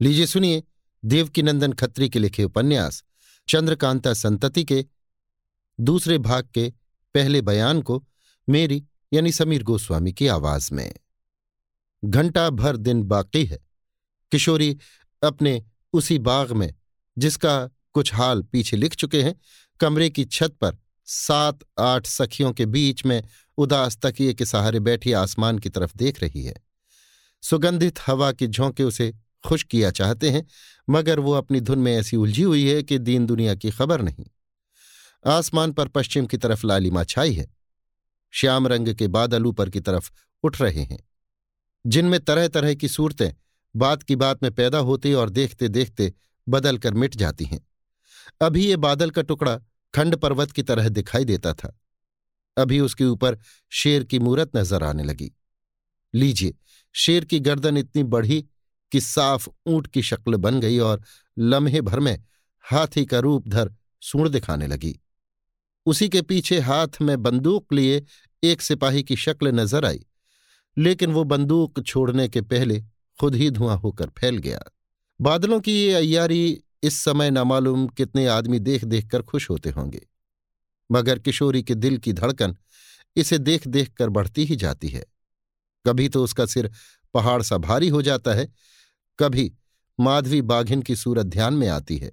लीजिए सुनिए देवकीनंदन खत्री के लिखे उपन्यास, चंद्रकांता संतति के दूसरे भाग के पहले बयान को मेरी यानी समीर गोस्वामी की आवाज़ में। घंटा भर दिन बाकी है। किशोरी अपने उसी बाग में, जिसका कुछ हाल पीछे लिख चुके हैं, कमरे की छत पर सात आठ सखियों के बीच में उदास तकिए के सहारे बैठी आसमान की तरफ़ देख रही है। सुगंधित हवा के झोंके उसे खुश किया चाहते हैं, मगर वो अपनी धुन में ऐसी उलझी हुई है कि दीन दुनिया की खबर नहीं। आसमान पर पश्चिम की तरफ़ लालिमा छाई है। श्याम रंग के बादल ऊपर की तरफ़ उठ रहे हैं। जिनमें तरह तरह की सूरतें बात की बात में पैदा होती और देखते देखते बदल कर मिट जाती हैं। अभी ये बादल का टुकड़ा खंड पर्वत की तरह दिखाई देता था। अभी उसके ऊपर शेर की मूरत नज़र आने लगी। लीजिए, शेर की गर्दन इतनी बढ़ी कि साफ़ ऊँट की शक्ल बन गई और लम्हे भर में हाथी का रूप धर सूढ़ दिखाने लगी। उसी के पीछे हाथ में बंदूक लिए एक सिपाही की शक्ल नज़र आई, लेकिन वो बंदूक छोड़ने के पहले खुद ही धुआँ होकर फैल गया। बादलों की ये अयारी इस समय न मालूम कितने आदमी देख देख कर खुश होते होंगे, मगर किशोरी के दिल की धड़कन इसे देख देख कर बढ़ती ही जाती है। कभी तो उसका सिर पहाड़ सा भारी हो जाता है कभी माधवी बाघिन की सूरत ध्यान में आती है,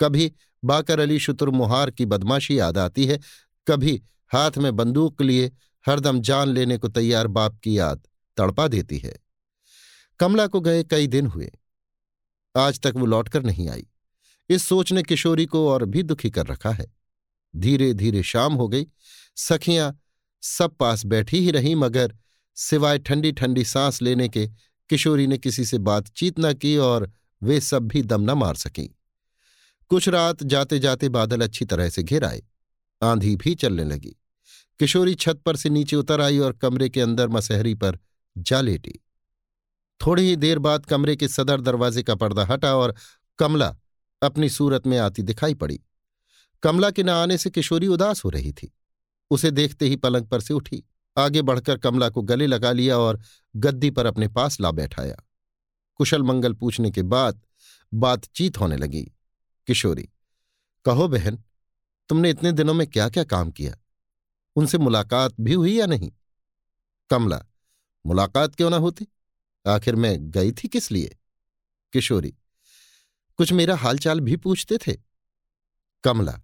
कभी बाकर अली शुतुरमुहार की बदमाशी याद आती है, कभी हाथ में बंदूक लिए हरदम जान लेने को तैयार बाप की याद तड़पा देती है। कमला को गए कई दिन हुए, आज तक वो लौटकर नहीं आई। इस सोच ने किशोरी को और भी दुखी कर रखा है। धीरे धीरे शाम हो गई, सखियाँ सब पास बैठी ही रहीं, मगर सिवाय ठंडी ठंडी सांस लेने के किशोरी ने किसी से बातचीत न की और वे सब भी दम न मार सकीं। कुछ रात जाते जाते बादल अच्छी तरह से घिर आए। आंधी भी चलने लगी। किशोरी छत पर से नीचे उतर आई और कमरे के अंदर मसहरी पर जा लेटी। थोड़ी ही देर बाद कमरे के सदर दरवाजे का पर्दा हटा और कमला अपनी सूरत में आती दिखाई पड़ी। कमला के न आने से किशोरी उदास हो रही थी। उसे देखते ही पलंग पर से उठी। आगे बढ़कर कमला को गले लगा लिया और गद्दी पर अपने पास ला बैठाया। कुशल मंगल पूछने के बाद बातचीत होने लगी। किशोरी, कहो बहन, तुमने इतने दिनों में क्या क्या काम किया? उनसे मुलाकात भी हुई या नहीं? कमला, मुलाकात क्यों ना होती? आखिर मैं गई थी किस लिए? किशोरी, कुछ मेरा हालचाल भी पूछते थे। कमला,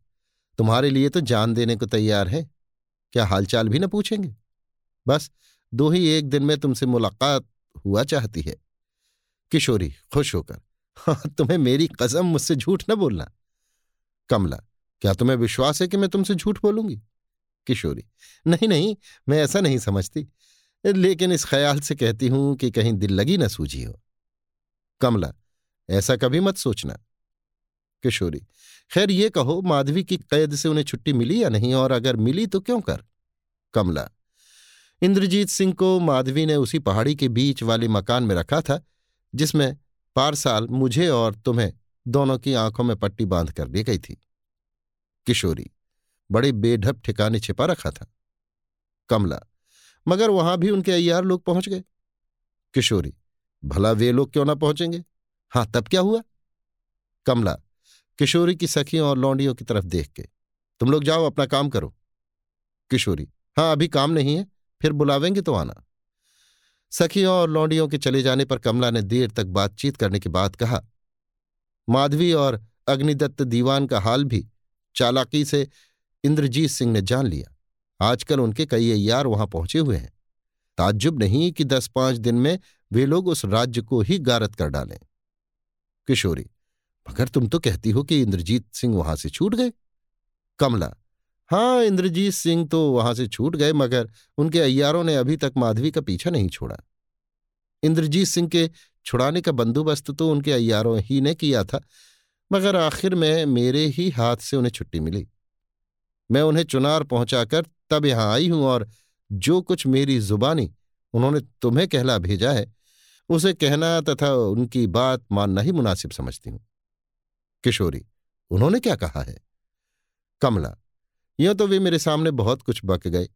तुम्हारे लिए तो जान देने को तैयार है। क्या हालचाल भी न पूछेंगे? बस दो ही एक दिन में तुमसे मुलाकात हुआ चाहती है। किशोरी, खुश होकर हाँ तुम्हें मेरी कसम मुझसे झूठ न बोलना। कमला, क्या तुम्हें विश्वास है कि मैं तुमसे झूठ बोलूँगी? किशोरी, नहीं नहीं, मैं ऐसा नहीं समझती, लेकिन इस ख्याल से कहती हूँ कि कहीं दिल लगी न सूझी हो। कमला, ऐसा कभी मत सोचना। किशोरी, खैर, ये कहो, माधवी की कैद से उन्हें छुट्टी मिली या नहीं, और अगर मिली तो क्यों कर? कमला इंद्रजीत सिंह को माधवी ने उसी पहाड़ी के बीच वाले मकान में रखा था, जिसमें पारसाल मुझे और तुम्हें दोनों की आँखों में पट्टी बाँध कर दी गई थी। किशोरी बड़े बेढप ठिकाने छिपा रखा था। कमला, मगर वहाँ भी उनके अयार लोग पहुँच गए। किशोरी, भला वे लोग क्यों ना पहुँचेंगे? हाँ, तब क्या हुआ? कमला, किशोरी की सखियों और लौंडियों की तरफ़ देख के, तुम लोग जाओ, अपना काम करो। किशोरी हाँ अभी काम नहीं है। फिर बुलावेंगे तो आना। सखियों और लौंडियों के चले जाने पर कमला ने देर तक बातचीत करने के बाद कहा। माधवी और अग्निदत्त दीवान का हाल भी चालाकी से इंद्रजीत सिंह ने जान लिया। आजकल उनके कई अयार वहाँ पहुँचे हुए हैं। ताज्जुब नहीं कि दस पाँच दिन में वे लोग उस राज्य को ही गारत कर डालें। किशोरी, मगर तुम तो कहती हो कि इंद्रजीत सिंह वहाँ से छूट गए। कमला हाँ इंद्रजीत सिंह तो वहाँ से छूट गए, मगर उनके अय्यारों ने अभी तक माधवी का पीछा नहीं छोड़ा। इंद्रजीत सिंह के छुड़ाने का बंदोबस्त तो उनके अय्यारों ही ने किया था, मगर आखिर में मेरे ही हाथ से उन्हें छुट्टी मिली। मैं उन्हें चुनार पहुंचाकर तब यहाँ आई हूँ और जो कुछ मेरी जुबानी उन्होंने तुम्हें कहला भेजा है, उसे कहना तथा उनकी बात मानना ही मुनासिब समझती हूँ। किशोरी, उन्होंने क्या कहा है? कमला यूँ तो वे मेरे सामने बहुत कुछ बक गए।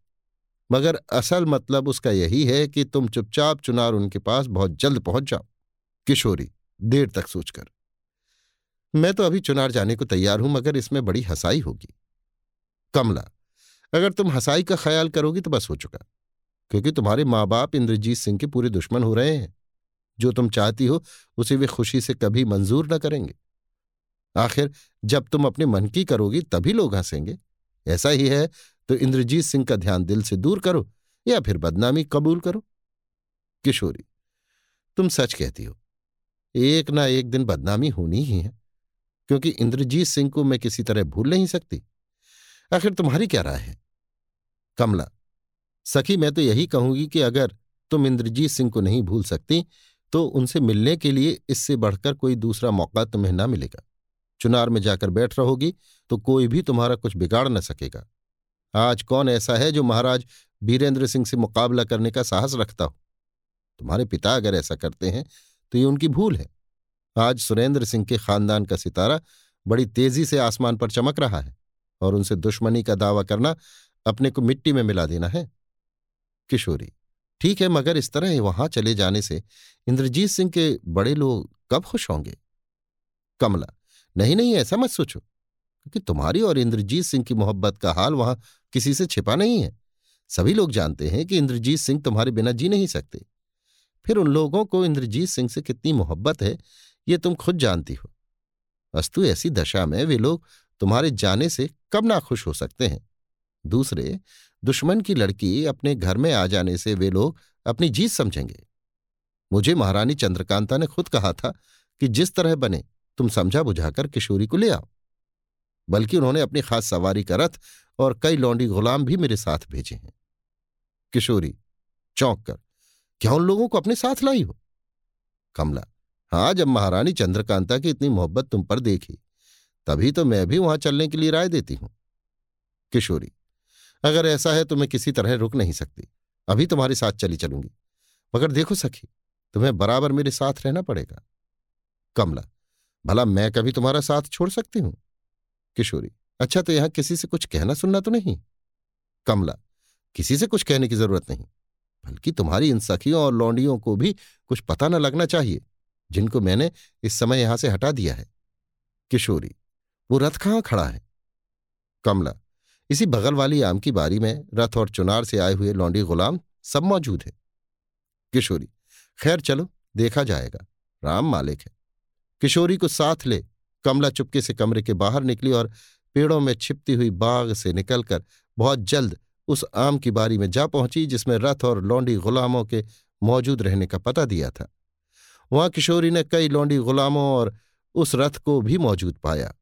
मगर असल मतलब उसका यही है कि तुम चुपचाप चुनार उनके पास बहुत जल्द पहुँच जाओ। किशोरी, देर तक सोचकर। मैं तो अभी चुनार जाने को तैयार हूँ, मगर इसमें बड़ी हंसाई होगी। कमला, अगर तुम हंसाई का ख्याल करोगी तो बस हो चुका, क्योंकि तुम्हारे माँ बाप इंद्रजीत सिंह के पूरे दुश्मन हो रहे हैं। जो तुम चाहती हो, उसे वे खुशी से कभी मंजूर न करेंगे। आखिर, जब तुम अपने मन की करोगी, तभी लोग हंसेंगे। ऐसा ही है तो इंद्रजीत सिंह का ध्यान दिल से दूर करो या फिर बदनामी कबूल करो। किशोरी, तुम सच कहती हो, एक ना एक दिन बदनामी होनी ही है, क्योंकि इंद्रजीत सिंह को मैं किसी तरह भूल नहीं सकती। आखिर तुम्हारी क्या राय है? कमला, सखी मैं तो यही कहूँगी कि अगर तुम इंद्रजीत सिंह को नहीं भूल सकती तो उनसे मिलने के लिए इससे बढ़कर कोई दूसरा मौका तुम्हें ना मिलेगा। चुनार में जाकर बैठ रहोगी तो कोई भी तुम्हारा कुछ बिगाड़ न सकेगा। आज कौन ऐसा है जो महाराज बीरेंद्र सिंह से मुकाबला करने का साहस रखता हो? तुम्हारे पिता अगर ऐसा करते हैं तो ये उनकी भूल है। आज सुरेंद्र सिंह के खानदान का सितारा बड़ी तेज़ी से आसमान पर चमक रहा है, और उनसे दुश्मनी का दावा करना अपने को मिट्टी में मिला देना है। किशोरी, ठीक है, मगर इस तरह वहाँ चले जाने से इंद्रजीत सिंह के बड़े लोग कब खुश होंगे? कमला नहीं नहीं, ऐसा मत सोचो, क्योंकि तुम्हारी और इंद्रजीत सिंह की मोहब्बत का हाल वहाँ किसी से छिपा नहीं है। सभी लोग जानते हैं कि इंद्रजीत सिंह तुम्हारे बिना जी नहीं सकते। फिर उन लोगों को इंद्रजीत सिंह से कितनी मोहब्बत है, ये तुम खुद जानती हो। अस्तु, ऐसी दशा में वे लोग तुम्हारे जाने से कब ना खुश हो सकते हैं? दूसरे, दुश्मन की लड़की अपने घर में आ जाने से वे लोग अपनी जीत समझेंगे। मुझे महारानी चंद्रकांता ने खुद कहा था कि जिस तरह बने तुम समझा बुझाकर किशोरी को ले आओ। बल्कि उन्होंने अपनी खास सवारी का रथ और कई लौंडी गुलाम भी मेरे साथ भेजे हैं। किशोरी, चौंक कर, क्या उन लोगों को अपने साथ लाई हो? कमला हाँ जब महारानी चंद्रकांता की इतनी मोहब्बत तुम पर देखी, तभी तो मैं भी वहाँ चलने के लिए राय देती हूँ। किशोरी, अगर ऐसा है तो मैं किसी तरह रुक नहीं सकती, अभी तुम्हारे साथ चली चलूँगी, मगर देखो सखी, तुम्हें बराबर मेरे साथ रहना पड़ेगा। कमला भला मैं कभी तुम्हारा साथ छोड़ सकती हूँ? किशोरी अच्छा तो यहाँ किसी से कुछ कहना सुनना तो नहीं। कमला, किसी से कुछ कहने की ज़रूरत नहीं, बल्कि तुम्हारी इन सखियों और लौंडियों को भी कुछ पता न लगना चाहिए, जिनको मैंने इस समय यहाँ से हटा दिया है। किशोरी, वो रथ कहाँ खड़ा है? कमला, इसी बगल वाली आम की बारी में रथ और चुनार से आए हुए लौंडी गुलाम सब मौजूद है। किशोरी, खैर चलो, देखा जाएगा, राम मालिक है। किशोरी को साथ ले, कमला चुपके से कमरे के बाहर निकली और पेड़ों में छिपती हुई बाग से निकलकर बहुत जल्द उस आम की बारी में जा पहुँची, जिसमें रथ और लौंडी गुलामों के मौजूद रहने का पता दिया था। वहाँ किशोरी ने कई लौंडी गुलामों और उस रथ को भी मौजूद पाया,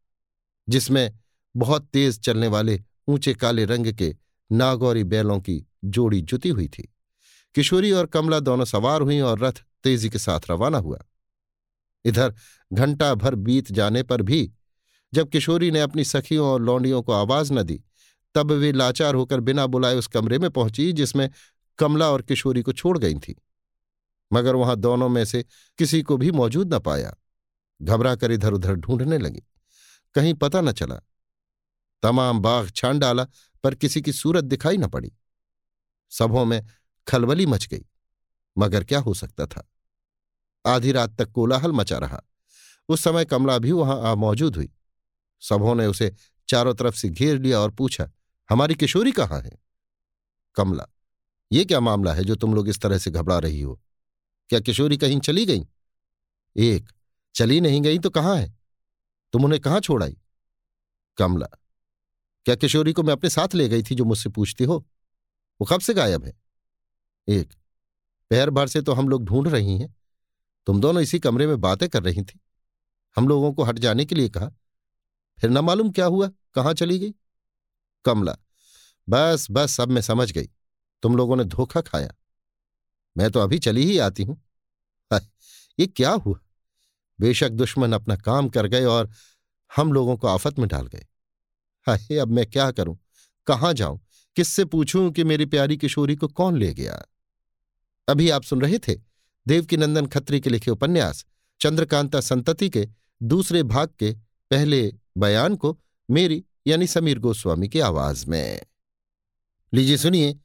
जिसमें बहुत तेज चलने वाले ऊँचे काले रंग के नागौरी बैलों की जोड़ी जुती हुई थी। किशोरी और कमला दोनों सवार हुई और रथ तेज़ी के साथ रवाना हुआ। इधर घंटा भर बीत जाने पर भी जब किशोरी ने अपनी सखियों और लौंडियों को आवाज़ न दी, तब वे लाचार होकर बिना बुलाए उस कमरे में पहुँची जिसमें कमला और किशोरी को छोड़ गई थी। मगर वहाँ दोनों में से किसी को भी मौजूद न पाया। घबरा कर इधर उधर ढूँढने लगी। कहीं पता न चला। तमाम बाग छान डाला, पर किसी की सूरत दिखाई न पड़ी। सबों में खलबली मच गई। मगर क्या हो सकता था? आधी रात तक कोलाहल मचा रहा। उस समय कमला भी वहाँ आ मौजूद हुई। सबों ने उसे चारों तरफ़ से घेर लिया और पूछा, हमारी किशोरी कहाँ है? कमला, ये क्या मामला है जो तुम लोग इस तरह से घबरा रही हो? क्या किशोरी कहीं चली गई? एक, चली नहीं गई तो कहाँ है? तुम उन्हें कहाँ छोड़ाई कमला, क्या किशोरी को मैं अपने साथ ले गई थी जो मुझसे पूछती हो? वो कब से गायब है? एक पैर भर से तो हम लोग ढूंढ रही हैं। तुम दोनों इसी कमरे में बातें कर रही थी। हम लोगों को हट जाने के लिए कहा। फिर न मालूम क्या हुआ, कहाँ चली गई? कमला, बस बस, अब मैं समझ गई। तुम लोगों ने धोखा खाया। मैं तो अभी चली ही आती हूँ। ये क्या हुआ? बेशक दुश्मन अपना काम कर गए और हम लोगों को आफत में डाल गए। हाय अब मैं क्या करूँ? कहाँ जाऊँ? किससे पूछूँ कि मेरी प्यारी किशोरी को कौन ले गया? अभी आप सुन रहे थे देवकीनंदन खत्री के लिखे उपन्यास, चंद्रकांता संतति के दूसरे भाग के पहले बयान को मेरी यानी समीर गोस्वामी की आवाज़ में। लीजिए सुनिए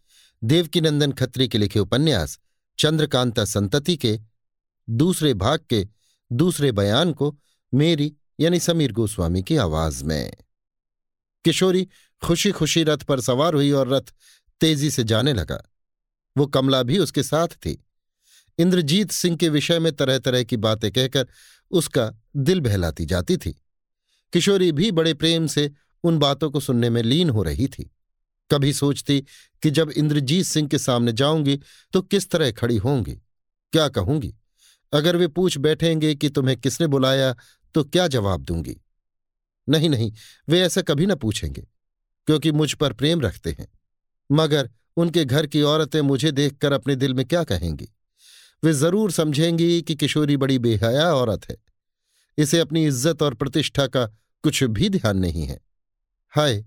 देवकीनंदन खत्री के लिखे उपन्यास, चंद्रकांता संतति के दूसरे भाग के दूसरे बयान को मेरी यानी समीर गोस्वामी की आवाज़ में। किशोरी खुशी खुशी रथ पर सवार हुई और रथ तेज़ी से जाने लगा। वो कमला भी उसके साथ थी। इंद्रजीत सिंह के विषय में तरह तरह की बातें कहकर उसका दिल बहलाती जाती थी। किशोरी भी बड़े प्रेम से उन बातों को सुनने में लीन हो रही थी। कभी सोचती कि जब इंद्रजीत सिंह के सामने जाऊँगी तो किस तरह खड़ी होंगी? क्या कहूँगी? अगर वे पूछ बैठेंगे कि तुम्हें किसने बुलाया तो क्या जवाब दूँगी? नहीं नहीं, वे ऐसा कभी न पूछेंगे, क्योंकि मुझ पर प्रेम रखते हैं। मगर उनके घर की औरतें मुझे देखकर अपने दिल में क्या कहेंगी? वे ज़रूर समझेंगी कि किशोरी बड़ी बेहया औरत है। इसे अपनी इज़्ज़त और प्रतिष्ठा का कुछ भी ध्यान नहीं है। हाय,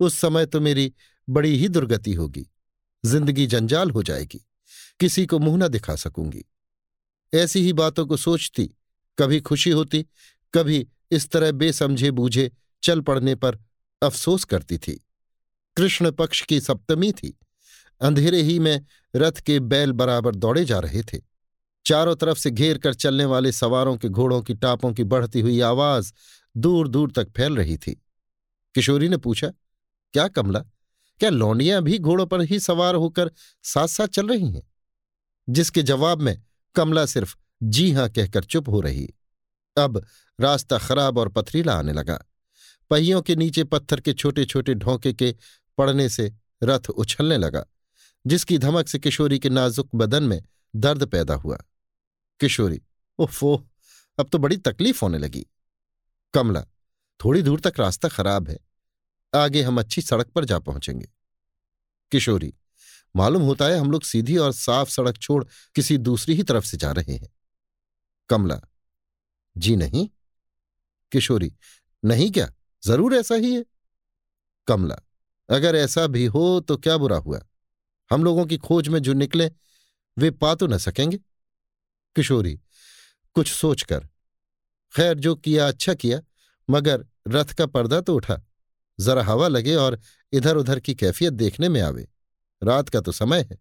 उस समय तो मेरी बड़ी ही दुर्गति होगी। ज़िंदगी जंजाल हो जाएगी। किसी को मुँह न दिखा सकूँगी। ऐसी ही बातों को सोचती, कभी खुशी होती, कभी इस तरह बेसमझे बूझे चल पड़ने पर अफसोस करती थी। कृष्ण पक्ष की सप्तमी थी। अंधेरे ही में रथ के बैल बराबर दौड़े जा रहे थे। चारों तरफ़ से घेर कर चलने वाले सवारों के घोड़ों की टापों की बढ़ती हुई आवाज़ दूर दूर तक फैल रही थी। किशोरी ने पूछा, क्या कमला, क्या लौंडियाँ भी घोड़ों पर ही सवार होकर साथ साथ चल रही हैं? जिसके जवाब में कमला सिर्फ़ जी हाँ कहकर चुप हो रही। अब रास्ता खराब और पथरीला आने लगा। पहियों के नीचे पत्थर के छोटे छोटे ढोंके के पड़ने से रथ उछलने लगा। जिसकी धमक से किशोरी के नाजुक बदन में दर्द पैदा हुआ। किशोरी, ओफो, अब तो बड़ी तकलीफ़ होने लगी। कमला, थोड़ी दूर तक रास्ता खराब है। आगे हम अच्छी सड़क पर जा पहुँचेंगे। किशोरी, मालूम होता है हम लोग सीधी और साफ़ सड़क छोड़ किसी दूसरी ही तरफ़ से जा रहे हैं। कमला, जी नहीं? किशोरी, नहीं क्या? ज़रूर ऐसा ही है। कमला, अगर ऐसा भी हो तो क्या बुरा हुआ? हम लोगों की खोज में जो निकले, वे पा तो न सकेंगे। किशोरी, कुछ सोचकर, खैर जो किया अच्छा किया, मगर रथ का पर्दा तो उठा। जरा हवा लगे और इधर उधर की कैफियत देखने में आवे। रात का तो समय है।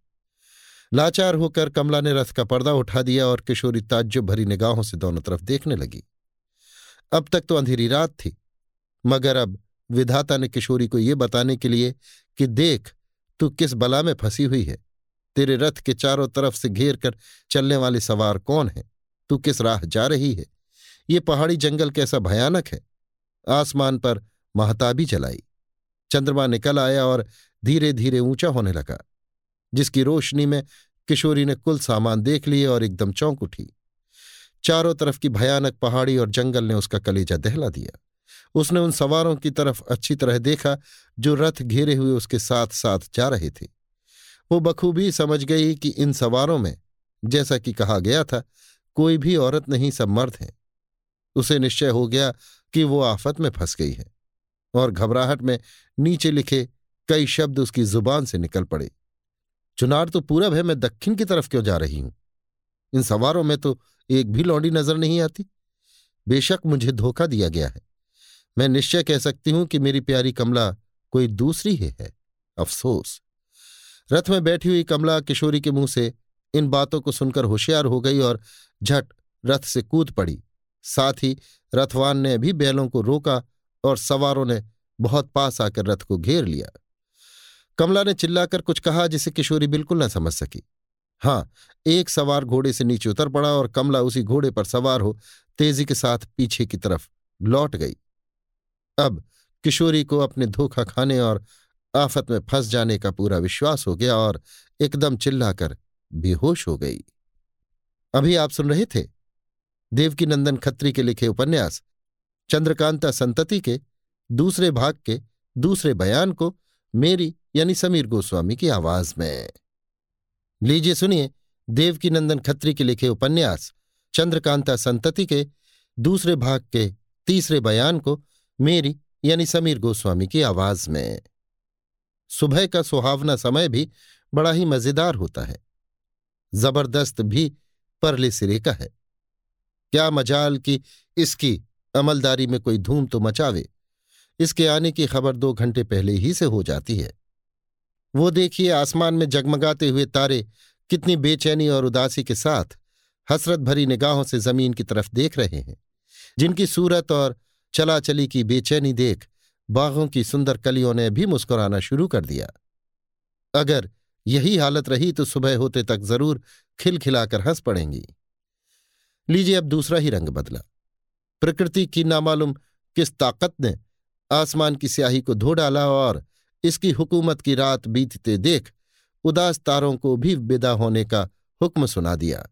लाचार होकर कमला ने रथ का पर्दा उठा दिया और किशोरी ताज्जुब भरी निगाहों से दोनों तरफ़ देखने लगी। अब तक तो अंधेरी रात थी, मगर अब विधाता ने किशोरी को ये बताने के लिए कि देख तू किस बला में फंसी हुई है? तेरे रथ के चारों तरफ़ से घेर कर चलने वाले सवार कौन है? तू किस राह जा रही है? ये पहाड़ी जंगल कैसा भयानक है? आसमान पर महताबी जलाई। चंद्रमा निकल आया और धीरे धीरे ऊँचा होने लगा, जिसकी रोशनी में किशोरी ने कुल सामान देख लिए और एकदम चौंक उठी। चारों तरफ़ की भयानक पहाड़ी और जंगल ने उसका कलेजा दहला दिया। उसने उन सवारों की तरफ़ अच्छी तरह देखा, जो रथ घेरे हुए उसके साथ साथ जा रहे थे। वो बखूबी समझ गई कि इन सवारों में, जैसा कि कहा गया था, कोई भी औरत नहीं सब मर्द हैं। उसे निश्चय हो गया कि वो आफत में फंस गई है, और घबराहट में नीचे लिखे कई शब्द उसकी ज़ुबान से निकल पड़े। चुनार तो पूरब है, मैं दक्षिण की तरफ़ क्यों जा रही हूँ? इन सवारों में तो एक भी लौंडी नज़र नहीं आती। बेशक मुझे धोखा दिया गया है। मैं निश्चय कह सकती हूँ कि मेरी प्यारी कमला कोई दूसरी ही है। अफसोस। रथ में बैठी हुई कमला किशोरी के मुँह से इन बातों को सुनकर होशियार हो गई और झट रथ से कूद पड़ी। साथ ही रथवान ने भी बैलों को रोका और सवारों ने बहुत पास आकर रथ को घेर लिया। कमला ने चिल्लाकर कुछ कहा जिसे किशोरी बिल्कुल न समझ सकी। हाँ एक सवार घोड़े से नीचे उतर पड़ा और कमला उसी घोड़े पर सवार हो तेज़ी के साथ पीछे की तरफ़ लौट गई। अब किशोरी को अपने धोखा खाने और आफत में फंस जाने का पूरा विश्वास हो गया और एकदम चिल्लाकर बेहोश हो गई। अभी आप सुन रहे थे देवकी नंदन खत्री के लिखे उपन्यास, चंद्रकांता संतति के दूसरे भाग के दूसरे बयान को मेरी यानी समीर गोस्वामी की आवाज़ में। लीजिए सुनिए देवकी नंदन खत्री के लिखे उपन्यास, चंद्रकांता संतति के दूसरे भाग के तीसरे बयान को मेरी, यानी समीर गोस्वामी की आवाज़ में। सुबह का सुहावना समय भी बड़ा ही मज़ेदार होता है। ज़बरदस्त भी परले सिरे का है। क्या मजाल कि इसकी अमलदारी में कोई धूम तो मचावे। इसके आने की खबर दो घंटे पहले ही से हो जाती है। वो देखिए आसमान में जगमगाते हुए तारे कितनी बेचैनी और उदासी के साथ हसरत भरी निगाहों से ज़मीन की तरफ़ देख रहे हैं। जिनकी सूरत और चला चली की बेचैनी देख बाघों की सुंदर कलियों ने भी मुस्कुराना शुरू कर दिया। अगर यही हालत रही तो सुबह होते तक ज़रूर खिलखिलाकर हंस पड़ेंगी। लीजिए अब दूसरा ही रंग बदला। प्रकृति की नामालूम किस ताकत ने आसमान की स्याही को धो डाला और इसकी हुकूमत की रात बीतते देख उदास तारों को भी विदा होने का हुक्म सुना दिया।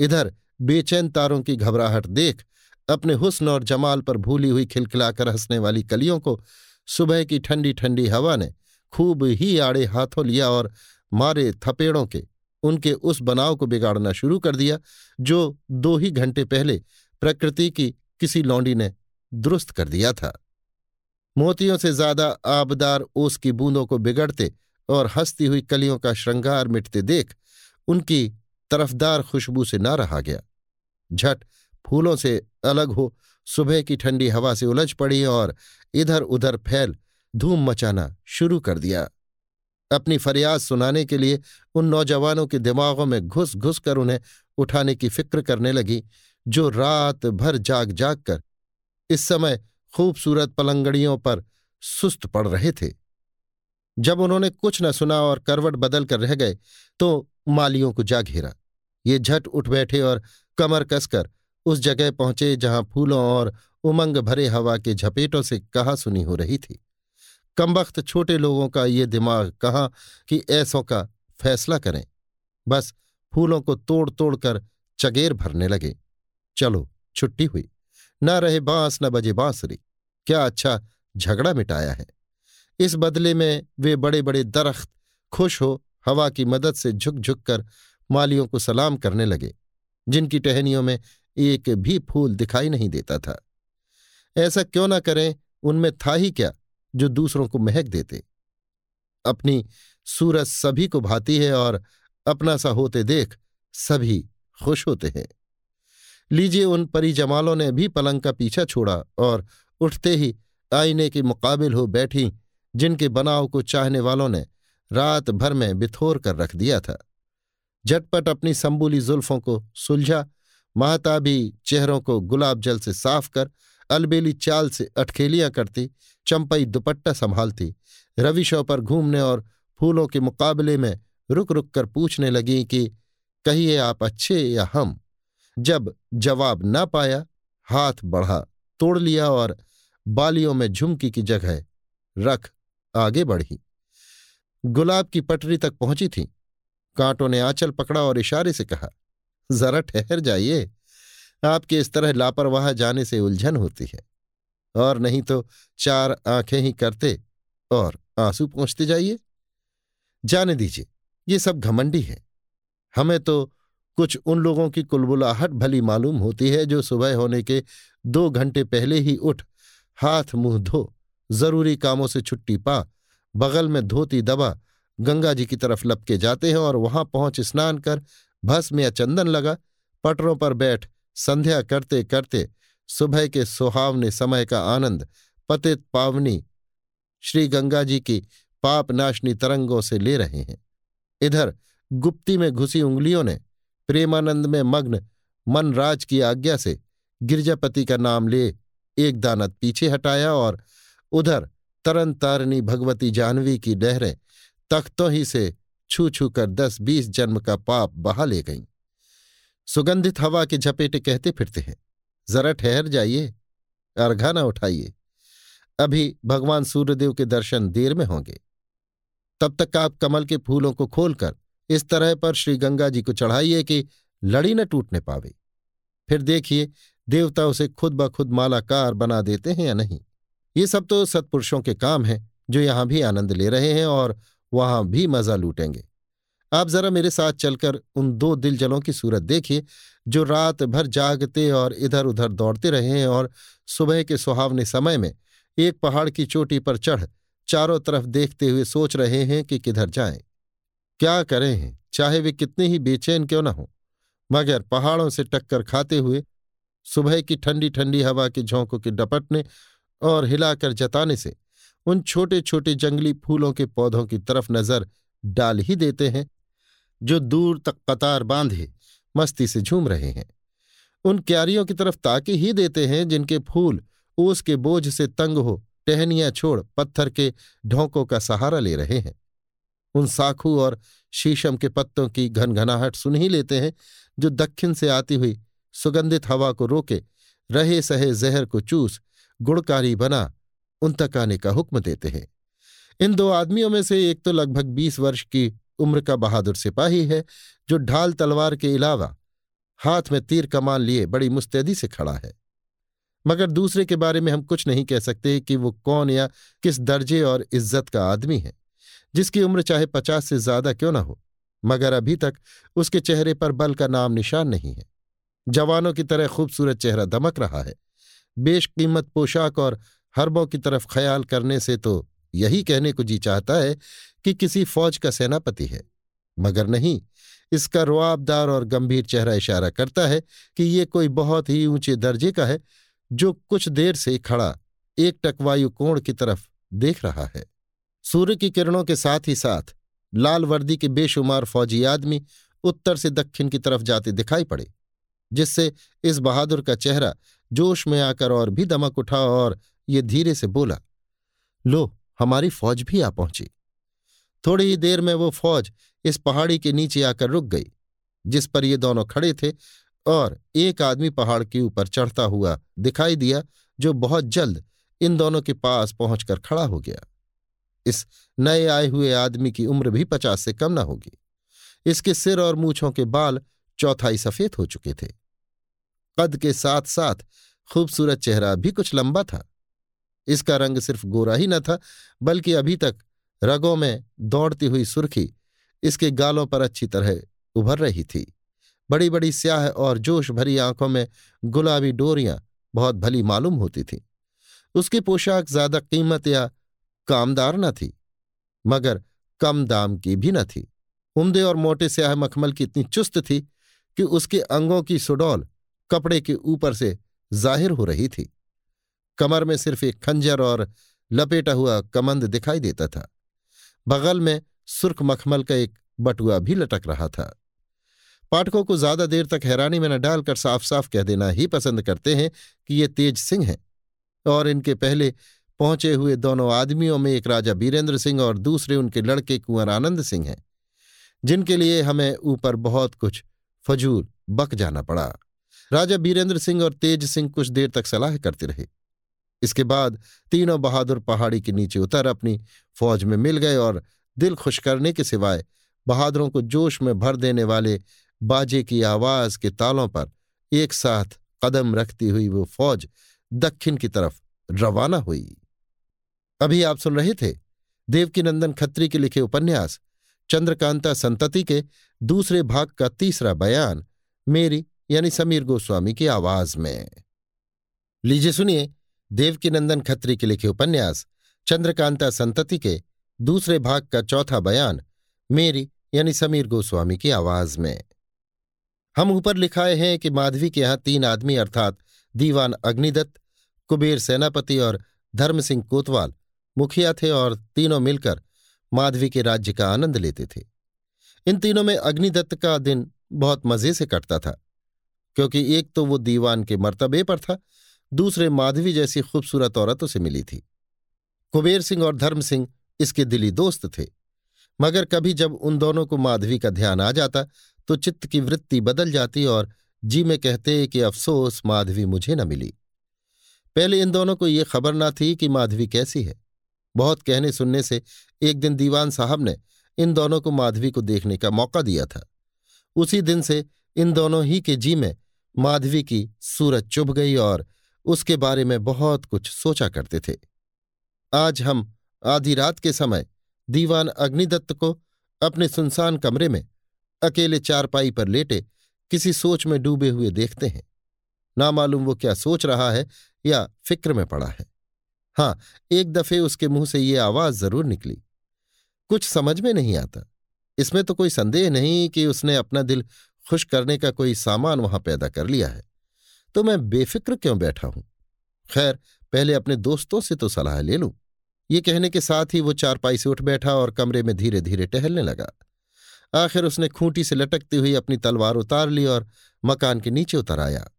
इधर बेचैन तारों की घबराहट देख अपने हुस्न और जमाल पर भूली हुई खिलखिलाकर हंसने वाली कलियों को सुबह की ठंडी ठंडी हवा ने खूब ही आड़े हाथों लिया और मारे थपेड़ों के, उनके उस बनाव को बिगाड़ना शुरू कर दिया, जो दो ही घंटे पहले प्रकृति की किसी लौंडी ने दुरुस्त कर दिया था। मोतियों से ज़्यादा आबदार ओस की बूंदों को बिगड़ते और हंसती हुई कलियों का श्रृंगार मिटते देख उनकी तरफदार खुशबू से ना रहा गया। झट फूलों से अलग हो, सुबह की ठंडी हवा से उलझ पड़ी और इधर उधर फैल धूम मचाना शुरू कर दिया। अपनी फरियाद सुनाने के लिए उन नौजवानों के दिमागों में घुस घुस कर उन्हें उठाने की फ़िक्र करने लगी, जो रात भर जाग जाग कर इस समय खूबसूरत पलंगड़ियों पर सुस्त पड़ रहे थे। जब उन्होंने कुछ न सुना और करवट बदल कर रह गए तो मालियों को जा घेरा। ये झट उठ बैठे और कमर कसकर उस जगह पहुँचे जहाँ फूलों और उमंग भरे हवा के झपेटों से कहा सुनी हो रही थी। कमबख्त छोटे लोगों का ये दिमाग कहाँ कि ऐसों का फैसला करें। बस फूलों को तोड़ तोड़ कर चगेर भरने लगे। चलो, छुट्टी हुई। न रहे बाँस, न बजे बांसुरी। क्या अच्छा झगड़ा मिटाया है। इस बदले में वे बड़े बड़े दरख्त खुश हो हवा की मदद से झुक झुक कर मालियों को सलाम करने लगे, जिनकी टहनियों में एक भी फूल दिखाई नहीं देता था। ऐसा क्यों ना करें, उनमें था ही क्या जो दूसरों को महक देते? अपनी सूरत सभी को भाती है और अपना सा होते देख सभी खुश होते हैं। लीजिए उन परिजमालों ने भी पलंग का पीछा छोड़ा और उठते ही आईने के मुकाबिल हो बैठी जिनके बनाव को चाहने वालों ने रात भर में बिथोर कर रख दिया था। झटपट अपनी संबूली जुल्फों को सुलझा महताबी चेहरों को गुलाब जल से साफ़ कर, अलबेली चाल से अटखेलियाँ करती, चंपई दुपट्टा संभालती। रविशों पर घूमने और फूलों के मुकाबले में रुक रुक कर पूछने लगी कि, कहिए आप अच्छे या हम? जब जवाब न पाया, हाथ बढ़ा, तोड़ लिया और बालियों में झुमकी की जगह रख आगे बढ़ी। गुलाब की पटरी तक पहुँची थी। कांटों ने आंचल पकड़ा और इशारे से कहा जरा ठहर जाइए। आपके इस तरह लापरवाह जाने से उलझन होती है। और नहीं तो चार आँखें ही करते और आँसू पहुँचते जाइए। जाने दीजिए, ये सब घमंडी है। हमें तो कुछ उन लोगों की कुलबुलाहट भली मालूम होती है जो सुबह होने के दो घंटे पहले ही उठ, हाथ मुँह धो, ज़रूरी कामों से छुट्टी पा, बगल में धोती दबा, गंगा जी की तरफ़ लपके जाते हैं और वहाँ पहुँच स्नान कर भस्म या चंदन लगा। पटरों पर बैठ संध्या करते करते सुबह के सुहावने समय का आनंद, पतित पावनी श्री गंगा जी की पापनाशनी तरंगों से ले रहे हैं। इधर गुप्ती में घुसी उंगलियों ने प्रेमानंद में मग्न मनराज की आज्ञा से गिरजापति का नाम ले एक दानत पीछे हटाया और उधर तरन तारनी भगवती जानवी की डहरें तख्तों ही से छू छू कर दस बीस जन्म का पाप बहा ले गईं। सुगंधित हवा के झपेटे कहते फिरते हैं, जरा ठहर जाइए अर्घा न उठाइए। अभी भगवान सूर्यदेव के दर्शन देर में होंगे। तब तक आप कमल के फूलों को खोलकर इस तरह पर श्री गंगा जी को चढ़ाइए कि लड़ी न टूटने पावे। फिर देखिए, देवता उसे खुद ब खुद मालाकार बना देते हैं या नहीं। ये सब तो सत्पुरुषों के काम हैं, जो यहाँ भी आनंद ले रहे हैं और वहाँ भी मज़ा लूटेंगे। आप जरा मेरे साथ चलकर उन दो दिल जलों की सूरत देखिए, जो रात भर जागते और इधर उधर दौड़ते रहे हैं और सुबह के सुहावने समय में एक पहाड़ की चोटी पर चढ़ चारों तरफ़ देखते हुए सोच रहे हैं कि किधर जाएँ। क्या करें हैं? चाहे वे कितने ही बेचैन क्यों न हो। मगर पहाड़ों से टक्कर खाते हुए सुबह की ठंडी ठंडी हवा के झोंकों के डपटने और हिलाकर जताने से उन छोटे छोटे जंगली फूलों के पौधों की तरफ़ नज़र डाल ही देते हैं, जो दूर तक कतार बांधे, मस्ती से झूम रहे हैं। उन क्यारियों की तरफ़ ताके ही देते हैं, जिनके फूल ओस के बोझ से तंग हो, टहनियाँ छोड़ पत्थर के ढोंकों का सहारा ले रहे हैं। उन साखू और शीशम के पत्तों की घनघनाहट सुन ही लेते हैं, जो दक्षिण से आती हुई सुगंधित हवा को रोके रहे सहे जहर को चूस गुड़कारी बना उन तक आने का हुक्म देते हैं। इन दो आदमियों में से एक तो लगभग बीस वर्ष की उम्र का बहादुर सिपाही है, जो ढाल तलवार के अलावा हाथ में तीर कमान लिए बड़ी मुस्तैदी से खड़ा है। मगर दूसरे के बारे में हम कुछ नहीं कह सकते कि वो कौन या किस दर्जे और इज़्ज़त का आदमी है, जिसकी उम्र चाहे पचास से ज़्यादा क्यों ना हो, मगर अभी तक उसके चेहरे पर बल का नाम निशान नहीं है। जवानों की तरह खूबसूरत चेहरा दमक रहा है। बेशकीमत पोशाक और हरबों की तरफ़ ख्याल करने से तो यही कहने को जी चाहता है कि किसी फौज का सेनापति है। मगर नहीं, इसका रुआबदार और गंभीर चेहरा इशारा करता है कि ये कोई बहुत ही ऊँचे दर्जे का है, जो कुछ देर से खड़ा एक टकवायु कोण की तरफ़ देख रहा है। सूर्य की किरणों के साथ ही साथ लाल वर्दी के बेशुमार फौजी आदमी उत्तर से दक्षिण की तरफ़ जाते दिखाई पड़े, जिससे इस बहादुर का चेहरा जोश में आकर और भी दमक उठा और ये धीरे से बोला, लो, हमारी फौज भी आ पहुँची। थोड़ी ही देर में वो फौज इस पहाड़ी के नीचे आकर रुक गई, जिस पर ये दोनों खड़े थे और एक आदमी पहाड़ के ऊपर चढ़ता हुआ दिखाई दिया, जो बहुत जल्द इन दोनों के पास पहुंचकर खड़ा हो गया। इस नए आए हुए आदमी की उम्र भी पचास से कम न होगी। इसके सिर और मूछों के बाल चौथाई सफ़ेद हो चुके थे। कद के साथ साथ खूबसूरत चेहरा भी कुछ लंबा था। इसका रंग सिर्फ़ गोरा ही न था, बल्कि अभी तक रगों में दौड़ती हुई सुर्खी इसके गालों पर अच्छी तरह उभर रही थी। बड़ी बड़ी स्याह और जोश भरी आँखों में गुलाबी डोरियाँ बहुत भली मालूम होती थीं। उसकी पोशाक ज़्यादा कीमत या कामदार न थी, मगर कम दाम की भी न थी। उमदे और मोटे स्याह मखमल की इतनी चुस्त थी कि उसके अंगों की सुडौल कपड़े के ऊपर से ज़ाहिर हो रही थी। कमर में सिर्फ़ एक खंजर और लपेटा हुआ कमंद दिखाई देता था। बगल में सुर्ख मखमल का एक बटुआ भी लटक रहा था। पाठकों को ज़्यादा देर तक हैरानी में न डालकर साफ़ साफ़ कह देना ही पसंद करते हैं कि ये तेज सिंह हैं और इनके पहले पहुँचे हुए दोनों आदमियों में एक राजा बीरेंद्र सिंह और दूसरे उनके लड़के कुंवर आनंद सिंह हैं, जिनके लिए हमें ऊपर बहुत कुछ फजूल बक जाना पड़ा। राजा बीरेंद्र सिंह और तेज सिंह कुछ देर तक सलाह करते रहे। इसके बाद तीनों बहादुर पहाड़ी के नीचे उतर अपनी फौज में मिल गए और दिल खुश करने के सिवाय बहादुरों को जोश में भर देने वाले बाजे की आवाज़ के तालों पर एक साथ कदम रखती हुई वो फौज दक्षिण की तरफ़ रवाना हुई। अभी आप सुन रहे थे देवकीनंदन खत्री के लिखे उपन्यास, चंद्रकांता संतति के दूसरे भाग का तीसरा बयान, मेरी यानी समीर गोस्वामी की आवाज़ में। लीजिए सुनिए देवकीनंदन खत्री के लिखे उपन्यास, चंद्रकांता संतति के दूसरे भाग का चौथा बयान, मेरी यानी समीर गोस्वामी की आवाज़ में। हम ऊपर लिखाए हैं कि माधवी के यहाँ तीन आदमी अर्थात दीवान अग्निदत्त, कुबेर सेनापति और धर्म सिंह कोतवाल मुखिया थे और तीनों मिलकर माधवी के राज्य का आनंद लेते थे। इन तीनों में अग्निदत्त का दिन बहुत मज़े से कटता था, क्योंकि एक तो वो दीवान के मर्तबे पर था दूसरे माधवी जैसी खूबसूरत औरतों से मिली थी। कुबेर सिंह और धर्म सिंह इसके दिली दोस्त थे। मगर कभी जब उन दोनों को माधवी का ध्यान आ जाता तो चित्त की वृत्ति बदल जाती और जी में कहते कि, अफसोस, माधवी मुझे न मिली। पहले इन दोनों को ये खबर ना थी कि माधवी कैसी है। बहुत कहने सुनने से एक दिन दीवान साहब ने इन दोनों को माधवी को देखने का मौका दिया था। उसी दिन से इन दोनों ही के जी में माधवी की सूरत चुभ गई और उसके बारे में बहुत कुछ सोचा करते थे। आज हम आधी रात के समय दीवान अग्निदत्त को अपने सुनसान कमरे में अकेले चारपाई पर लेटे किसी सोच में डूबे हुए देखते हैं। ना मालूम वो क्या सोच रहा है या फ़िक्र में पड़ा है। हाँ एक दफे उसके मुँह से ये आवाज़ ज़रूर निकली। कुछ समझ में नहीं आता। इसमें तो कोई संदेह नहीं कि उसने अपना दिल खुश करने का कोई सामान वहाँ पैदा कर लिया है। तो मैं बेफिक्र क्यों बैठा हूँ? खैर, पहले अपने दोस्तों से तो सलाह ले लूँ। ये कहने के साथ ही वो चारपाई से उठ बैठा और कमरे में धीरे धीरे टहलने लगा। आखिर उसने खूंटी से लटकती हुई अपनी तलवार उतार ली और मकान के नीचे उतर आया।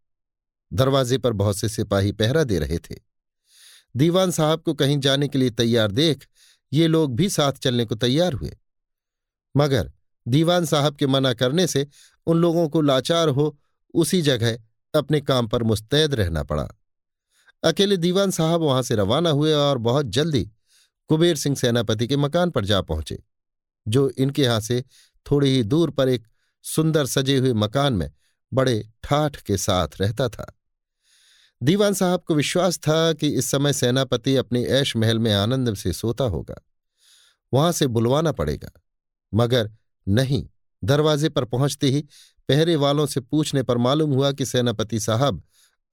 दरवाजे पर बहुत से सिपाही पहरा दे रहे थे। दीवान साहब को कहीं जाने के लिए तैयार देख ये लोग भी साथ चलने को तैयार हुए। मगर दीवान साहब के मना करने से उन लोगों को लाचार हो उसी जगह अपने काम पर मुस्तैद रहना पड़ा। अकेले दीवान साहब वहाँ से रवाना हुए और बहुत जल्दी कुबेर सिंह सेनापति के मकान पर जा पहुँचे, जो इनके यहाँ से थोड़ी ही दूर पर एक सुंदर सजे हुए मकान में बड़े ठाठ के साथ रहता था। दीवान साहब को विश्वास था कि इस समय सेनापति अपने ऐश महल में आनंद से सोता होगा। वहाँ से बुलवाना पड़ेगा, मगर नहीं। दरवाजे पर पहुँचते ही पहरे वालों से पूछने पर मालूम हुआ कि सेनापति साहब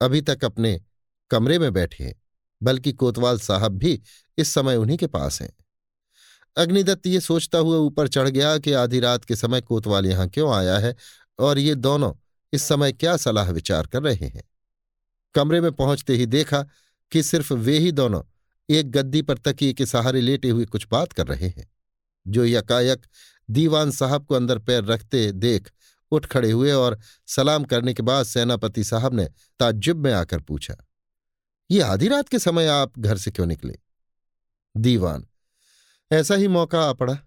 अभी तक अपने कमरे में बैठे हैं, बल्कि कोतवाल साहब भी इस समय उन्हीं के पास हैं। अग्निदत्त ये सोचता हुआ ऊपर चढ़ गया कि आधी रात के समय कोतवाल यहाँ क्यों आया है और ये दोनों इस समय क्या सलाह विचार कर रहे हैं? कमरे में पहुँचते ही देखा कि सिर्फ़ वे ही दोनों एक गद्दी पर तकिए के सहारे लेटे हुए कुछ बात कर रहे हैं, जो यकायक दीवान साहब को अंदर पैर रखते देख उठ खड़े हुए और सलाम करने के बाद सेनापति साहब ने ताज्जुब में आकर पूछा, ये आधी रात के समय आप घर से क्यों निकले? दीवान, ऐसा ही मौका आ पड़ा।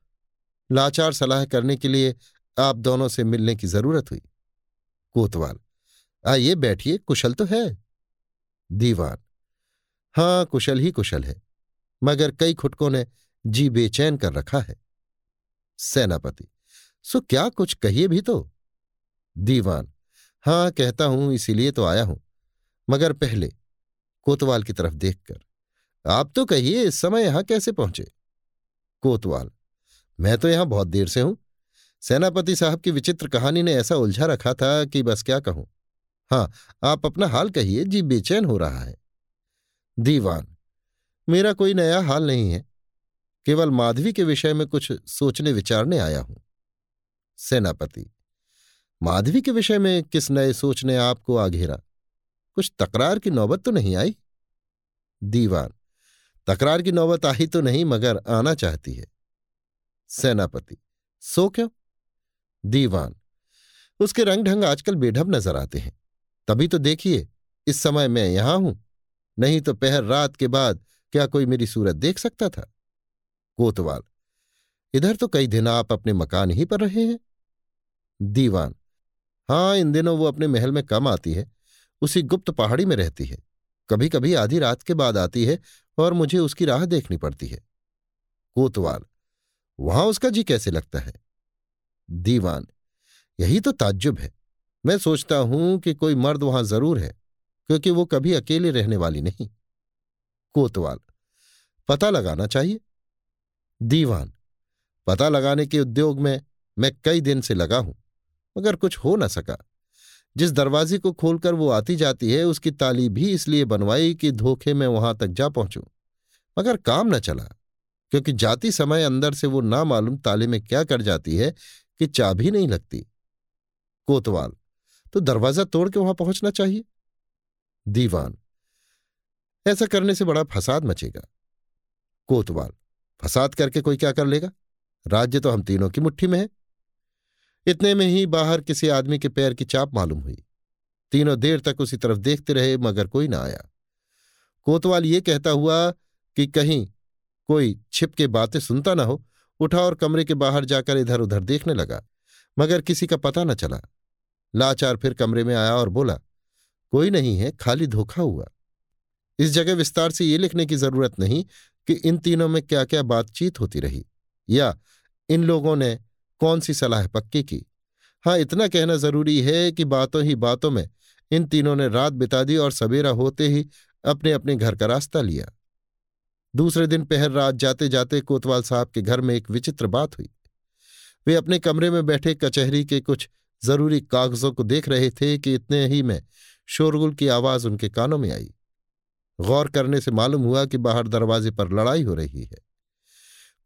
लाचार सलाह करने के लिए आप दोनों से मिलने की ज़रूरत हुई। कोतवाल, आइए बैठिए, कुशल तो है। दीवान, हाँ, कुशल ही कुशल है, मगर कई खुटकों ने जी बेचैन कर रखा है। सेनापति। सो क्या कुछ कहिए भी तो? दीवान। हाँ, कहता हूँ, इसीलिए तो आया हूँ। मगर पहले, कोतवाल की तरफ़ देखकर। आप तो कहिए, इस समय यहाँ कैसे पहुँचे? कोतवाल। मैं तो यहाँ बहुत देर से हूँ। सेनापति साहब की विचित्र कहानी ने ऐसा उलझा रखा था कि बस क्या कहूँ। हाँ आप अपना हाल कहिए, जी बेचैन हो रहा है। दीवान। मेरा कोई नया हाल नहीं है। केवल माधवी के विषय में कुछ सोचने विचारने आया हूँ। सेनापति, माधवी के विषय में किस नए सोच ने आपको आघेरा? कुछ तकरार की नौबत तो नहीं आई? दीवान, तकरार की नौबत आई तो नहीं, मगर आना चाहती है। सेनापति, सो क्यों? दीवान, उसके रंग ढंग आजकल बेढब नज़र आते हैं। तभी तो देखिए, इस समय मैं यहाँ हूँ। नहीं तो पहर रात के बाद क्या कोई मेरी सूरत देख सकता था? कोतवाल, इधर तो कई दिन आप अपने मकान ही पर रहे हैं। दीवान हाँ इन दिनों वो अपने महल में कम आती है, उसी गुप्त पहाड़ी में रहती है। कभी कभी आधी रात के बाद आती है और मुझे उसकी राह देखनी पड़ती है। कोतवाल, वहाँ उसका जी कैसे लगता है? दीवान, यही तो ताज्जुब है। मैं सोचता हूँ कि कोई मर्द वहाँ ज़रूर है, क्योंकि वो कभी अकेले रहने वाली नहीं। कोतवाल, पता लगाना चाहिए। दीवान। पता लगाने के उद्योग में मैं कई दिन से लगा हूँ, मगर कुछ हो न सका। जिस दरवाजे को खोलकर वो आती जाती है, उसकी ताली भी इसलिए बनवाई कि धोखे में वहाँ तक जा पहुंचूं। मगर काम न चला, क्योंकि जाती समय अंदर से वो ना मालूम ताले में क्या कर जाती है कि चाबी नहीं लगती। कोतवाल तो दरवाज़ा तोड़ के वहाँ पहुँचना चाहिए? दीवान, ऐसा करने से बड़ा फसाद मचेगा। कोतवाल फसाद करके कोई क्या कर लेगा? राज्य तो हम तीनों की मुट्ठी में है। इतने में ही बाहर किसी आदमी के पैर की चाप मालूम हुई। तीनों देर तक उसी तरफ़ देखते रहे, मगर कोई ना आया। कोतवाल ये कहता हुआ कि कहीं कोई छिप के बातें सुनता ना हो। उठा और कमरे के बाहर जाकर इधर उधर देखने लगा, मगर किसी का पता न चला। लाचार फिर कमरे में आया और बोला, कोई नहीं है, खाली धोखा हुआ। इस जगह विस्तार से ये लिखने की ज़रूरत नहीं कि इन तीनों में क्या क्या बातचीत होती रही? या इन लोगों ने कौन सी सलाह पक्की की? हाँ इतना कहना ज़रूरी है कि बातों ही बातों में इन तीनों ने रात बिता दी और सवेरा होते ही अपने अपने घर का रास्ता लिया। दूसरे दिन पहर रात जाते जाते कोतवाल साहब के घर में एक विचित्र बात हुई। वे अपने कमरे में बैठे कचहरी के कुछ ज़रूरी कागजों को देख रहे थे कि इतने ही में शोरगुल की आवाज़ उनके कानों में आई। गौर करने से मालूम हुआ कि बाहर दरवाजे पर लड़ाई हो रही है।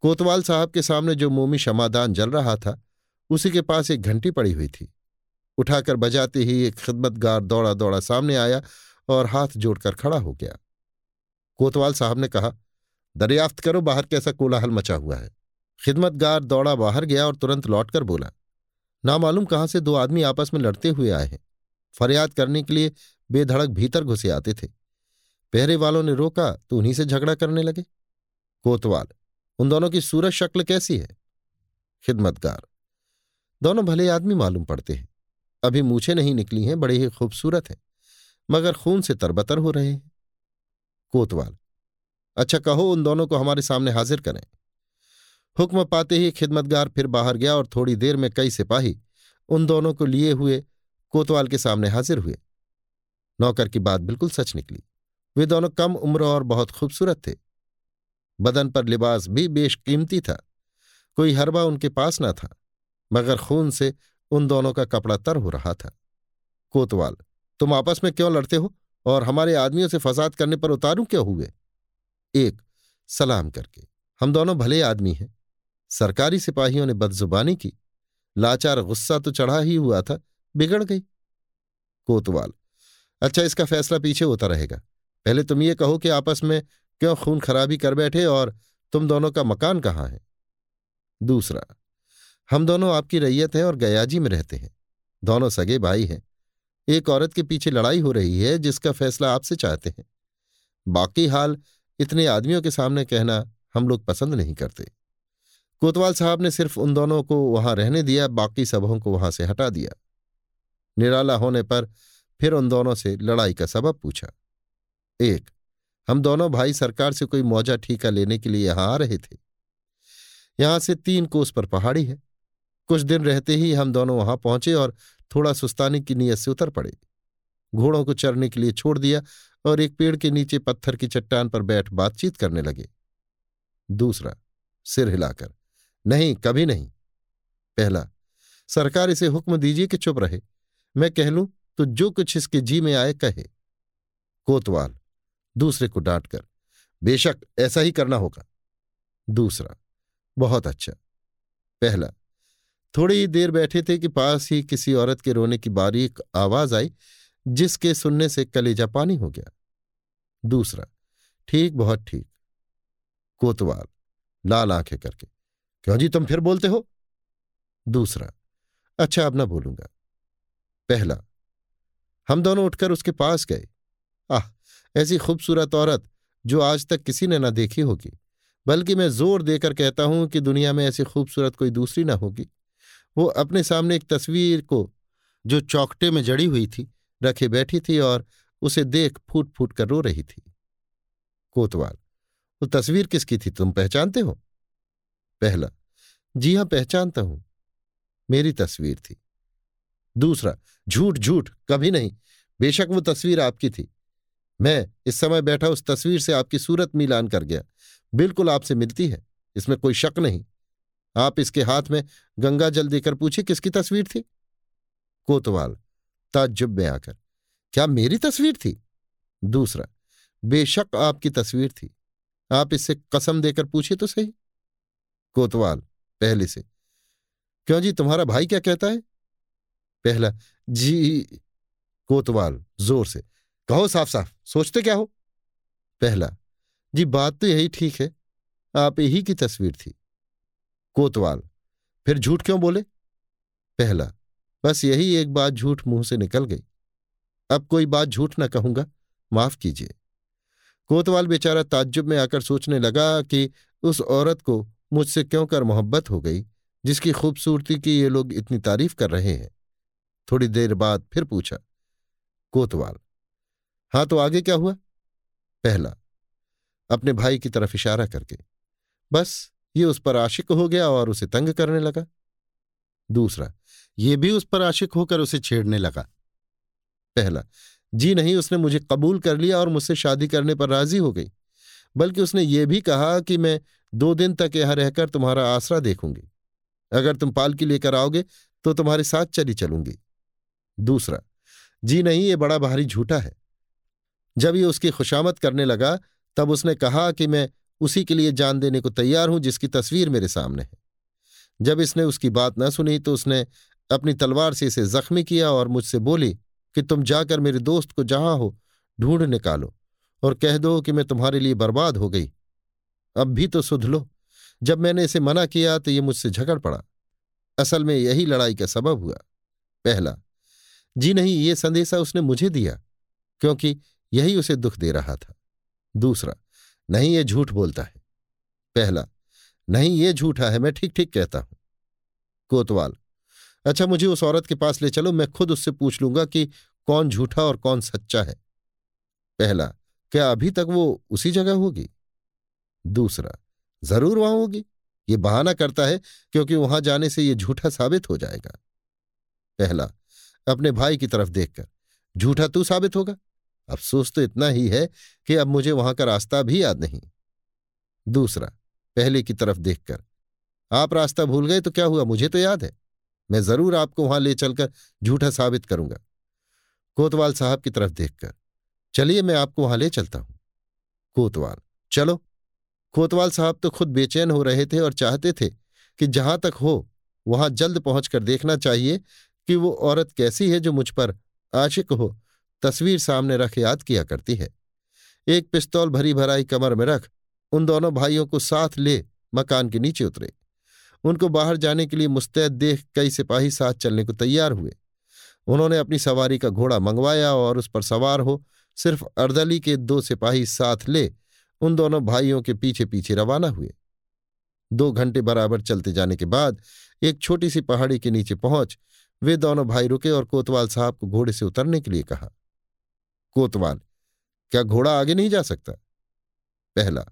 कोतवाल साहब के सामने जो मोमी क्षमादान जल रहा था, उसी के पास एक घंटी पड़ी हुई थी। उठाकर बजाते ही एक खिदमतगार दौड़ा दौड़ा सामने आया और हाथ जोड़कर खड़ा हो गया। कोतवाल साहब ने कहा, दरियाफ्त करो, बाहर कैसा कोलाहल मचा हुआ है? खिदमतगार दौड़ा बाहर गया और तुरंत लौटकर बोला, नामालूम कहाँ से दो आदमी आपस में लड़ते हुए आए हैं। फरियाद करने के लिए बेधड़क भीतर घुसे आते थे। पहरे वालों ने रोका तो उन्हीं से झगड़ा करने लगे। कोतवाल, उन दोनों की सूरज शक्ल कैसी है? खिदमतगार, दोनों भले आदमी मालूम पड़ते हैं, अभी मूछे नहीं निकली हैं, बड़े ही खूबसूरत हैं, मगर खून से तरबतर हो रहे हैं। कोतवाल अच्छा कहो उन दोनों को हमारे सामने हाजिर करें। हुक्म पाते ही खिदमतगार फिर बाहर गया और थोड़ी देर में कई सिपाही उन दोनों को लिए हुए कोतवाल के सामने हाजिर हुए। नौकर की बात बिल्कुल सच निकली। वे दोनों कम उम्र और बहुत खूबसूरत थे। बदन पर लिबास भी बेशकीमती था। कोई हरबा उनके पास न था, मगर खून से उन दोनों का कपड़ा तर हो रहा था। कोतवाल, तुम आपस में क्यों लड़ते हो और हमारे आदमियों से फसाद करने पर उतारू क्यों हुए? एक, सलाम करके, हम दोनों भले आदमी हैं। सरकारी सिपाहियों ने बदजुबानी की। लाचार गुस्सा तो चढ़ा ही हुआ था, बिगड़ गई। कोतवाल अच्छा इसका फैसला पीछे होता रहेगा। पहले तुम ये कहो कि आपस में क्यों खून खराबी कर बैठे और तुम दोनों का मकान कहाँ है? दूसरा, हम दोनों आपकी रैयत हैं और गयाजी में रहते हैं। दोनों सगे भाई हैं। एक औरत के पीछे लड़ाई हो रही है जिसका फैसला आपसे चाहते हैं। बाकी हाल इतने आदमियों के सामने कहना हम लोग पसंद नहीं करते। कोतवाल साहब ने सिर्फ़ उन दोनों को वहाँ रहने दिया, बाकी सबों को वहाँ से हटा दिया। निराला होने पर फिर उन दोनों से लड़ाई का सबब पूछा। एक, हम दोनों भाई सरकार से कोई मौजा ठीका लेने के लिए यहाँ आ रहे थे। यहाँ से तीन कोस पर पहाड़ी है। कुछ दिन रहते ही हम दोनों वहाँ पहुँचे और थोड़ा सुस्ताने की नीयत से उतर पड़े। घोड़ों को चरने के लिए छोड़ दिया और एक पेड़ के नीचे पत्थर की चट्टान पर बैठ बातचीत करने लगे। दूसरा, सिर हिलाकर, नहीं, कभी नहीं। पहला, सरकार इसे हुक्म दीजिए कि चुप रहे। मैं कह लूँ तो जो कुछ इसके जी में आए कहे। कोतवाल दूसरे को डांटकर, बेशक ऐसा ही करना होगा। दूसरा, बहुत अच्छा। पहला, थोड़ी ही देर बैठे थे कि पास ही किसी औरत के रोने की बारीक आवाज़ आई, जिसके सुनने से कलेजा पानी हो गया। दूसरा, ठीक, बहुत ठीक। कोतवाल, लाल आँखें करके, क्यों जी तुम फिर बोलते हो? दूसरा अच्छा अब ना बोलूँगा। पहला, हम दोनों उठकर उसके पास गए। आह ऐसी खूबसूरत औरत जो आज तक किसी ने ना देखी होगी। बल्कि मैं ज़ोर देकर कहता हूँ कि दुनिया में ऐसी खूबसूरत कोई दूसरी ना होगी। वो अपने सामने एक तस्वीर को, जो चौकटे में जड़ी हुई थी, रखे बैठी थी और उसे देख फूट फूट कर रो रही थी। कोतवाल, वो तस्वीर किसकी थी, तुम पहचानते हो? पहला, जी हाँ, पहचानता हूँ। मेरी तस्वीर थी। दूसरा झूठ झूठ कभी नहीं। बेशक वो तस्वीर आपकी थी। मैं इस समय बैठा उस तस्वीर से आपकी सूरत मिलान कर गया। बिल्कुल आपसे मिलती है, इसमें कोई शक नहीं। आप इसके हाथ में गंगा जल देकर पूछे किसकी तस्वीर थी? कोतवाल, ताज्जुब में आकर, क्या मेरी तस्वीर थी? दूसरा, बेशक आपकी तस्वीर थी। आप इससे कसम देकर पूछे तो सही। कोतवाल, पहले से, क्यों जी, तुम्हारा भाई क्या कहता है? पहला, जी, कोतवाल, ज़ोर से कहो साफ़ साफ़ सोचते क्या हो? पहला, जी बात तो यही ठीक है, आप यही की तस्वीर थी। कोतवाल, फिर झूठ क्यों बोले? पहला, बस यही एक बात झूठ मुँह से निकल गई। अब कोई बात झूठ ना कहूँगा, माफ़ कीजिए। कोतवाल बेचारा ताज्जुब में आकर सोचने लगा कि उस औरत को मुझसे क्यों कर मोहब्बत हो गई, जिसकी खूबसूरती की ये लोग इतनी तारीफ़ कर रहे हैं। थोड़ी देर बाद फिर पूछा, कोतवाल हाँ तो आगे क्या हुआ? पहला, अपने भाई की तरफ़ इशारा करके। बस, ये उस पर आशिक हो गया और उसे तंग करने लगा। दूसरा, ये भी उस पर आशिक होकर उसे छेड़ने लगा। पहला, जी नहीं, उसने मुझे कबूल कर लिया और मुझसे शादी करने पर राज़ी हो गई। बल्कि उसने ये भी कहा कि मैं दो दिन तक यहाँ रहकर तुम्हारा आसरा देखूँगी। अगर तुम पालकी लेकर आओगे तो तुम्हारे साथ चली चलूँगी। दूसरा, जी नहीं, ये बड़ा भारी झूठा है। जब ये उसकी खुशामद करने लगा, तब उसने कहा कि मैं उसी के लिए जान देने को तैयार हूँ जिसकी तस्वीर मेरे सामने है। जब इसने उसकी बात न सुनी तो उसने अपनी तलवार से इसे जख्मी किया और मुझसे बोली कि तुम जाकर मेरे दोस्त को जहाँ हो, ढूंढ निकालो और कह दो कि मैं तुम्हारे लिए बर्बाद हो गई। अब भी तो सुध लो। जब मैंने इसे मना किया तो ये मुझसे झगड़ पड़ा। असल में यही लड़ाई का सबब हुआ। पहला, जी नहीं, ये संदेशा उसने मुझे दिया, क्योंकि यही उसे दुख दे रहा था। दूसरा, नहीं, ये झूठ बोलता है। पहला, नहीं, ये झूठा है, मैं ठीक ठीक कहता हूँ। कोतवाल अच्छा मुझे उस औरत के पास ले चलो, मैं खुद उससे पूछ लूँगा कि कौन झूठा और कौन सच्चा है। पहला, क्या अभी तक वो उसी जगह होगी? दूसरा, ज़रूर वहाँ होगी। ये बहाना करता है, क्योंकि वहाँ जाने से ये झूठा साबित हो जाएगा। पहला, अपने भाई की तरफ़ देखकर, झूठा तू साबित होगा? अफसोस तो इतना ही है कि अब मुझे वहाँ का रास्ता भी याद नहीं। दूसरा, पहले की तरफ़ देखकर, आप रास्ता भूल गए तो क्या हुआ? मुझे तो याद है। मैं ज़रूर आपको वहाँ ले चलकर झूठा साबित करूँगा। कोतवाल साहब की तरफ़ देखकर, चलिए मैं आपको वहाँ ले चलता हूँ। कोतवाल, चलो। कोतवाल साहब तो खुद बेचैन हो रहे थे और चाहते थे कि जहाँ तक हो, वहाँ जल्द पहुंचकर देखना चाहिए कि वो औरत कैसी है जो मुझ पर आशिक हो तस्वीर सामने रख याद किया करती है। एक पिस्तौल भरी भराई कमर में रख, उन दोनों भाइयों को साथ ले मकान के नीचे उतरे। उनको बाहर जाने के लिए मुस्तैद देख कई सिपाही साथ चलने को तैयार हुए। उन्होंने अपनी सवारी का घोड़ा मंगवाया और उस पर सवार हो सिर्फ़ अर्दली के दो सिपाही साथ ले उन दोनों भाइयों के पीछे पीछे रवाना हुए। दो घंटे बराबर चलते जाने के बाद एक छोटी सी पहाड़ी के नीचे पहुँच वे दोनों भाई रुके और कोतवाल साहब को घोड़े से उतरने के लिए कहा। कोतवाल, क्या घोड़ा आगे नहीं जा सकता? पहला,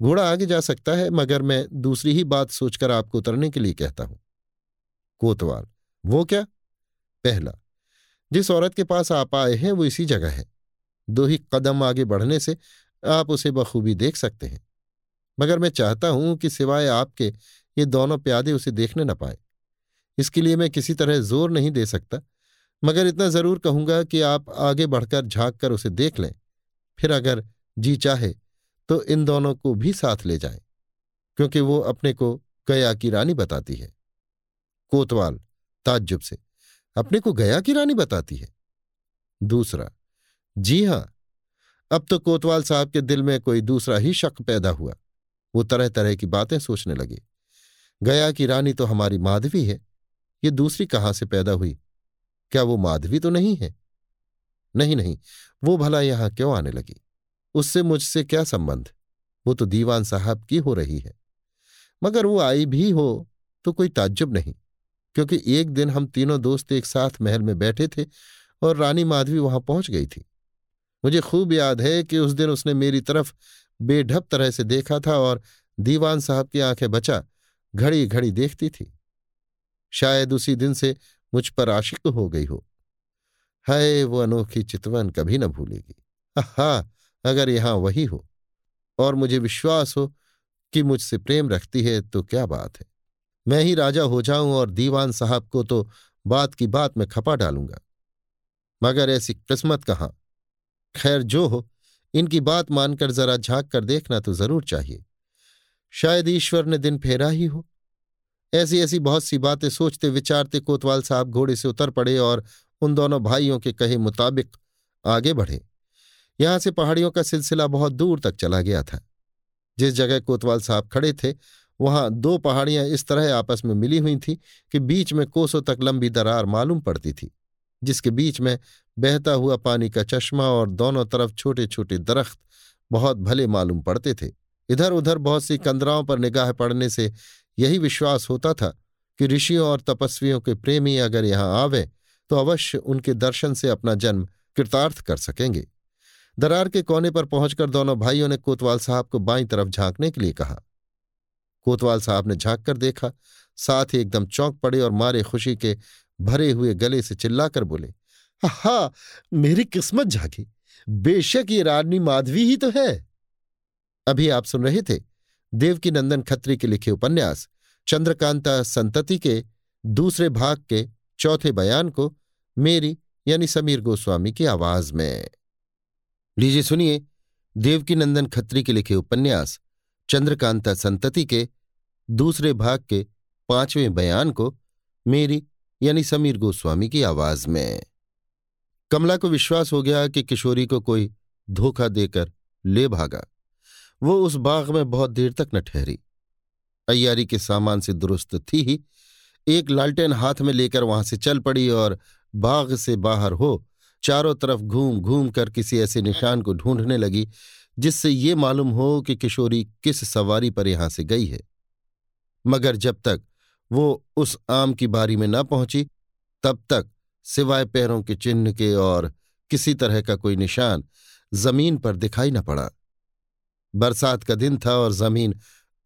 घोड़ा आगे जा सकता है, मगर मैं दूसरी ही बात सोचकर आपको उतरने के लिए कहता हूँ। कोतवाल, वो क्या? पहला, जिस औरत के पास आप आए हैं, वो इसी जगह है। दो ही कदम आगे बढ़ने से आप उसे बखूबी देख सकते हैं। मगर मैं चाहता हूँ कि सिवाय आपके, ये दोनों प्यादे उसे देखने न पाए। इसके लिए मैं किसी तरह ज़ोर नहीं दे सकता। मगर इतना ज़रूर कहूँगा कि आप आगे बढ़कर झाँक कर उसे देख लें। फिर अगर जी चाहे तो इन दोनों को भी साथ ले जाएँ, क्योंकि वो अपने को गया की रानी बताती है। कोतवाल, ताज्जुब से, अपने को गया की रानी बताती है? दूसरा, जी हाँ, अब तो कोतवाल साहब के दिल में कोई दूसरा ही शक पैदा हुआ। वो तरह तरह की बातें सोचने लगे। गया की रानी तो हमारी माधवी है, ये दूसरी कहाँ से पैदा हुई? क्या वो माधवी तो नहीं है? नहीं नहीं, वो भला यहाँ क्यों आने लगी? उससे मुझसे क्या संबंध? वो तो दीवान साहब की हो रही है। मगर वो आई भी हो तो कोई ताज्जुब नहीं, क्योंकि एक दिन हम तीनों दोस्त एक साथ महल में बैठे थे और रानी माधवी वहाँ पहुँच गई थी। मुझे खूब याद है कि उस दिन उसने मेरी तरफ़ बेढप तरह से देखा था और दीवान साहब की आँखें बचा घड़ी घड़ी देखती थी। शायद उसी दिन से मुझ पर आशिक हो गई हो। है वो अनोखी चितवन कभी न भूलेगी। हा अगर यहाँ वही हो और मुझे विश्वास हो कि मुझसे प्रेम रखती है तो क्या बात है। मैं ही राजा हो जाऊँ और दीवान साहब को तो बात की बात में खपा डालूँगा। मगर ऐसी किस्मत कहाँ? खैर, जो हो, इनकी बात मानकर जरा झाँक कर देखना तो ज़रूर चाहिए। शायद ईश्वर ने दिन फेरा ही हो। ऐसी ऐसी बहुत सी बातें सोचते, विचारते कोतवाल साहब घोड़े से उतर पड़े और उन दोनों भाइयों के कहे मुताबिक आगे बढ़े। यहाँ से पहाड़ियों का सिलसिला बहुत दूर तक चला गया था। जिस जगह कोतवाल साहब खड़े थे, वहाँ दो पहाड़ियाँ इस तरह आपस में मिली हुई थीं कि बीच में कोसों तक लंबी दरार मालूम पड़ती थी, जिसके बीच में बहता हुआ पानी का चश्मा और दोनों तरफ़ छोटे छोटे दरख्त बहुत भले मालूम पड़ते थे। इधर उधर बहुत सी कंदराओं पर निगाह पड़ने से यही विश्वास होता था कि ऋषियों और तपस्वियों के प्रेमी अगर यहाँ आवे तो अवश्य उनके दर्शन से अपना जन्म कृतार्थ कर सकेंगे। दरार के कोने पर पहुंचकर दोनों भाइयों ने कोतवाल साहब को बाई तरफ़ झांकने के लिए कहा। कोतवाल साहब ने झाँक कर देखा, साथ ही एकदम चौंक पड़े और मारे खुशी के भरे हुए गले से चिल्लाकर बोले हा मेरी किस्मत झाकी। बेशक ये रानी माधवी ही तो है। अभी आप सुन रहे थे देवकी नंदन खत्री के लिखे उपन्यास, चंद्रकांता संतति के दूसरे भाग के चौथे बयान को मेरी यानी समीर गोस्वामी की आवाज़ में। लीजिए सुनिए देवकी नंदन खत्री के लिखे उपन्यास, चंद्रकांता संतति के दूसरे भाग के पाँचवें बयान को मेरी यानी समीर गोस्वामी की आवाज़ में। कमला को विश्वास हो गया कि किशोरी को कोई धोखा देकर ले भागा। वो उस बाग में बहुत देर तक न ठहरी। अयारी के सामान से दुरुस्त थी ही, एक लालटेन हाथ में लेकर वहाँ से चल पड़ी और बाग से बाहर हो चारों तरफ़ घूम घूम कर किसी ऐसे निशान को ढूँढने लगी, जिससे ये मालूम हो कि किशोरी किस सवारी पर यहाँ से गई है। मगर जब तक वो उस आम की बारी में न पहुँची, तब तक सिवाय पैरों के चिन्ह के और किसी तरह का कोई निशान ज़मीन पर दिखाई न पड़ा। बरसात का दिन था और ज़मीन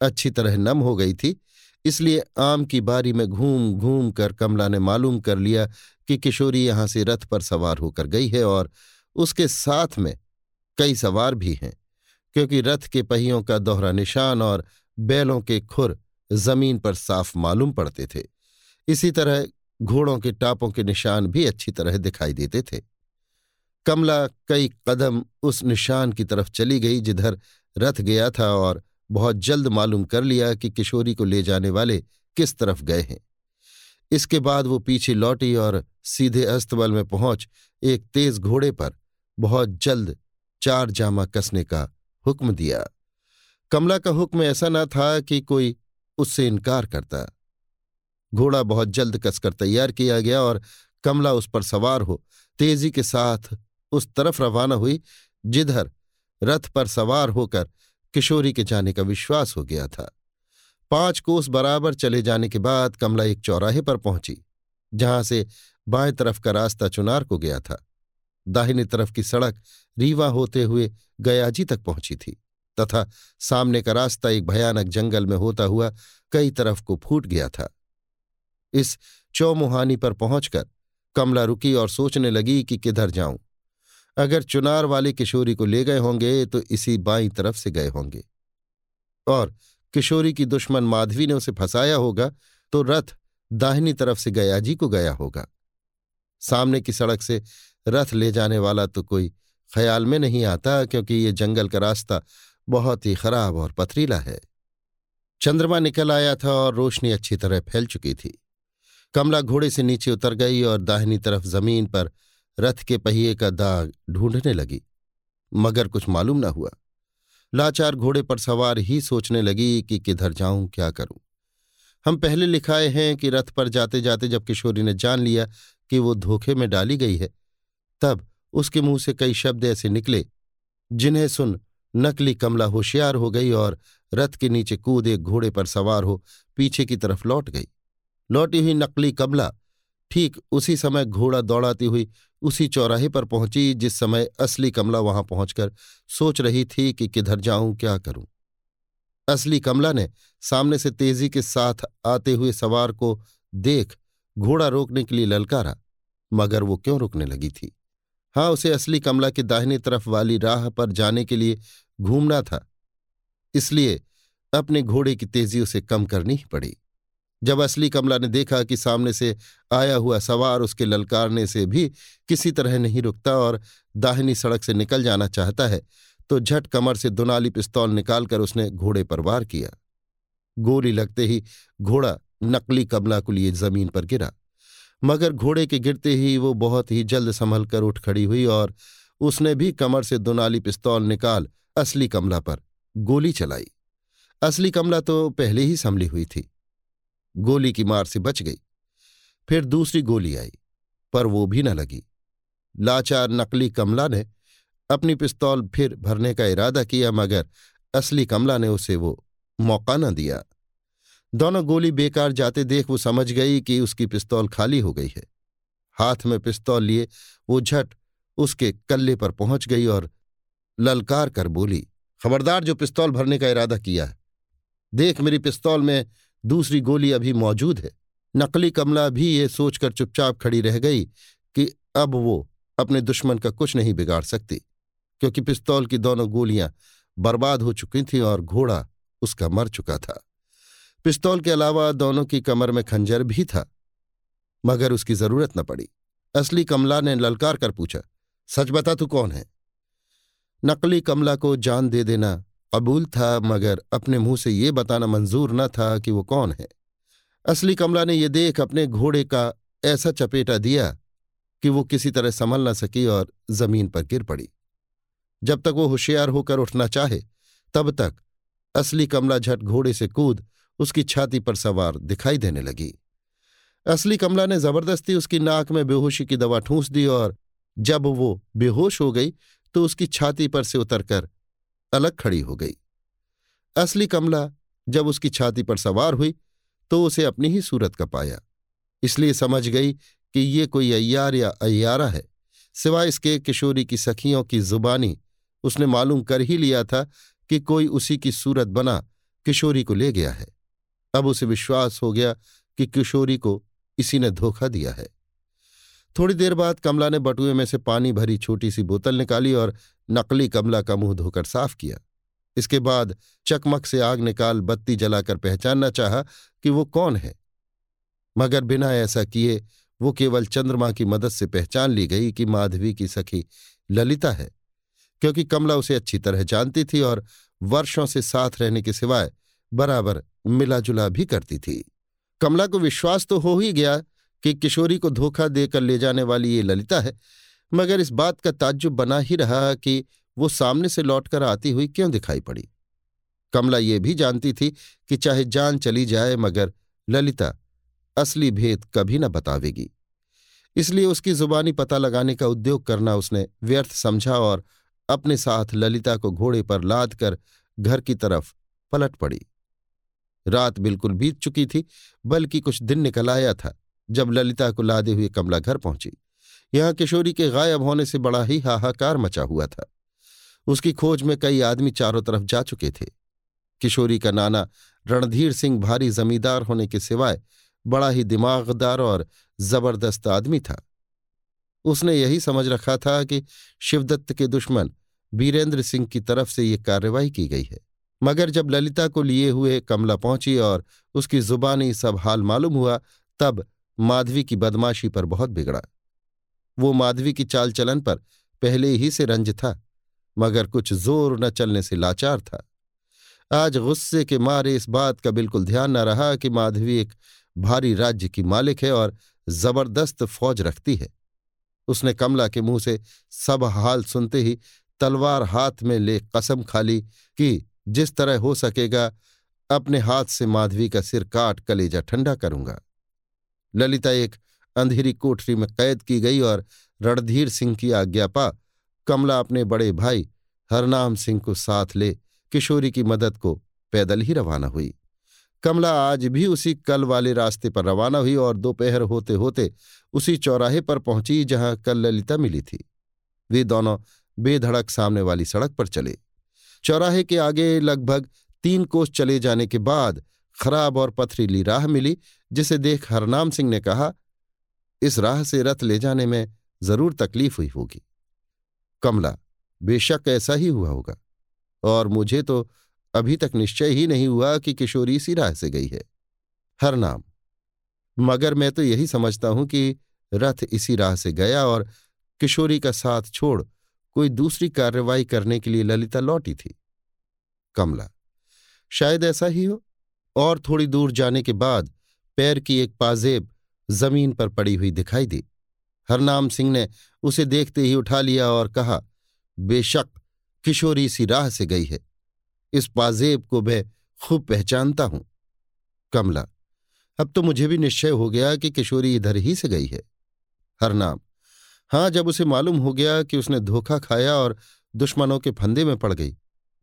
अच्छी तरह नम हो गई थी, इसलिए आम की बारी में घूम घूम कर कमला ने मालूम कर लिया कि किशोरी यहाँ से रथ पर सवार होकर गई है और उसके साथ में कई सवार भी हैं, क्योंकि रथ के पहियों का दोहरा निशान और बैलों के खुर ज़मीन पर साफ़ मालूम पड़ते थे। इसी तरह घोड़ों के टापों के निशान भी अच्छी तरह दिखाई देते थे। कमला कई कदम उस निशान की तरफ़ चली गई, जिधर रथ गया था और बहुत जल्द मालूम कर लिया कि किशोरी को ले जाने वाले किस तरफ़ गए हैं। इसके बाद वो पीछे लौटी और सीधे अस्तबल में पहुँच एक तेज घोड़े पर बहुत जल्द चार जामा कसने का हुक्म दिया। कमला का हुक्म ऐसा न था कि कोई उससे इनकार करता। घोड़ा बहुत जल्द कसकर तैयार किया गया और कमला उस पर सवार हो, तेज़ी के साथ उस तरफ़ रवाना हुई, जिधर रथ पर सवार होकर किशोरी के जाने का विश्वास हो गया था। पाँच कोस बराबर चले जाने के बाद कमला एक चौराहे पर पहुँची, जहाँ से बाएँ तरफ़ का रास्ता चुनार को गया था। दाहिनी तरफ़ की सड़क रीवा होते हुए गयाजी तक पहुँची थी, तथा सामने का रास्ता एक भयानक जंगल में होता हुआ कई तरफ़ को फूट गया था। इस चौमुहानी पर पहुंचकर कमला रुकी और सोचने लगी कि किधर जाऊँ। अगर चुनार वाले किशोरी को ले गए होंगे तो इसी बाई तरफ़ से गए होंगे। और किशोरी की दुश्मन माधवी ने उसे फंसाया होगा तो रथ दाहिनी तरफ़ से गयाजी को गया होगा। सामने की सड़क से रथ ले जाने वाला तो कोई ख्याल में नहीं आता, क्योंकि ये जंगल का रास्ता बहुत ही खराब और पथरीला है। चंद्रमा निकल आया था और रोशनी अच्छी तरह फैल चुकी थी। कमला घोड़े से नीचे उतर गई और दाहिनी तरफ़ ज़मीन पर रथ के पहिए का दाग ढूँढने लगी, मगर कुछ मालूम न हुआ। लाचार घोड़े पर सवार ही सोचने लगी कि किधर जाऊँ, क्या करूँ। हम पहले लिखाए हैं कि रथ पर जाते जाते जब किशोरी ने जान लिया कि वो धोखे में डाली गई है, तब उसके मुँह से कई शब्द ऐसे निकले, जिन्हें सुन नकली कमला होशियार हो गई और रथ के नीचे कूद एक घोड़े पर सवार हो पीछे की तरफ़ लौट गई। लौटी हुई नकली कमला ठीक उसी समय घोड़ा दौड़ाती हुई उसी चौराहे पर पहुँची, जिस समय असली कमला वहाँ पहुंचकर सोच रही थी कि किधर जाऊँ, क्या करूँ। असली कमला ने सामने से तेज़ी के साथ आते हुए सवार को देख घोड़ा रोकने के लिए ललकारा, मगर वो क्यों रुकने लगी थी? हाँ उसे असली कमला की दाहिनी तरफ़ वाली राह पर जाने के लिए घूमना था, इसलिए अपने घोड़े की तेज़ी उसे कम करनी ही पड़ी। जब असली कमला ने देखा कि सामने से आया हुआ सवार उसके ललकारने से भी किसी तरह नहीं रुकता और दाहिनी सड़क से निकल जाना चाहता है तो झट कमर से दुनाली पिस्तौल निकालकर उसने घोड़े पर वार किया। गोली लगते ही घोड़ा नकली कमला को लिए ज़मीन पर गिरा। मगर घोड़े के गिरते ही वो बहुत ही जल्द संभल कर उठ खड़ी हुई और उसने भी कमर से दुनाली पिस्तौल निकाल असली कमला पर गोली चलाई। असली कमला तो पहले ही संभली हुई थी। गोली की मार से बच गई। फिर दूसरी गोली आई, पर वो भी न लगी। लाचार नकली कमला ने अपनी पिस्तौल फिर भरने का इरादा किया, मगर असली कमला ने उसे वो मौका न दिया। दोनों गोली बेकार जाते देख वो समझ गई कि उसकी पिस्तौल खाली हो गई है। हाथ में पिस्तौल लिए, वो झट उसके कल्ले पर पहुँच गई और ललकार कर बोली, खबरदार, जो पिस्तौल भरने का इरादा किया है, देख मेरी पिस्तौल में दूसरी गोली अभी मौजूद है। नकली कमला भी ये सोचकर चुपचाप खड़ी रह गई कि अब वो अपने दुश्मन का कुछ नहीं बिगाड़ सकती, क्योंकि पिस्तौल की दोनों गोलियाँ बर्बाद हो चुकी थीं और घोड़ा उसका मर चुका था। पिस्तौल के अलावा दोनों की कमर में खंजर भी था, मगर उसकी ज़रूरत न पड़ी। असली कमला ने ललकार कर पूछा, सच बता तू कौन है? नकली कमला को जान दे देना कबूल था, मगर अपने मुँह से ये बताना मंजूर न था कि वो कौन है। असली कमला ने यह देख अपने घोड़े का ऐसा चपेटा दिया कि वो किसी तरह संभल न सकी और ज़मीन पर गिर पड़ी। जब तक वो होशियार होकर उठना चाहे, तब तक असली कमला झट घोड़े से कूद उसकी छाती पर सवार दिखाई देने लगी। असली कमला ने ज़बरदस्ती उसकी नाक में बेहोशी की दवा ठूंस दी और जब वो बेहोश हो गई तो उसकी छाती पर से उतरकर अलग खड़ी हो गई। असली कमला जब उसकी छाती पर सवार हुई तो उसे अपनी ही सूरत का पाया। इसलिए समझ गई कि ये कोई अय्यार या अय्यारा है, सिवाय इसके किशोरी की सखियों की जुबानी। उसने मालूम कर ही लिया था कि कोई उसी की सूरत बना किशोरी को ले गया है। अब उसे विश्वास हो गया कि किशोरी को इसी ने धोखा दिया है। थोड़ी देर बाद कमला ने बटुए में से पानी भरी छोटी सी बोतल निकाली और नकली कमला का मुँह धोकर साफ़ किया। इसके बाद चकमक से आग निकाल बत्ती जलाकर पहचानना चाहा कि वो कौन है। मगर बिना ऐसा किए वो केवल चंद्रमा की मदद से पहचान ली गई कि माधवी की सखी ललिता है, क्योंकि कमला उसे अच्छी तरह जानती थी और वर्षों से साथ रहने के सिवाय बराबर मिलाजुला भी करती थी। कमला को विश्वास तो हो ही गया कि किशोरी को धोखा देकर ले जाने वाली ये ललिता है मगर इस बात का ताज्जुब बना ही रहा कि वो सामने से लौटकर आती हुई क्यों दिखाई पड़ी। कमला ये भी जानती थी कि चाहे जान चली जाए मगर ललिता असली भेद कभी न बतावेगी। इसलिए उसकी जुबानी पता लगाने का उद्योग करना उसने व्यर्थ समझा और अपने साथ ललिता को घोड़े पर लाद कर घर की तरफ़ पलट पड़ी। रात बिल्कुल बीत चुकी थी, बल्कि कुछ दिन निकल आया था जब ललिता को लादे हुए कमला घर पहुँची। यहाँ किशोरी के गायब होने से बड़ा ही हाहाकार मचा हुआ था। उसकी खोज में कई आदमी चारों तरफ़ जा चुके थे। किशोरी का नाना रणधीर सिंह भारी जमींदार होने के सिवाय बड़ा ही दिमागदार और ज़बरदस्त आदमी था। उसने यही समझ रखा था कि शिवदत्त के दुश्मन बीरेंद्र सिंह की तरफ़ से ये कार्यवाही की गई है। मगर जब ललिता को लिए हुए कमला पहुँची और उसकी जुबानी सब हाल मालूम हुआ, तब माधवी की बदमाशी पर बहुत बिगड़ा। वो माधवी की चाल चलन पर पहले ही से रंज था, मगर कुछ ज़ोर न चलने से लाचार था। आज गुस्से के मारे इस बात का बिल्कुल ध्यान न रहा कि माधवी एक भारी राज्य की मालिक है और ज़बरदस्त फौज रखती है। उसने कमला के मुँह से सब हाल सुनते ही तलवार हाथ में ले कसम खाली कि जिस तरह हो सकेगा, अपने हाथ से माधवी का सिर काट कलेजा ठंडा करूँगा। ललिता एक अंधेरी कोठरी में कैद की गई और रणधीर सिंह की आज्ञा पा। कमला अपने बड़े भाई हरनाम सिंह को साथ ले किशोरी की मदद को पैदल ही रवाना हुई। कमला आज भी उसी कल वाले रास्ते पर रवाना हुई और दोपहर होते होते उसी चौराहे पर पहुँची जहाँ कल ललिता मिली थी। वे दोनों बेधड़क सामने वाली सड़क पर चले। चौराहे के आगे लगभग तीन कोस चले जाने के बाद खराब और पथरीली राह मिली, जिसे देख हरनाम सिंह ने कहा इस राह से रथ ले जाने में ज़रूर तकलीफ़ हुई होगी। कमला, बेशक ऐसा ही हुआ होगा, और मुझे तो अभी तक निश्चय ही नहीं हुआ कि किशोरी इसी राह से गई है। हर नाम, मगर मैं तो यही समझता हूँ कि रथ इसी राह से गया और किशोरी का साथ छोड़ कोई दूसरी कार्रवाई करने के लिए ललिता लौटी थी। कमला, शायद ऐसा ही हो, और थोड़ी दूर जाने के बाद पैर की एक पाजेब ज़मीन पर पड़ी हुई दिखाई दी। हरनाम सिंह ने उसे देखते ही उठा लिया और कहा, बेशक किशोरी सी राह से गई है। इस पाजेब को मैं खूब पहचानता हूँ। कमला, अब तो मुझे भी निश्चय हो गया कि किशोरी इधर ही से गई है। हरनाम, हाँ, जब उसे मालूम हो गया कि उसने धोखा खाया और दुश्मनों के फंदे में पड़ गई,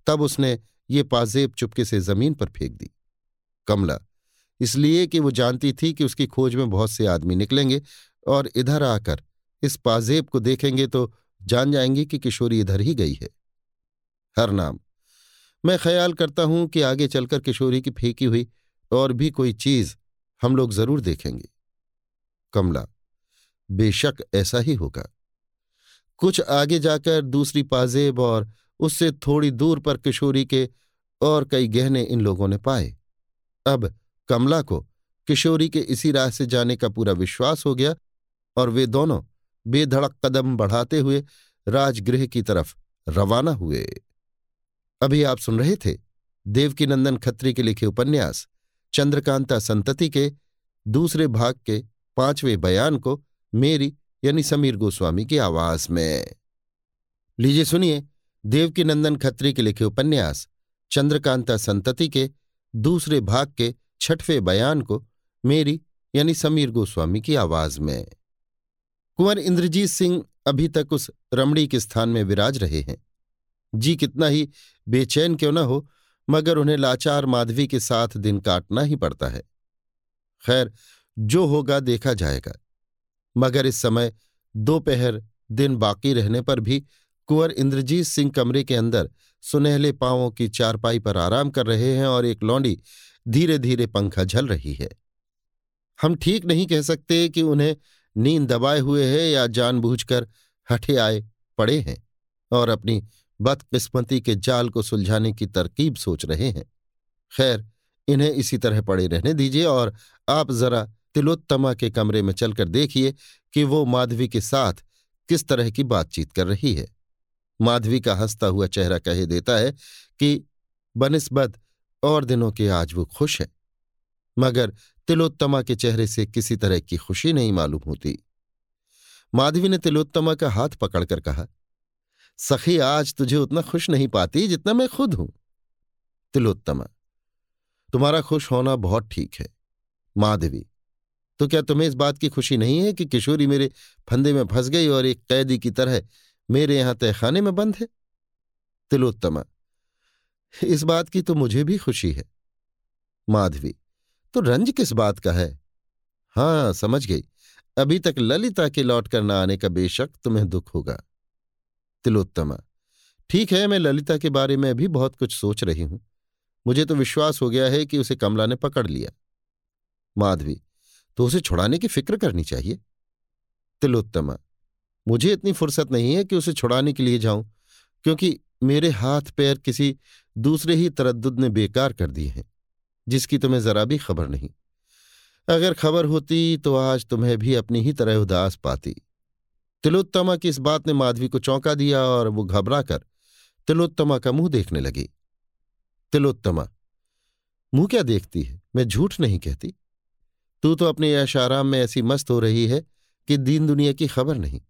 तब उसने ये पाजेब चुपके से ज़मीन पर फेंक दी। कमला इसलिए कि वो जानती थी कि उसकी खोज में बहुत से आदमी निकलेंगे और इधर आकर इस पाजेब को देखेंगे तो जान जाएँगे कि किशोरी इधर ही गई है। हर नाम। मैं ख्याल करता हूँ कि आगे चलकर किशोरी की फेंकी हुई और भी कोई चीज़ हम लोग ज़रूर देखेंगे। कमला। बेशक ऐसा ही होगा। कुछ आगे जाकर दूसरी पाजेब और उससे थोड़ी दूर पर किशोरी के और कई गहने इन लोगों ने पाए। अब कमला को किशोरी के इसी राह से जाने का पूरा विश्वास हो गया और वे दोनों बेधड़क कदम बढ़ाते हुए राजगृह की तरफ़ रवाना हुए। अभी आप सुन रहे थे देवकीनंदन खत्री के लिखे उपन्यास चंद्रकांता संतति के दूसरे भाग के पाँचवें बयान को मेरी यानी समीर गोस्वामी की आवाज़ में। लीजिए सुनिए देवकीनंदन खत्री के लिखे उपन्यास चंद्रकांता संतति के दूसरे भाग के छठवें बयान को मेरी, यानी समीर गोस्वामी की आवाज़ में। कुंवर इंद्रजीत सिंह अभी तक उस रमणी के स्थान में विराज रहे हैं। जी कितना ही बेचैन क्यों न हो, मगर उन्हें लाचार माधवी के साथ दिन काटना ही पड़ता है। खैर, जो होगा देखा जाएगा। मगर इस समय दोपहर दिन बाकी रहने पर भी कुंवर इंद्रजीत सिंह कमरे के अंदर सुनहले पांवों की चारपाई पर आराम कर रहे हैं और एक लौंडी धीरे धीरे पंखा झल रही है। हम ठीक नहीं कह सकते कि उन्हें नींद दबाए हुए है या जानबूझकर हठे आए पड़े हैं और अपनी बदकिस्मती के जाल को सुलझाने की तरकीब सोच रहे हैं। खैर, इन्हें इसी तरह पड़े रहने दीजिए और आप जरा तिलोत्तमा के कमरे में चलकर देखिए कि वो माधवी के साथ किस तरह की बातचीत कर रही है। माधवी का हंसता हुआ चेहरा कहे देता है कि, बनस्बत और दिनों के आज वो खुश है। मगर तिलोत्तमा के चेहरे से किसी तरह की खुशी नहीं मालूम होती। माधवी ने तिलोत्तमा का हाथ पकड़कर कहा, सखी, आज तुझे उतना खुश नहीं पाती जितना मैं खुद हूँ। तिलोत्तमा, तुम्हारा खुश होना बहुत ठीक है। माधवी तो क्या तुम्हें इस बात की खुशी नहीं है कि किशोरी मेरे फंदे में फंस गई और एक कैदी की तरह मेरे यहाँ तहखाने में बंद है? तिलोत्तमा इस बात की तो मुझे भी खुशी है। माधवी तो रंज किस बात का है? हाँ समझ गई। अभी तक ललिता के लौट कर न आने का बेशक तुम्हें दुख होगा। तिलोत्तमा, ठीक है, मैं ललिता के बारे में भी बहुत कुछ सोच रही हूँ। मुझे तो विश्वास हो गया है कि उसे कमला ने पकड़ लिया। माधवी तो उसे छुड़ाने की फ़िक्र करनी चाहिए? तिलोत्तमा, मुझे इतनी फुर्सत नहीं है कि उसे छुड़ाने के लिए जाऊँ, क्योंकि मेरे हाथ पैर किसी दूसरे ही तरद्दुद ने बेकार कर दिए हैं, जिसकी तुम्हें जरा भी खबर नहीं। अगर खबर होती तो आज तुम्हें भी अपनी ही तरह उदास पाती। तिलोत्तमा की इस बात ने माधवी को चौंका दिया और वो घबरा कर तिलोत्तमा का मुँह देखने लगी। तिलोत्तमा, मुँह क्या देखती है? मैं झूठ नहीं कहती। तू तो अपने यश आराम में ऐसी मस्त हो रही है कि दीन दुनिया की खबर नहीं।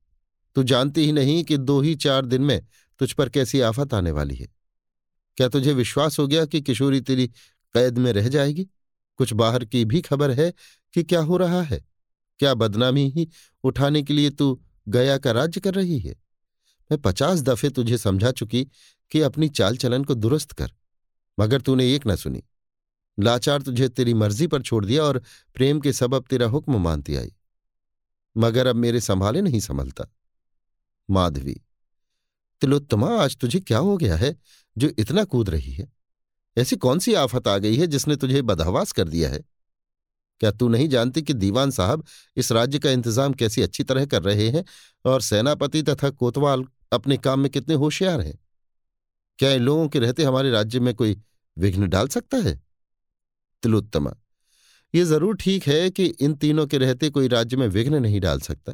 तू जानती ही नहीं कि दो ही चार दिन में तुझ पर कैसी आफत आने वाली है। क्या तुझे विश्वास हो गया कि किशोरी तेरी कैद में रह जाएगी? कुछ बाहर की भी खबर है कि क्या हो रहा है? क्या बदनामी ही उठाने के लिए तू गया का राज्य कर रही है? मैं पचास दफे तुझे समझा चुकी कि अपनी चाल चलन को दुरुस्त कर, मगर तूने एक न सुनी। लाचार तुझे तेरी मर्ज़ी पर छोड़ दिया और प्रेम के सबब तेरा हुक्म मानती आई। मगर अब मेरे संभाले नहीं संभलता। माधवी तिलोत्तमा आज तुझे क्या हो गया है जो इतना कूद रही है? ऐसी कौन सी आफत आ गई है जिसने तुझे बदहवास कर दिया है? क्या तू नहीं जानती कि दीवान साहब इस राज्य का इंतज़ाम कैसी अच्छी तरह कर रहे हैं और सेनापति तथा कोतवाल अपने काम में कितने होशियार हैं? क्या इन लोगों के रहते हमारे राज्य में कोई विघ्न डाल सकता है? तिलोत्तमा, ये ज़रूर ठीक है कि इन तीनों के रहते कोई राज्य में विघ्न नहीं डाल सकता।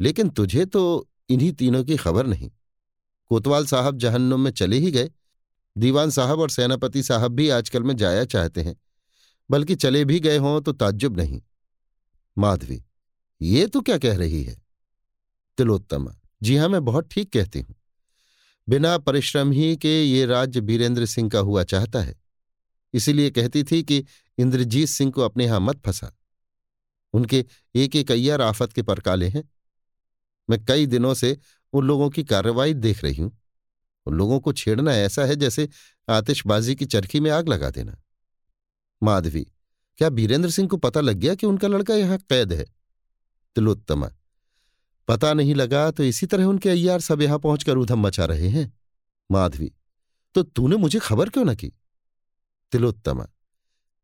लेकिन तुझे तो इन्हीं तीनों की खबर नहीं। कोतवाल साहब जहन्नुम में चले ही गए। दीवान साहब और सेनापति साहब भी आजकल में जाया चाहते हैं, बल्कि चले भी गए हों तो ताज्जुब नहीं। माधवी, ये तो क्या कह रही है? तिलोत्तमा, जी हाँ मैं बहुत ठीक कहती हूँ। बिना परिश्रम ही के ये राज्य बीरेंद्र सिंह का हुआ चाहता है। इसीलिए कहती थी कि इंद्रजीत सिंह को अपने यहाँ मत फंसा। उनके एक एक अय्यर आफत के परकाले हैं। मैं कई दिनों से उन लोगों की कार्रवाई देख रही हूँ। उन लोगों को छेड़ना ऐसा है जैसे आतिशबाजी की चरखी में आग लगा देना। माधवी, क्या बीरेंद्र सिंह को पता लग गया कि उनका लड़का यहाँ कैद है? तिलोत्तमा, पता नहीं लगा तो इसी तरह उनके अय्यार सब यहाँ पहुंचकर उधम मचा रहे हैं। माधवी तो तूने मुझे खबर क्यों न की? तिलोत्तमा,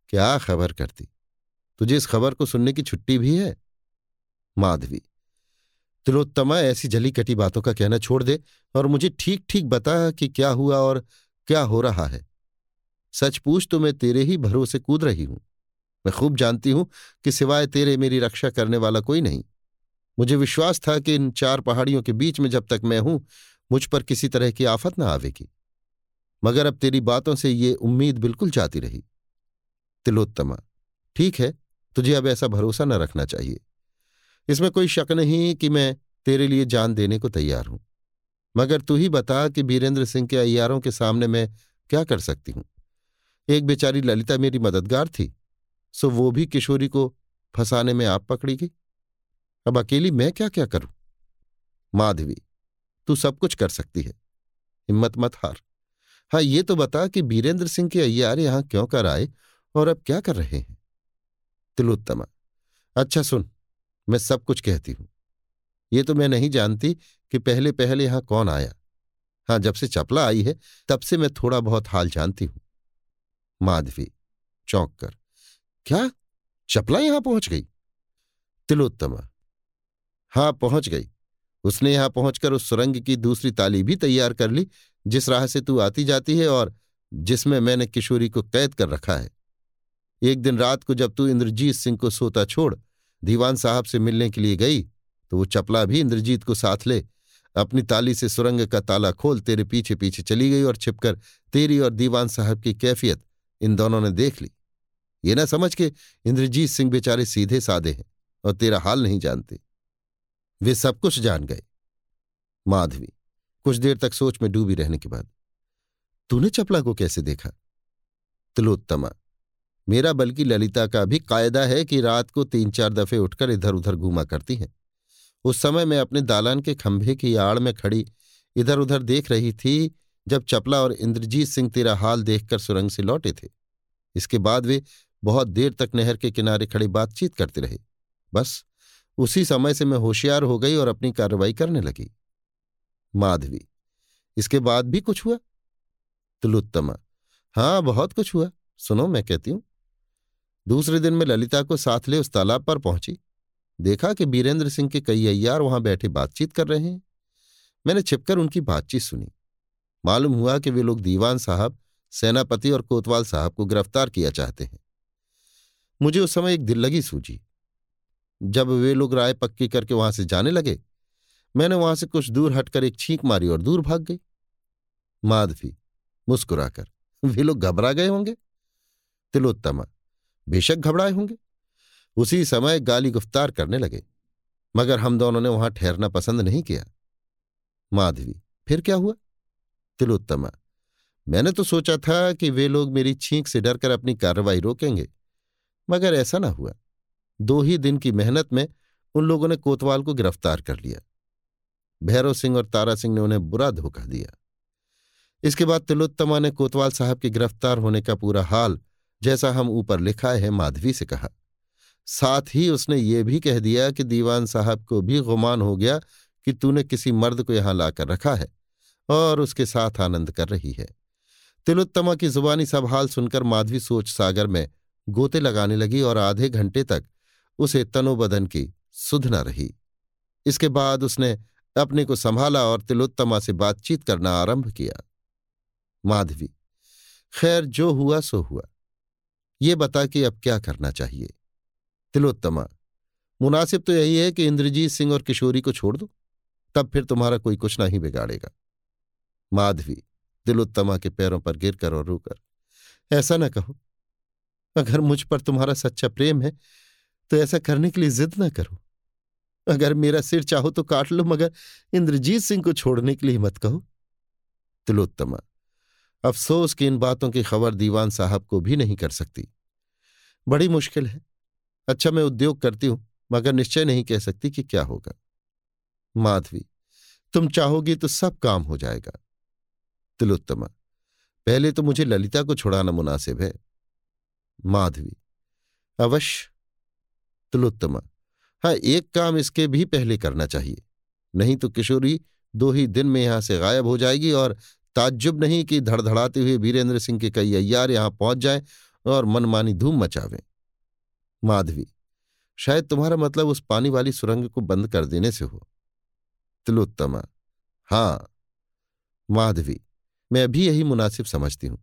क्या खबर करती? तुझे इस खबर को सुनने की छुट्टी भी है? माधवी तिलोत्तमा, ऐसी जली कटी बातों का कहना छोड़ दे और मुझे ठीक ठीक बता कि क्या हुआ और क्या हो रहा है। सच पूछ तो मैं तेरे ही भरोसे कूद रही हूँ। मैं खूब जानती हूँ कि सिवाय तेरे मेरी रक्षा करने वाला कोई नहीं। मुझे विश्वास था कि इन चार पहाड़ियों के बीच में जब तक मैं हूँ, मुझ पर किसी तरह की आफत न आवेगी। मगर अब तेरी बातों से ये उम्मीद बिल्कुल जाती रही। तिलोत्तमा, ठीक है, तुझे अब ऐसा भरोसा न रखना चाहिए। इसमें कोई शक नहीं कि मैं तेरे लिए जान देने को तैयार हूँ। मगर तू ही बता कि बीरेंद्र सिंह के अयारों के सामने मैं क्या कर सकती हूँ। एक बेचारी ललिता मेरी मददगार थी, सो वो भी किशोरी को फंसाने में आप पकड़ी गई। अब अकेली मैं क्या क्या करूँ? माधवी, तू सब कुछ कर सकती है। हिम्मत मत हार। हाँ ये तो बता कि बीरेंद्र सिंह के अय्यार यहाँ क्यों कर आए और अब क्या कर रहे हैं? तिलोत्तमा अच्छा सुन। मैं सब कुछ कहती हूँ। ये तो मैं नहीं जानती कि पहले पहले यहाँ कौन आया। हाँ जब से चपला आई है, तब से मैं थोड़ा बहुत हाल जानती हूँ। माधवी, चौंक कर, क्या? चपला यहाँ पहुँच गई? तिलोत्तमा, हाँ, पहुँच गई। उसने यहाँ पहुंचकर उस सुरंग की दूसरी ताली भी तैयार कर ली, जिस राह से तू आती जाती है और जिसमें मैंने किशोरी को कैद कर रखा है। एक दिन रात को जब तू इंद्रजीत सिंह को सोता छोड़ दीवान साहब से मिलने के लिए गई तो वो चपला भी इंद्रजीत को साथ ले, अपनी ताली से सुरंग का ताला खोल तेरे पीछे पीछे चली गई और छिपकर तेरी और दीवान साहब की कैफियत इन दोनों ने देख ली। ये ना समझ के इंद्रजीत सिंह बेचारे सीधे साधे हैं और तेरा हाल नहीं जानते। वे सब कुछ जान गए। माधवी, कुछ देर तक सोच में डूबी रहने के बाद, तूने चपला को कैसे देखा? तिलोत्तमा मेरा बल्कि ललिता का भी कायदा है कि रात को तीन चार दफे उठकर इधर उधर घूमा करती हैं। उस समय मैं अपने दालान के खंभे की आड़ में खड़ी इधर उधर देख रही थी, जब चपला और इंद्रजीत सिंह तेरा हाल देखकर सुरंग से लौटे थे। इसके बाद वे बहुत देर तक नहर के किनारे खड़े बातचीत करते रहे। बस, उसी समय से मैं होशियार हो गई और अपनी कार्रवाई करने लगी। माधवी, इसके बाद भी कुछ हुआ? तुलुत्तमा हाँ बहुत कुछ हुआ। सुनो, मैं कहती हूँ दूसरे दिन मैं ललिता को साथ ले उस तालाब पर पहुँची। देखा कि बीरेंद्र सिंह के कई अय्यार वहाँ बैठे बातचीत कर रहे हैं। मैंने छिपकर उनकी बातचीत सुनी। मालूम हुआ कि वे लोग दीवान साहब, सेनापति और कोतवाल साहब को गिरफ़्तार किया चाहते हैं। मुझे उस समय एक दिल लगी सूझी। जब वे लोग राय पक्की करके वहाँ से जाने लगे, मैंने वहाँ से कुछ दूर हटकर एक छींक मारी और दूर भाग गई। माधवी मुस्कुराकर, वे लोग घबरा गए होंगे? तिलोत्तमा बेशक घबराए होंगे। उसी समय गाली गुफ्तार करने लगे, मगर हम दोनों ने वहाँ ठहरना पसंद नहीं किया। माधवी, फिर क्या हुआ? तिलोत्तमा, मैंने तो सोचा था कि वे लोग मेरी छींक से डरकर अपनी कार्रवाई रोकेंगे, मगर ऐसा ना हुआ। दो ही दिन की मेहनत में उन लोगों ने कोतवाल को गिरफ़्तार कर लिया। भैरव सिंह और तारा सिंह ने उन्हें बुरा धोखा दिया। इसके बाद तिलोत्तमा ने कोतवाल साहब के गिरफ़्तार होने का पूरा हाल जैसा हम ऊपर लिखा है, माधवी से कहा। साथ ही उसने ये भी कह दिया कि दीवान साहब को भी गुमान हो गया कि तूने किसी मर्द को यहाँ लाकर रखा है और उसके साथ आनंद कर रही है। तिलोत्तमा की जुबानी सब हाल सुनकर माधवी सोच सागर में गोते लगाने लगी और आधे घंटे तक उसे तनोबदन की सुध न रही। इसके बाद उसने अपने को संभाला और तिलोत्तमा से बातचीत करना आरंभ किया। माधवी, खैर जो हुआ सो हुआ। ये बता कि अब क्या करना चाहिए। तिलोत्तमा, मुनासिब तो यही है कि इंद्रजीत सिंह और किशोरी को छोड़ दो, तब फिर तुम्हारा कोई कुछ नहीं बिगाड़ेगा। माधवी, तिलोत्तमा के पैरों पर गिरकर और रोकर, ऐसा ना कहो, अगर मुझ पर तुम्हारा सच्चा प्रेम है तो ऐसा करने के लिए जिद ना करो। अगर मेरा सिर चाहो तो काट लो, मगर इंद्रजीत सिंह को छोड़ने के लिए मत कहो। तिलोत्तमा अफसोस कि इन बातों की खबर दीवान साहब को भी नहीं कर सकती। बड़ी मुश्किल है। अच्छा मैं उद्योग करती हूँ, मगर निश्चय नहीं कह सकती कि क्या होगा। माधवी, तुम चाहोगी तो सब काम हो जाएगा। तिलोत्तमा, पहले तो मुझे ललिता को छुड़ाना मुनासिब है। माधवी, अवश्य। तिलोत्तमा हाँ एक काम इसके भी पहले करना चाहिए, नहीं तो किशोरी दो ही दिन में यहाँ से गायब हो जाएगी और ताज्जुब नहीं कि धड़धड़ाते हुए वीरेंद्र सिंह के कई अय्यार यहाँ पहुँच जाएँ और मनमानी धूम मचावें। माधवी, शायद तुम्हारा मतलब उस पानी वाली सुरंग को बंद कर देने से हो। तिलोत्तमा हाँ। माधवी, मैं अभी यही मुनासिब समझती हूँ।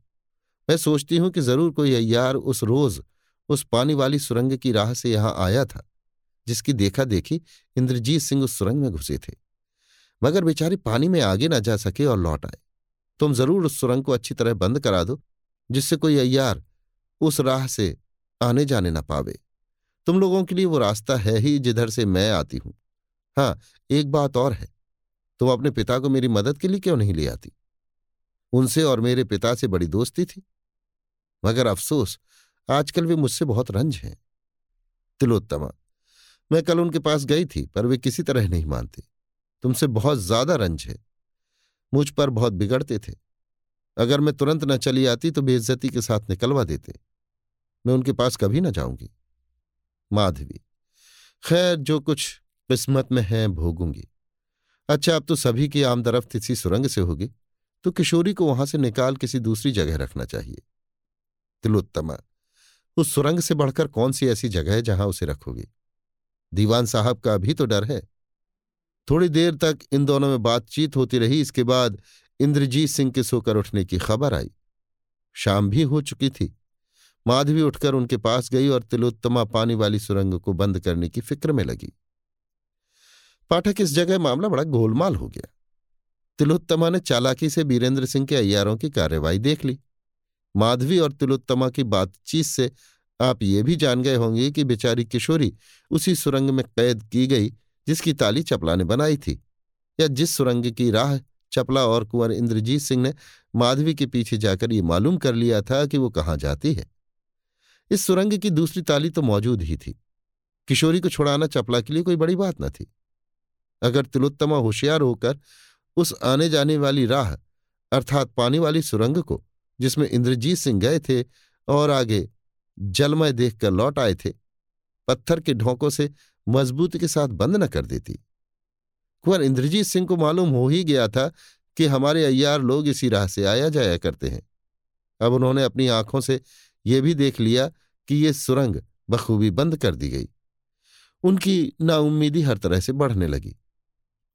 मैं सोचती हूँ कि ज़रूर कोई अय्यार उस रोज उस पानी वाली सुरंग की राह से यहाँ आया था, जिसकी देखा देखी इंद्रजीत सिंह उस सुरंग में घुसे थे। मगर बेचारे पानी में आगे न जा सके और लौट आए। तुम ज़रूर उस सुरंग को अच्छी तरह बंद करा दो, जिससे कोई अय्यार उस राह से आने जाने ना पावे। तुम लोगों के लिए वो रास्ता है ही जिधर से मैं आती हूँ। हाँ एक बात और है, तुम अपने पिता को मेरी मदद के लिए क्यों नहीं ले आती? उनसे और मेरे पिता से बड़ी दोस्ती थी। मगर अफसोस, आजकल वे मुझसे बहुत रंज हैं। तिलोत्तमा, मैं कल उनके पास गई थी, पर वे किसी तरह नहीं मानते। तुमसे बहुत ज़्यादा रंज है। मुझ पर बहुत बिगड़ते थे। अगर मैं तुरंत न चली आती तो बेइज्जती के साथ निकलवा देते। मैं उनके पास कभी न जाऊँगी। माधवी, खैर, जो कुछ किस्मत में है, भोगूँगी। अच्छा अब तो सभी की आमदरफ्त इसी सुरंग से होगी तो किशोरी को वहाँ से निकाल किसी दूसरी जगह रखना चाहिए। तिलोत्तमा, उस सुरंग से बढ़कर कौन सी ऐसी जगह है जहाँ उसे रखोगी? दीवान साहब का भी तो डर है। थोड़ी देर तक इन दोनों में बातचीत होती रही, इसके बाद इंद्रजीत सिंह के सोकर उठने की खबर आई। शाम भी हो चुकी थी। माधवी उठकर उनके पास गई और तिलोत्तमा पानी वाली सुरंग को बंद करने की फ़िक्र में लगी। पाठक इस जगह मामला बड़ा गोलमाल हो गया। तिलोत्तमा ने चालाकी से बीरेंद्र सिंह के अयारों की कार्रवाई देख ली। माधवी और तिलोत्तमा की बातचीत से आप ये भी जान गए होंगे कि बेचारी किशोरी उसी सुरंग में कैद की गई जिसकी ताली चपला ने बनाई थी, या जिस सुरंग की राह चपला और कुंवर इंद्रजीत सिंह ने माधवी के पीछे जाकर ये मालूम कर लिया था कि वो कहाँ जाती है। इस सुरंग की दूसरी ताली तो मौजूद ही थी। किशोरी को छुड़ाना चपला के लिए कोई बड़ी बात न थी। अगर तिलोत्तमा होशियार होकर उस आने जाने वाली राह, अर्थात पानी वाली सुरंग को, जिसमें इंद्रजीत सिंह गए थे और आगे जलमय देखकर लौट आए थे, पत्थर के ढोंकों से मजबूती के साथ बंद न कर देती। कुंवर इंद्रजीत सिंह को मालूम हो ही गया था कि हमारे अय्यार लोग इसी राह से आया जाया करते हैं। अब उन्होंने अपनी आँखों से ये भी देख लिया कि ये सुरंग बखूबी बंद कर दी गई। उनकी नाउम्मीदी हर तरह से बढ़ने लगी।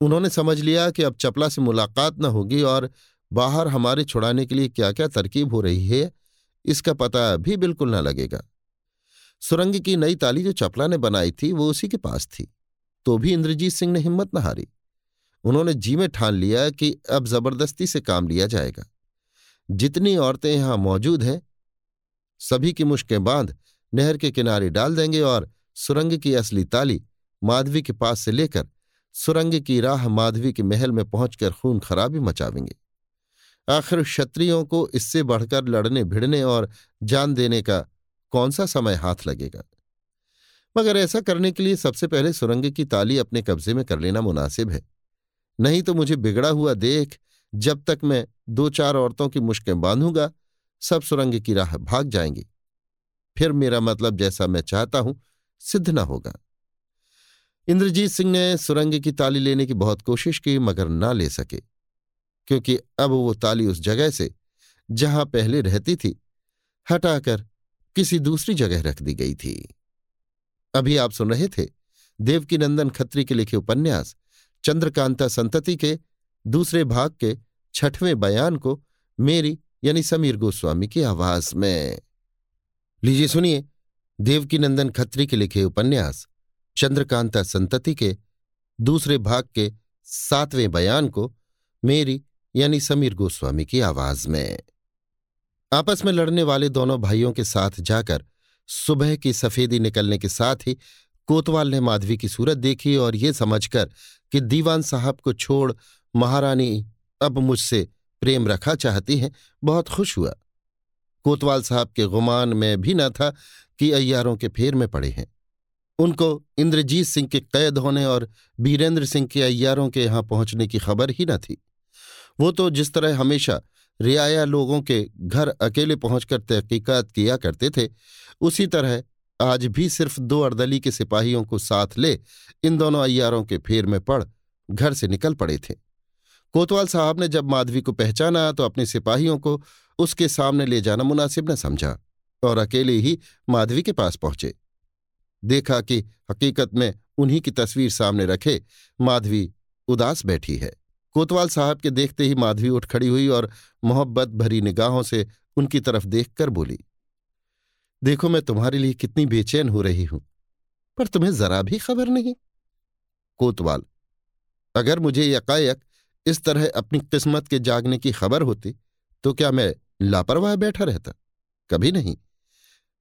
उन्होंने समझ लिया कि अब चपला से मुलाकात न होगी और बाहर हमारे छुड़ाने के लिए क्या क्या तरकीब हो रही है, इसका पता भी बिल्कुल न लगेगा। सुरंग की नई ताली जो चपला ने बनाई थी, वो उसी के पास थी। तो भी इंद्रजीत सिंह ने हिम्मत न हारी। उन्होंने जी में ठान लिया कि अब ज़बरदस्ती से काम लिया जाएगा। जितनी औरतें यहाँ मौजूद हैं, सभी की मुश्कें बाँध नहर के किनारे डाल देंगे और सुरंग की असली ताली माधवी के पास से लेकर सुरंग की राह माधवी के महल में पहुंचकर खून खराबी मचावेंगे। आखिर क्षत्रियों को इससे बढ़कर लड़ने भिड़ने और जान देने का कौन सा समय हाथ लगेगा? मगर ऐसा करने के लिए सबसे पहले सुरंग की ताली अपने कब्जे में कर लेना मुनासिब है। नहीं तो मुझे बिगड़ा हुआ देख, जब तक मैं दो चार औरतों की मुश्कें बांधूँगा, सब सुरंग की राह भाग जाएँगी। फिर मेरा मतलब जैसा मैं चाहता हूँ, सिद्ध न होगा। इंद्रजीत सिंह ने सुरंग की ताली लेने की बहुत कोशिश की, मगर ना ले सके। क्योंकि अब वो ताली उस जगह से, जहाँ पहले रहती थी, हटाकर किसी दूसरी जगह रख दी गई थी। अभी आप सुन रहे थे देवकीनंदन खत्री के लिखे उपन्यास, चंद्रकांता संतति के दूसरे भाग के छठवें बयान को मेरी यानी समीर गोस्वामी की आवाज़ में। लीजिए सुनिए देवकीनंदन खत्री के लिखे उपन्यास, चंद्रकांता संतति के दूसरे भाग के सातवें बयान को मेरी यानी समीर गोस्वामी की आवाज़ में। आपस में लड़ने वाले दोनों भाइयों के साथ जाकर सुबह की सफेदी निकलने के साथ ही कोतवाल ने माधवी की सूरत देखी और ये समझकर कि दीवान साहब को छोड़ महारानी अब मुझसे प्रेम रखा चाहती हैं, बहुत खुश हुआ। कोतवाल साहब के गुमान में भी न था कि अय्यारों के फेर में पड़े हैं। उनको इंद्रजीत सिंह के कैद होने और बीरेंद्र सिंह के अय्यारों के यहाँ पहुँचने की खबर ही न थी। वो तो जिस तरह हमेशा रियाया लोगों के घर अकेले पहुंचकर तहकीकात किया करते थे। उसी तरह, आज भी सिर्फ़ दो अर्दली के सिपाहियों को साथ ले इन दोनों अय्यारों के फेर में पड़ घर से निकल पड़े थे। कोतवाल साहब ने जब माधवी को पहचाना तो अपने सिपाहियों को उसके सामने ले जाना मुनासिब न समझा और अकेले ही माधवी के पास पहुँचे। देखा कि हकीकत में उन्हीं की तस्वीर सामने रखे माधवी उदास बैठी है। कोतवाल साहब के देखते ही माधवी उठ खड़ी हुई और मोहब्बत भरी निगाहों से उनकी तरफ़ देखकर बोली, देखो मैं तुम्हारे लिए कितनी बेचैन हो रही हूँ, पर तुम्हें जरा भी खबर नहीं। कोतवाल, अगर मुझे यकायक इस तरह अपनी किस्मत के जागने की खबर होती तो क्या मैं लापरवाह बैठा रहता? कभी नहीं।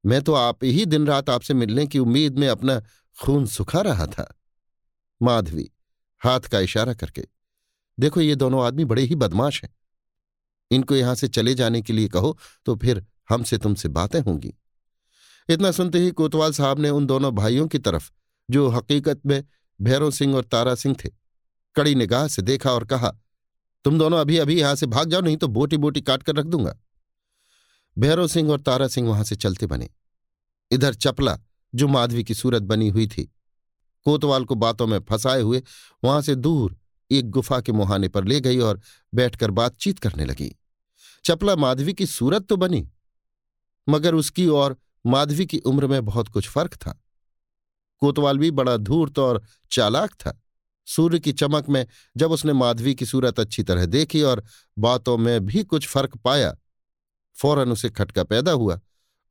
मैं तो आप ही दिन रात आपसे मिलने की उम्मीद में अपना खून सुखा रहा था। माधवी हाथ का इशारा करके देखो, ये दोनों आदमी बड़े ही बदमाश हैं। इनको यहाँ से चले जाने के लिए कहो तो फिर हमसे तुमसे बातें होंगी। इतना सुनते ही कोतवाल साहब ने उन दोनों भाइयों की तरफ़, जो हकीकत में भैरव सिंह और तारा सिंह थे, कड़ी निगाह से देखा और कहा, तुम दोनों अभी अभी यहाँ से भाग जाओ, नहीं तो बोटी बोटी काट कर रख दूँगा। भैरव सिंह और तारा सिंह वहाँ से चलते बने। इधर चपला, जो माधवी की सूरत बनी हुई थी, कोतवाल को बातों में फंसाए हुए, वहाँ से दूर एक गुफा के मुहाने पर ले गई और बैठकर बातचीत करने लगी। चपला माधवी की सूरत तो बनी, मगर उसकी और माधवी की उम्र में बहुत कुछ फ़र्क था। कोतवाल भी बड़ा धूर्त और चालाक था। सूर्य की चमक में जब उसने माधवी की सूरत अच्छी तरह देखी और बातों में भी कुछ फ़र्क पाया, फ़ौरन उसे खटका पैदा हुआ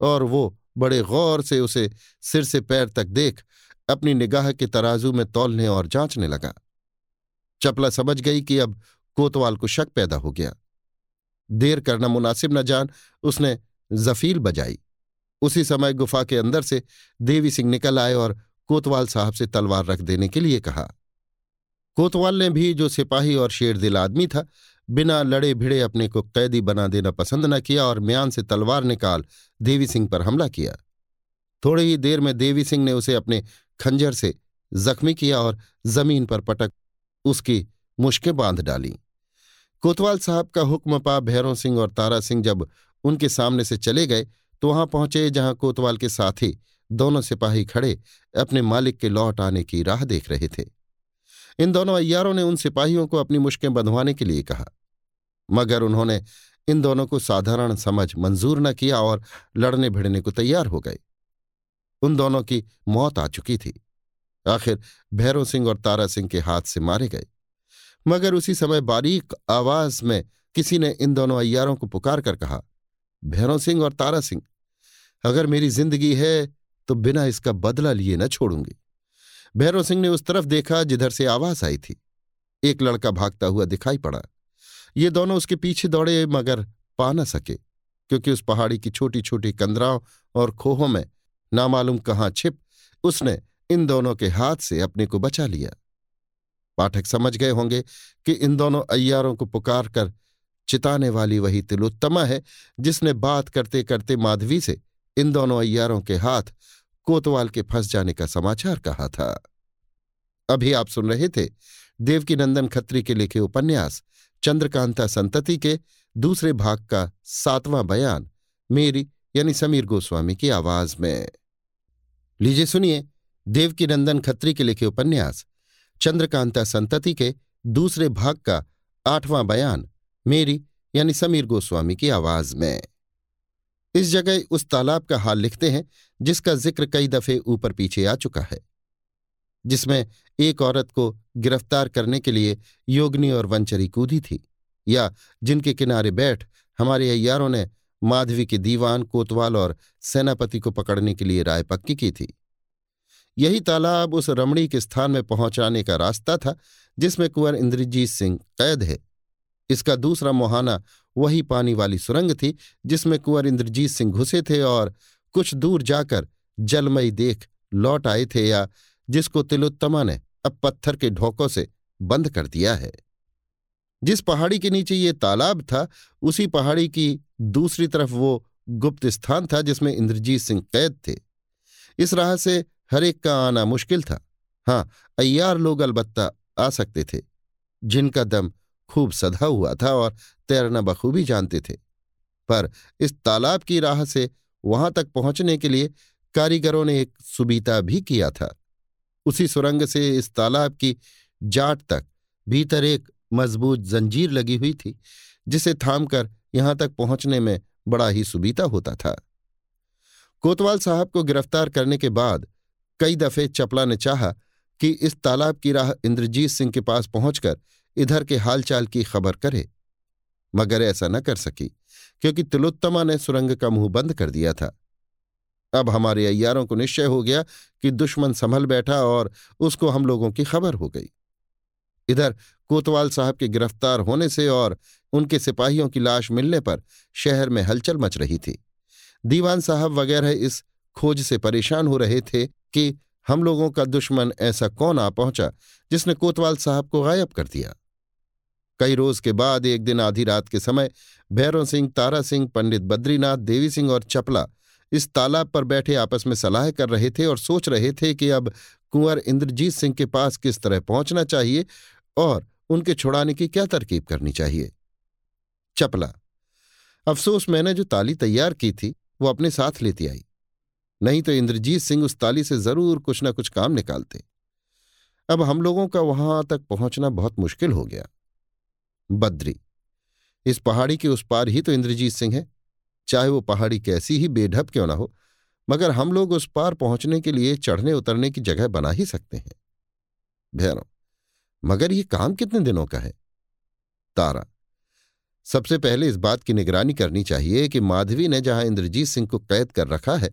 और वो बड़े गौर से उसे सिर से पैर तक देख अपनी निगाह के तराजू में तौलने और जांचने लगा। चपला समझ गई कि अब कोतवाल को शक पैदा हो गया। देर करना मुनासिब न जान, उसने जफील बजाई। उसी समय गुफा के अंदर से देवी सिंह निकल आए और कोतवाल साहब से तलवार रख देने के लिए कहा। कोतवाल ने भी, जो सिपाही और शेर दिल आदमी था, बिना लड़े भिड़े अपने को कैदी बना देना पसंद न किया और म्यान से तलवार निकाल देवी सिंह पर हमला किया। थोड़ी ही देर में देवी सिंह ने उसे अपने खंजर से जख्मी किया और ज़मीन पर पटक उसकी मुश्कें बाँध डाली। कोतवाल साहब का हुक्म पा भैरों सिंह और तारा सिंह जब उनके सामने से चले गए तो वहाँ पहुँचे जहाँ कोतवाल के साथी दोनों सिपाही खड़े अपने मालिक के लौट आने की राह देख रहे थे। इन दोनों अय्यारों ने उन सिपाहियों को अपनी मुश्कें बंधवाने के लिए कहा, मगर उन्होंने इन दोनों को साधारण समझ मंजूर न किया और लड़ने भिड़ने को तैयार हो गए। उन दोनों की मौत आ चुकी थी। आखिर भैरव सिंह और तारा सिंह के हाथ से मारे गए। मगर उसी समय बारीक आवाज़ में किसी ने इन दोनों अय्यारों को पुकार कर कहा, भैरव सिंह और तारा सिंह, अगर मेरी ज़िंदगी है तो बिना इसका बदला लिए न छोड़ूँगी। भैरव सिंह ने उस तरफ़ देखा जिधर से आवाज़ आई थी। एक लड़का भागता हुआ दिखाई पड़ा। ये दोनों उसके पीछे दौड़े, मगर पा न सके, क्योंकि उस पहाड़ी की छोटी छोटी कंदराओं और खोहों में नामालूम कहाँ छिप, उसने इन दोनों के हाथ से अपने को बचा लिया। पाठक समझ गए होंगे कि इन दोनों अय्यारों को पुकार कर चिताने वाली वही तिलोत्तमा है, जिसने बात करते करते माधवी से इन दोनों अय्यारों के हाथ कोतवाल के फंस जाने का समाचार कहा था। अभी आप सुन रहे थे देवकीनंदन खत्री के लिखे उपन्यास, चंद्रकांता संतति के दूसरे भाग का सातवां बयान, मेरी यानी समीर गोस्वामी की आवाज़ में। लीजिए सुनिए देवकीनंदन खत्री के लिखे उपन्यास, चंद्रकांता संतति के दूसरे भाग का आठवां बयान, मेरी यानी समीर गोस्वामी की आवाज़ में। इस जगह उस तालाब का हाल लिखते हैं, जिसका ज़िक्र कई दफे ऊपर पीछे आ चुका है, जिसमें एक औरत को गिरफ़्तार करने के लिए योगनी और वंचरी कूदी थी, या जिनके किनारे बैठ हमारे अय्यारों ने माधवी के दीवान, कोतवाल और सेनापति को पकड़ने के लिए राय पक्की की थी। यही तालाब उस रमणी के स्थान में पहुँचाने का रास्ता था, जिसमें कुंवर इंद्रजीत सिंह कैद है। इसका दूसरा मुहाना वही पानी वाली सुरंग थी, जिसमें कुंवर इंद्रजीत सिंह घुसे थे और कुछ दूर जाकर जलमई देख लौट आए थे या जिसको तिलोत्तमा ने अब पत्थर के ढोकों से बंद कर दिया है। जिस पहाड़ी के नीचे ये तालाब था, उसी पहाड़ी की दूसरी तरफ़ वो गुप्त स्थान था जिसमें इंद्रजीत सिंह कैद थे। इस राह से हरेक का आना मुश्किल था। हाँ अय्यार लोग अलबत्ता आ सकते थे, जिनका दम खूब सधा हुआ था और तैरना बखूबी जानते थे। पर इस तालाब की राह से वहाँ तक पहुँचने के लिए कारीगरों ने एक सुबीता भी किया था। उसी सुरंग से इस तालाब की जाट तक भीतर एक मज़बूत जंजीर लगी हुई थी, जिसे थामकर यहाँ तक पहुँचने में बड़ा ही सुबीता होता था। कोतवाल साहब को गिरफ़्तार करने के बाद कई दफे चपला ने चाहा कि इस तालाब की राह इंद्रजीत सिंह के पास पहुंचकर इधर के हालचाल की खबर करे। मगर ऐसा न कर सकी, क्योंकि तिलोत्तमा ने सुरंग का मुँह बंद कर दिया था। अब हमारे अय्यारों को निश्चय हो गया कि दुश्मन संभल बैठा और उसको हम लोगों की खबर हो गई। इधर कोतवाल साहब के गिरफ़्तार होने से और उनके सिपाहियों की लाश मिलने पर शहर में हलचल मच रही थी। दीवान साहब वगैरह इस खोज से परेशान हो रहे थे कि हम लोगों का दुश्मन ऐसा कौन आ पहुँचा जिसने कोतवाल साहब को गायब कर दिया? कई रोज के बाद एक दिन आधी रात के समय भैरव सिंह, तारा सिंह, पंडित बद्रीनाथ, देवी सिंह और चपला इस तालाब पर बैठे आपस में सलाह कर रहे थे और सोच रहे थे कि अब कुंवर इंद्रजीत सिंह के पास किस तरह पहुँचना चाहिए और उनके छुड़ाने की क्या तरकीब करनी चाहिए? चपला, अफसोस, मैंने जो ताली तैयार की थी, वो अपने साथ लेती आई। नहीं तो इंद्रजीत सिंह उस ताली से ज़रूर कुछ ना कुछ काम निकालते। अब हम लोगों का वहाँ तक पहुँचना बहुत मुश्किल हो गया। बद्री, इस पहाड़ी के उस पार ही तो इंद्रजीत सिंह है। चाहे वो पहाड़ी कैसी ही बेढप क्यों ना हो, मगर हम लोग उस पार पहुँचने के लिए चढ़ने उतरने की जगह बना ही सकते हैं। भैरव, मगर ये काम कितने दिनों का है? तारा, सबसे पहले इस बात की निगरानी करनी चाहिए कि माधवी ने जहाँ इंद्रजीत सिंह को कैद कर रखा है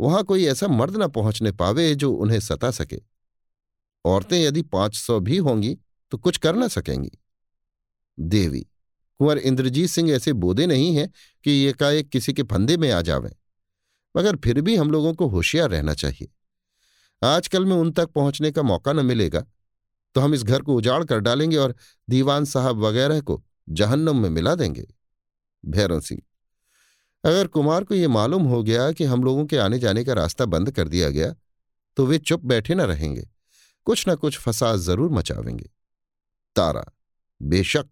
वहाँ कोई ऐसा मर्द न पहुँचने पावे जो उन्हें सता सके। औरतें यदि पाँच सौ भी होंगी तो कुछ कर न सकेंगी। देवी, कुंवर इंद्रजीत सिंह ऐसे बोधे नहीं हैं कि एकाएक किसी के फंदे में आ जावें। मगर फिर भी हम लोगों को होशियार रहना चाहिए। आजकल में उन तक पहुँचने का मौका न मिलेगा तो हम इस घर को उजाड़ कर डालेंगे और दीवान साहब वगैरह को जहन्नम में मिला देंगे। भैरव सिंह अगर कुमार को यह मालूम हो गया कि हम लोगों के आने जाने का रास्ता बंद कर दिया गया तो वे चुप बैठे न रहेंगे। कुछ न कुछ फसाद ज़रूर मचावेंगे। तारा, बेशक।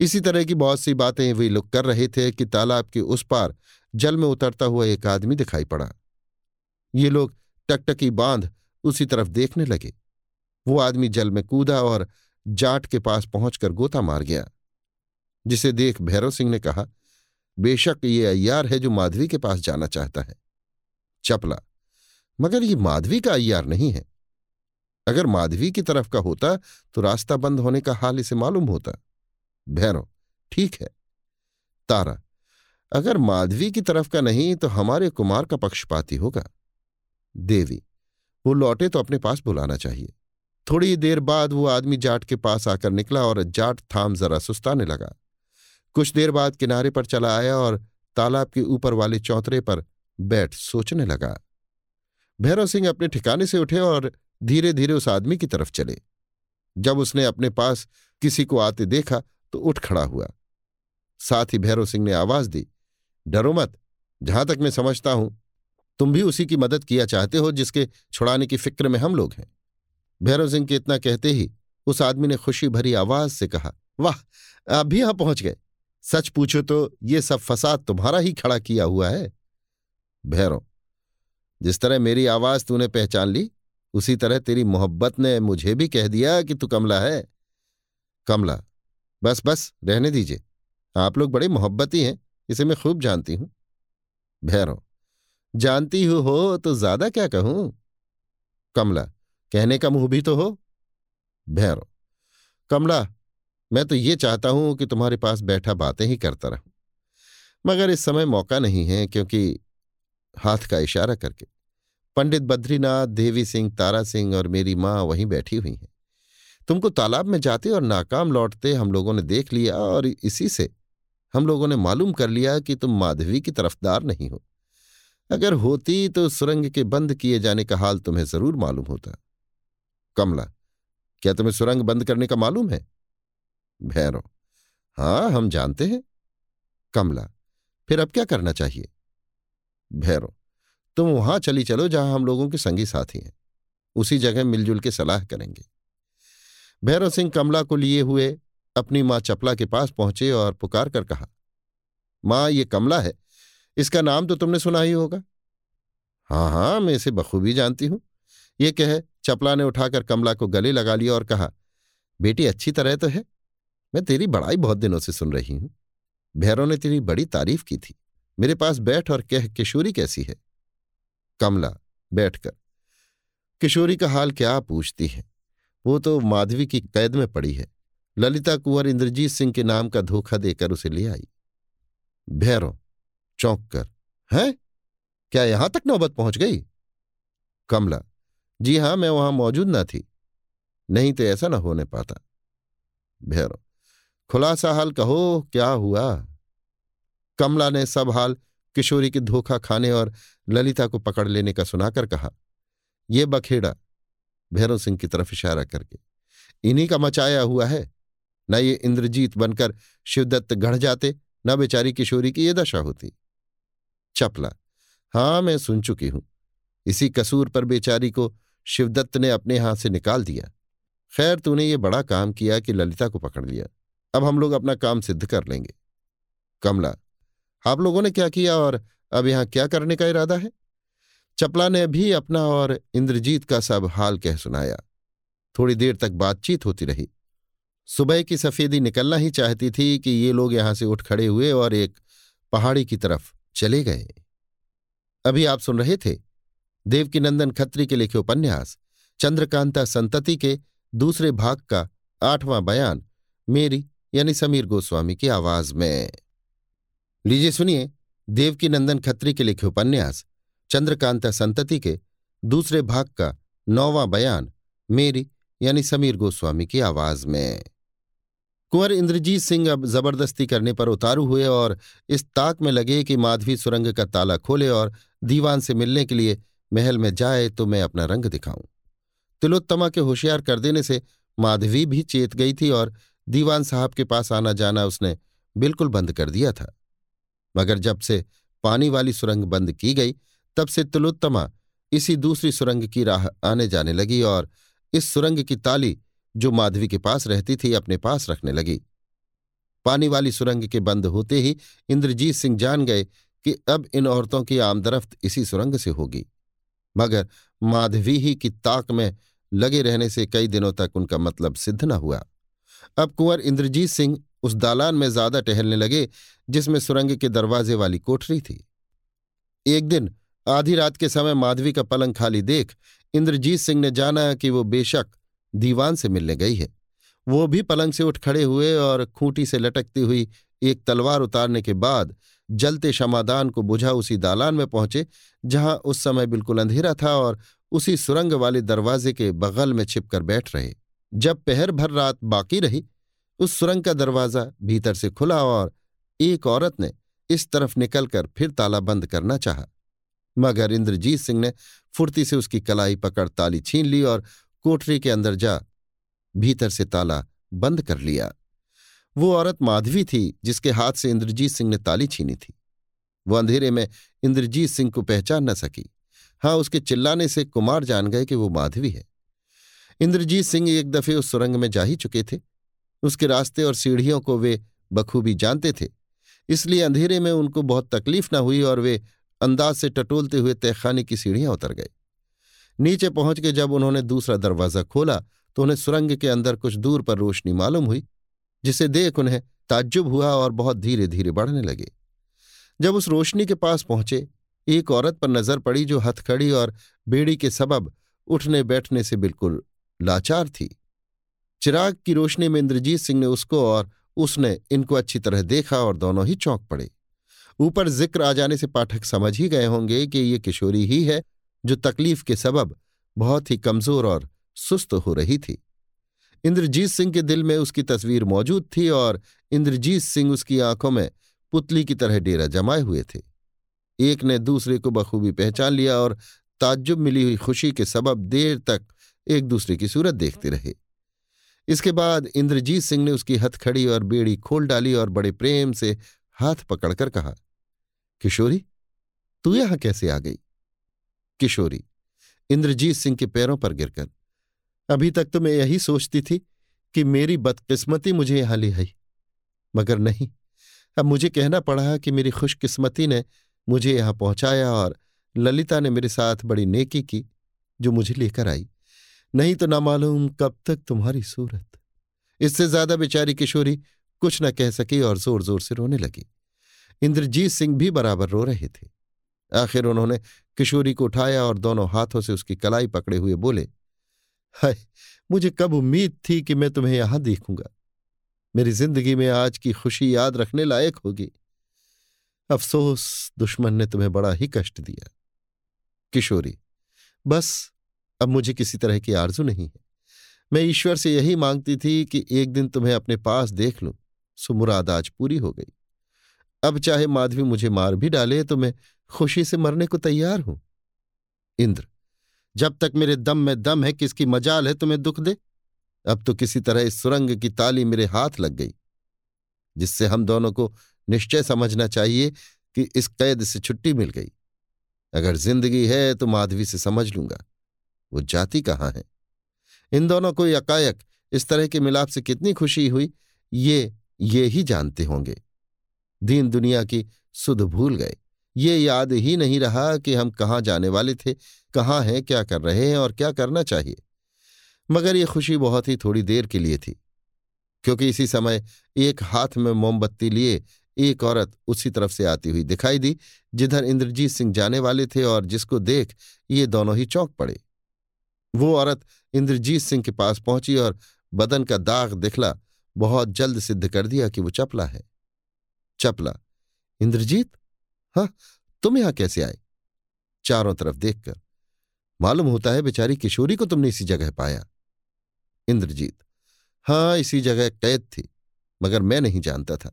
इसी तरह की बहुत सी बातें वे लोग कर रहे थे कि तालाब के उस पार जल में उतरता हुआ एक आदमी दिखाई पड़ा। ये लोग टकटकी बाँध उसी तरफ़ देखने लगे। वो आदमी जल में कूदा और जाट के पास पहुंचकर गोता मार गया, जिसे देख भैरव सिंह ने कहा बेशक ये अय्यार है जो माधवी के पास जाना चाहता है। चपला, मगर ये माधवी का अय्यार नहीं है। अगर माधवी की तरफ़ का होता तो रास्ता बंद होने का हाल इसे मालूम होता। भैरव, ठीक है। तारा, अगर माधवी की तरफ़ का नहीं तो हमारे कुमार का पक्षपाती होगा। देवी, वो लौटे तो अपने पास बुलाना चाहिए। थोड़ी देर बाद वो आदमी जाट के पास आकर निकला और जाट थाम जरा सुस्ताने लगा। कुछ देर बाद किनारे पर चला आया और तालाब के ऊपर वाले चौतरे पर बैठ सोचने लगा। भैरव सिंह अपने ठिकाने से उठे और धीरे धीरे उस आदमी की तरफ़ चले। जब उसने अपने पास किसी को आते देखा तो उठ खड़ा हुआ। साथ ही भैरव सिंह ने आवाज़ दी, डरो मत, जहाँ तक मैं समझता हूँ, तुम भी उसी की मदद किया चाहते हो जिसके छुड़ाने की फ़िक्र में हम लोग हैं। भैरव सिंह के इतना कहते ही उस आदमी ने खुशी भरी आवाज़ से कहा, वाह, आप भी यहाँ पहुँच गए। सच पूछो तो ये सब फसाद तुम्हारा ही खड़ा किया हुआ है। भैरव, जिस तरह मेरी आवाज़ तूने पहचान ली, उसी तरह तेरी मोहब्बत ने मुझे भी कह दिया कि तू कमला है। कमला, बस बस, रहने दीजिए। आप लोग बड़े मोहब्बती हैं, इसे मैं खूब जानती हूँ। भैरव, जानती हूँ हो तो ज़्यादा क्या कहूँ? कमला, कहने का मुँह भी तो हो। भैरव, कमला मैं तो ये चाहता हूँ कि तुम्हारे पास बैठा बातें ही करता रहूँ। मगर इस समय मौका नहीं है क्योंकि हाथ का इशारा करके। पंडित बद्रीनाथ, देवी सिंह, तारा सिंह और मेरी माँ वहीं बैठी हुई हैं। तुमको तालाब में जाते और नाकाम लौटते हम लोगों ने देख लिया और इसी से हम लोगों ने मालूम कर लिया कि तुम माधवी की तरफदार नहीं हो। अगर होती तो सुरंग के बंद किए जाने का हाल तुम्हें ज़रूर मालूम होता। कमला, क्या तुम्हें सुरंग बंद करने का मालूम है? भैरव। हाँ हम जानते हैं। कमला, फिर अब क्या करना चाहिए? भैरव, तुम वहाँ चली चलो जहाँ हम लोगों के संगी साथी हैं। उसी जगह मिलजुल के सलाह करेंगे। भैरव सिंह कमला को लिए हुए अपनी माँ चपला के पास पहुँचे और पुकार कर कहा, माँ, ये कमला है। इसका नाम तो तुमने सुना ही होगा। हाँ हाँ मैं इसे बखूबी जानती हूँ। ये कह, चपला ने उठाकर कमला को गले लगा लिया और कहा, बेटी, अच्छी तरह तो है। मैं तेरी बड़ाई बहुत दिनों से सुन रही हूँ। भैरव ने तेरी बड़ी तारीफ़ की थी। मेरे पास बैठ और कह, किशोरी कैसी है? कमला, बैठकर, किशोरी का हाल क्या पूछती है? वो तो माधवी की कैद में पड़ी है। ललिता कुंवर इंद्रजीत सिंह के नाम का धोखा देकर उसे ले आई। भैरव चौंक कर है? क्या यहाँ तक नौबत पहुँच गई? कमला, जी हाँ, मैं वहाँ मौजूद ना थी। नहीं तो ऐसा ना होने पाता। भैरव खुलासा हाल कहो, क्या हुआ? कमला ने सब हाल किशोरी के धोखा खाने और ललिता को पकड़ लेने का सुनाकर कहा, ये बखेड़ा, भैरव सिंह की तरफ़ इशारा करके। इन्हीं का मचाया हुआ है। न ये इंद्रजीत बनकर शिवदत्त गढ़ जाते, न बेचारी किशोरी की ये दशा होती। चपला, हाँ, मैं सुन चुकी हूँ। इसी कसूर पर बेचारी को शिवदत्त ने अपने हाथ से निकाल दिया। खैर, तूने ये बड़ा काम किया कि ललिता को पकड़ लिया। अब हम लोग अपना काम सिद्ध कर लेंगे। कमला, आप लोगों ने क्या किया और अब यहाँ क्या करने का इरादा है? चपला ने भी अपना और इंद्रजीत का सब हाल कह सुनाया। थोड़ी देर तक बातचीत होती रही। सुबह की सफेदी निकलना ही चाहती थी कि ये लोग यहाँ से उठ खड़े हुए और एक पहाड़ी की तरफ़ चले गए। अभी आप सुन रहे थे देवकीनंदन खत्री के लिखे उपन्यास, चंद्रकांता संतति के दूसरे भाग का आठवां बयान, मेरी यानी समीर गोस्वामी की आवाज़ में। लीजिए सुनिए देवकी नंदन खत्री के लिखे उपन्यास, चंद्रकांता संतति के दूसरे भाग का नौवां बयान, मेरी यानी समीर गोस्वामी की आवाज़ में। कुंवर इंद्रजीत सिंह अब ज़बरदस्ती करने पर उतारू हुए और इस ताक में लगे कि माधवी सुरंग का ताला खोले और दीवान से मिलने के लिए महल में जाए तो मैं अपना रंग दिखाऊँ। तिलोत्तमा के होशियार कर देने से माधवी भी चेत गई थी और दीवान साहब के पास आना जाना उसने बिल्कुल बंद कर दिया था। मगर जब से पानी वाली सुरंग बंद की गई, तब से तिलोत्तमा इसी दूसरी सुरंग की राह आने जाने लगी और इस सुरंग की ताली जो माधवी के पास रहती थी अपने पास रखने लगी। पानी वाली सुरंग के बंद होते ही इंद्रजीत सिंह जान गए कि अब इन औरतों की आमदरफ्त इसी सुरंग से होगी। मगर माधवी ही की ताक में लगे रहने से कई दिनों तक उनका मतलब सिद्ध न हुआ। अब कुंवर इंद्रजीत सिंह उस दालान में ज़्यादा टहलने लगे, जिसमें सुरंग के दरवाजे वाली कोठरी थी। एक दिन, आधी रात के समय माधवी का पलंग खाली देख इंद्रजीत सिंह ने जाना कि वो बेशक दीवान से मिलने गई है। वो भी पलंग से उठ खड़े हुए और खूंटी से लटकती हुई एक तलवार उतारने के बाद जलते क्षमादान को बुझा उसी दालान में पहुँचे, जहाँ उस समय बिल्कुल अंधेरा था और उसी सुरंग वाले दरवाजे के बगल में छिपकर बैठ रहे। जब पहर भर रात बाकी रही, उस सुरंग का दरवाज़ा भीतर से खुला और एक औरत ने इस तरफ़ निकलकर फिर ताला बंद करना चाहा। मगर इंद्रजीत सिंह ने फुर्ती से उसकी कलाई पकड़ ताली छीन ली और कोठरी के अंदर जा भीतर से ताला बंद कर लिया। वो औरत माधवी थी, जिसके हाथ से इंद्रजीत सिंह ने ताली छीनी थी। वो अंधेरे में इंद्रजीत सिंह को पहचान न सकी। हाँ उसके चिल्लाने से कुमार जान गए कि वो माधवी है। इंद्रजीत सिंह एक दफे उस सुरंग में जा ही चुके थे। उसके रास्ते और सीढ़ियों को वे बखूबी जानते थे। इसलिए अंधेरे में उनको बहुत तकलीफ़ न हुई और वे अंदाज से टटोलते हुए तहखाने की सीढ़ियाँ उतर गए। नीचे पहुँच के जब उन्होंने दूसरा दरवाज़ा खोला तो उन्हें सुरंग के अंदर कुछ दूर पर रोशनी मालूम हुई, जिसे देख उन्हें ताज्जुब हुआ और बहुत धीरे धीरे बढ़ने लगे। जब उस रोशनी के पास पहुँचे, एक औरत पर नज़र पड़ी जो हथखड़ी और बेड़ी के सबब उठने बैठने से बिल्कुल लाचार थी। चिराग की रोशनी में इंद्रजीत सिंह ने उसको और उसने इनको अच्छी तरह देखा और दोनों ही चौंक पड़े। ऊपर ज़िक्र आ जाने से पाठक समझ ही गए होंगे कि ये किशोरी ही है जो तकलीफ़ के सबब बहुत ही कमज़ोर और सुस्त हो रही थी। इंद्रजीत सिंह के दिल में उसकी तस्वीर मौजूद थी और इंद्रजीत सिंह उसकी आँखों में पुतली की तरह डेरा जमाए हुए थे। एक ने दूसरे को बखूबी पहचान लिया और ताज्जुब मिली हुई खुशी के सबब देर तक एक दूसरे की सूरत देखते रहे। इसके बाद इंद्रजीत सिंह ने उसकी हथखड़ी और बेड़ी खोल डाली और बड़े प्रेम से हाथ पकड़कर कहा, किशोरी, तू यहाँ कैसे आ गई? किशोरी, इंद्रजीत सिंह के पैरों पर गिरकर। अभी तक तो मैं यही सोचती थी कि मेरी बदकिस्मती मुझे यहाँ ले आई। मगर नहीं, अब मुझे कहना पड़ा कि मेरी खुशकिस्मती ने मुझे यहाँ पहुँचाया और ललिता ने मेरे साथ बड़ी नेकी की जो मुझे लेकर आई। नहीं तो ना मालूम कब तक तुम्हारी सूरत। इससे ज़्यादा बेचारी किशोरी कुछ न कह सकी और ज़ोर ज़ोर से रोने लगी। इंद्रजीत सिंह भी बराबर रो रहे थे। आखिर उन्होंने किशोरी को उठाया और दोनों हाथों से उसकी कलाई पकड़े हुए बोले, हाय, मुझे कब उम्मीद थी कि मैं तुम्हें यहाँ देखूँगा। मेरी ज़िंदगी में आज की खुशी याद रखने लायक होगी। अफसोस, दुश्मन ने तुम्हें बड़ा ही कष्ट दिया। किशोरी, बस अब मुझे किसी तरह की आरज़ू नहीं है। मैं ईश्वर से यही मांगती थी कि एक दिन तुम्हें अपने पास देख लूँ सुमुराद आज पूरी हो गई। अब चाहे माधवी मुझे मार भी डाले तो मैं खुशी से मरने को तैयार हूँ। इंद्र, जब तक मेरे दम में दम है, किसकी मजाल है तुम्हें दुख दे? अब तो किसी तरह इस सुरंग की ताली मेरे हाथ लग गई, जिससे हम दोनों को निश्चय समझना चाहिए कि इस कैद से छुट्टी मिल गई। अगर ज़िंदगी है तो माधवी से समझ लूँगा। वो जाति कहाँ है? इन दोनों को यकायक इस तरह के मिलाप से कितनी खुशी हुई, ये ये ही जानते होंगे। दीन दुनिया की सुध भूल गए। ये याद ही नहीं रहा कि हम कहाँ जाने वाले थे, कहाँ हैं, क्या कर रहे हैं और क्या करना चाहिए। मगर ये खुशी बहुत ही थोड़ी देर के लिए थी, क्योंकि इसी समय एक हाथ में मोमबत्ती लिए एक औरत उसी तरफ़ से आती हुई दिखाई दी, जिधर इंद्रजीत सिंह जाने वाले थे और जिसको देख ये दोनों ही चौंक पड़े। वो औरत इंद्रजीत सिंह के पास पहुँची और बदन का दाग दिखला, बहुत जल्द सिद्ध कर दिया कि वो चपला है। चपला? इंद्रजीत? हाँ तुम यहाँ कैसे आए? चारों तरफ़ देखकर। मालूम होता है बेचारी किशोरी को तुमने इसी जगह पाया। इंद्रजीत? हाँ इसी जगह कैद थी, मगर मैं नहीं जानता था।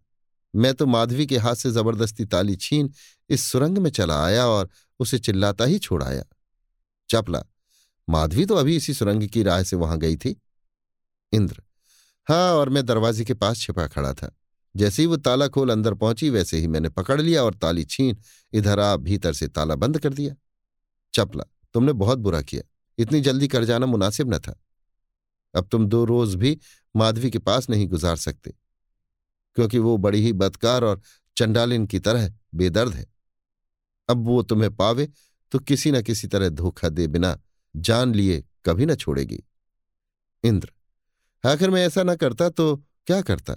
मैं तो माधवी के हाथ से ज़बरदस्ती ताली छीन इस सुरंग में चला आया और उसे चिल्लाता ही छोड़ाया चपला? माधवी तो अभी इसी सुरंग की राह से वहाँ गई थी। इंद्र हाँ और मैं दरवाजे के पास छिपा खड़ा था। जैसे ही वो ताला खोल अंदर पहुँची, वैसे ही मैंने पकड़ लिया और ताली छीन, इधर आ, भीतर से ताला बंद कर दिया। चपला, तुमने बहुत बुरा किया। इतनी जल्दी कर जाना मुनासिब न था। अब तुम दो रोज भी माधवी के पास नहीं गुजार सकते, क्योंकि वो बड़ी ही बदकार और चंडालिन की तरह बेदर्द है। अब वो तुम्हें पावे तो किसी न किसी तरह धोखा दे बिना जान लिए कभी न छोड़ेगी। इंद्र, आखिर मैं ऐसा न करता तो क्या करता?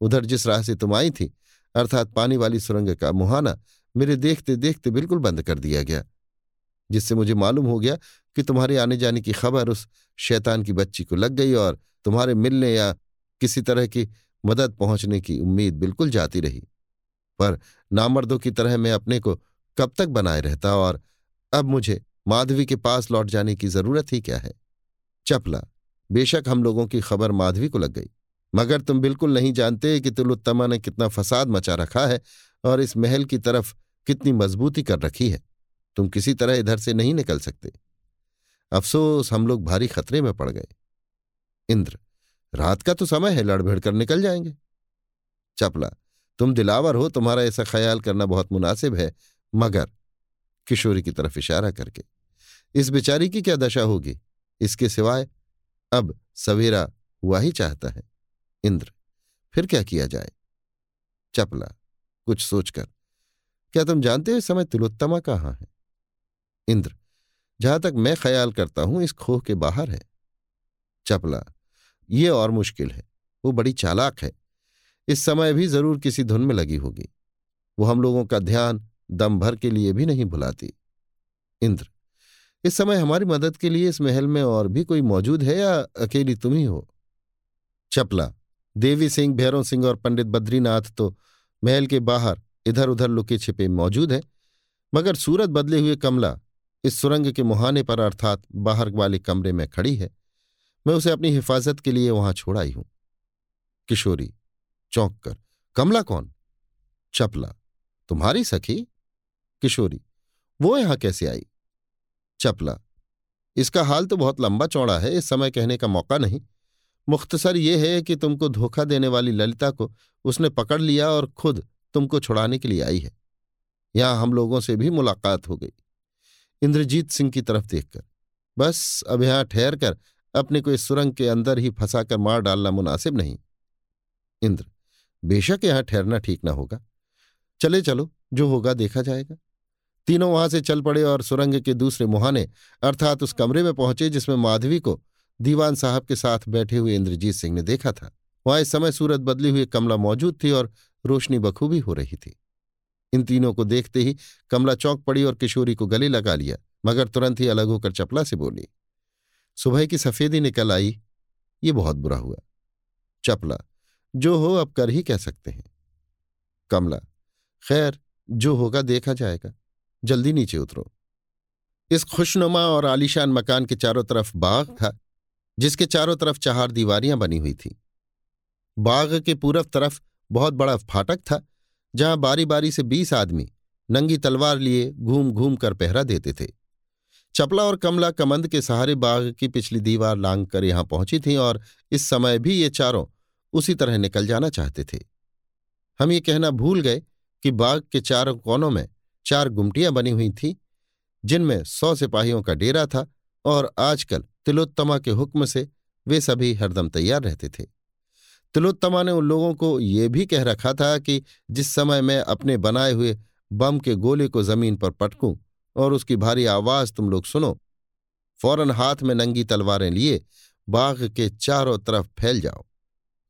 उधर जिस राह से तुम आई थी, अर्थात पानी वाली सुरंग का मुहाना मेरे देखते देखते बिल्कुल बंद कर दिया गया, जिससे मुझे मालूम हो गया कि तुम्हारे आने जाने की खबर उस शैतान की बच्ची को लग गई और तुम्हारे मिलने या किसी तरह की मदद पहुँचने की उम्मीद बिल्कुल जाती रही। पर नामर्दों की तरह मैं अपने को कब तक बनाए रहता और अब मुझे माधवी के पास लौट जाने की ज़रूरत ही क्या है? चपला। बेशक हम लोगों की खबर माधवी को लग गई। मगर तुम बिल्कुल नहीं जानते कि तिलोत्तमा ने कितना फसाद मचा रखा है और इस महल की तरफ़ कितनी मजबूती कर रखी है। तुम किसी तरह इधर से नहीं निकल सकते। अफसोस, हम लोग भारी खतरे में पड़ गए। इंद्र, रात का तो समय है, लड़भिड़ कर निकल जाएँगे। चपला, तुम दिलावर हो, तुम्हारा ऐसा ख्याल करना बहुत मुनासिब है, मगर किशोरी की तरफ़ इशारा करके। इस बेचारी की क्या दशा होगी? इसके सिवाय अब सवेरा हुआ ही चाहता है। इंद्र, फिर क्या किया जाए? चपला, कुछ सोचकर, क्या तुम जानते हो इस समय तिलोत्तमा कहाँ है? इंद्र, जहाँ तक मैं ख्याल करता हूँ इस खोह के बाहर है। चपला, ये और मुश्किल है, वो बड़ी चालाक है। इस समय भी ज़रूर किसी धुन में लगी होगी। वो हम लोगों का ध्यान दम भर के लिए भी नहीं भुलाती। इंद्र इस समय हमारी मदद के लिए इस महल में और भी कोई मौजूद है या अकेली तुम ही हो? चपला, देवी सिंह भैरव सिंह और पंडित बद्रीनाथ तो महल के बाहर इधर उधर लुके छिपे मौजूद हैं, मगर सूरत बदले हुए कमला इस सुरंग के मुहाने पर अर्थात बाहर वाले कमरे में खड़ी है। मैं उसे अपनी हिफाजत के लिए वहाँ छोड़ आई हूँ। किशोरी, चौंक कर, कमला कौन? चपला, तुम्हारी सखी? किशोरी, वो यहाँ कैसे आई? चपला। इसका हाल तो बहुत लंबा चौड़ा है, इस समय कहने का मौका नहीं। मुख्तसर ये है कि तुमको धोखा देने वाली ललिता को उसने पकड़ लिया और खुद तुमको छुड़ाने के लिए आई है। यहाँ हम लोगों से भी मुलाकात हो गई। इंद्रजीत सिंह की तरफ़ देखकर। बस, अब यहाँ ठहर कर अपने को इस सुरंग के अंदर ही फंसाकर मार डालना मुनासिब नहीं। इंद्र, बेशक यहाँ ठहरना ठीक ना होगा। चले चलो, जो होगा देखा जाएगा। तीनों वहाँ से चल पड़े और सुरंग के दूसरे मुहाने, अर्थात उस कमरे में पहुँचे जिसमें माधवी को दीवान साहब के साथ बैठे हुए इंद्रजीत सिंह ने देखा था। वहाँ इस समय सूरत बदली हुई कमला मौजूद थी और रोशनी बखूबी हो रही थी। इन तीनों को देखते ही कमला चौंक पड़ी और किशोरी को गले लगा लिया, मगर तुरंत ही अलग होकर चपला से बोली, सुबह की सफेदी निकल आई, ये बहुत बुरा हुआ। चपला, जो हो अब कर ही कह सकते हैं। कमला, खैर, जो होगा देखा जाएगा। जल्दी नीचे उतरो। इस खुशनुमा और आलीशान मकान के चारों तरफ़ बाग था, जिसके चारों तरफ़ चार दीवारियाँ बनी हुई थी। बाग के पूरब तरफ़ बहुत बड़ा फाटक था, जहाँ बारी बारी से बीस आदमी नंगी तलवार लिए घूम घूम कर पहरा देते थे। चपला और कमला कमंद के सहारे बाग की पिछली दीवार लांग कर यहाँ पहुँची थीं और इस समय भी ये चारों उसी तरह निकल जाना चाहते थे। हम ये कहना भूल गए कि बाग के चारों कोनों में चार गुमटियाँ बनी हुई थीं, जिनमें सौ सिपाहियों का डेरा था और आजकल तिलोत्तमा के हुक्म से वे सभी हरदम तैयार रहते थे। तिलोत्तमा ने उन लोगों को ये भी कह रखा था कि जिस समय मैं अपने बनाए हुए बम के गोले को ज़मीन पर पटकूं और उसकी भारी आवाज़ तुम लोग सुनो, फ़ौरन हाथ में नंगी तलवारें लिए बाघ के चारों तरफ़ फैल जाओ।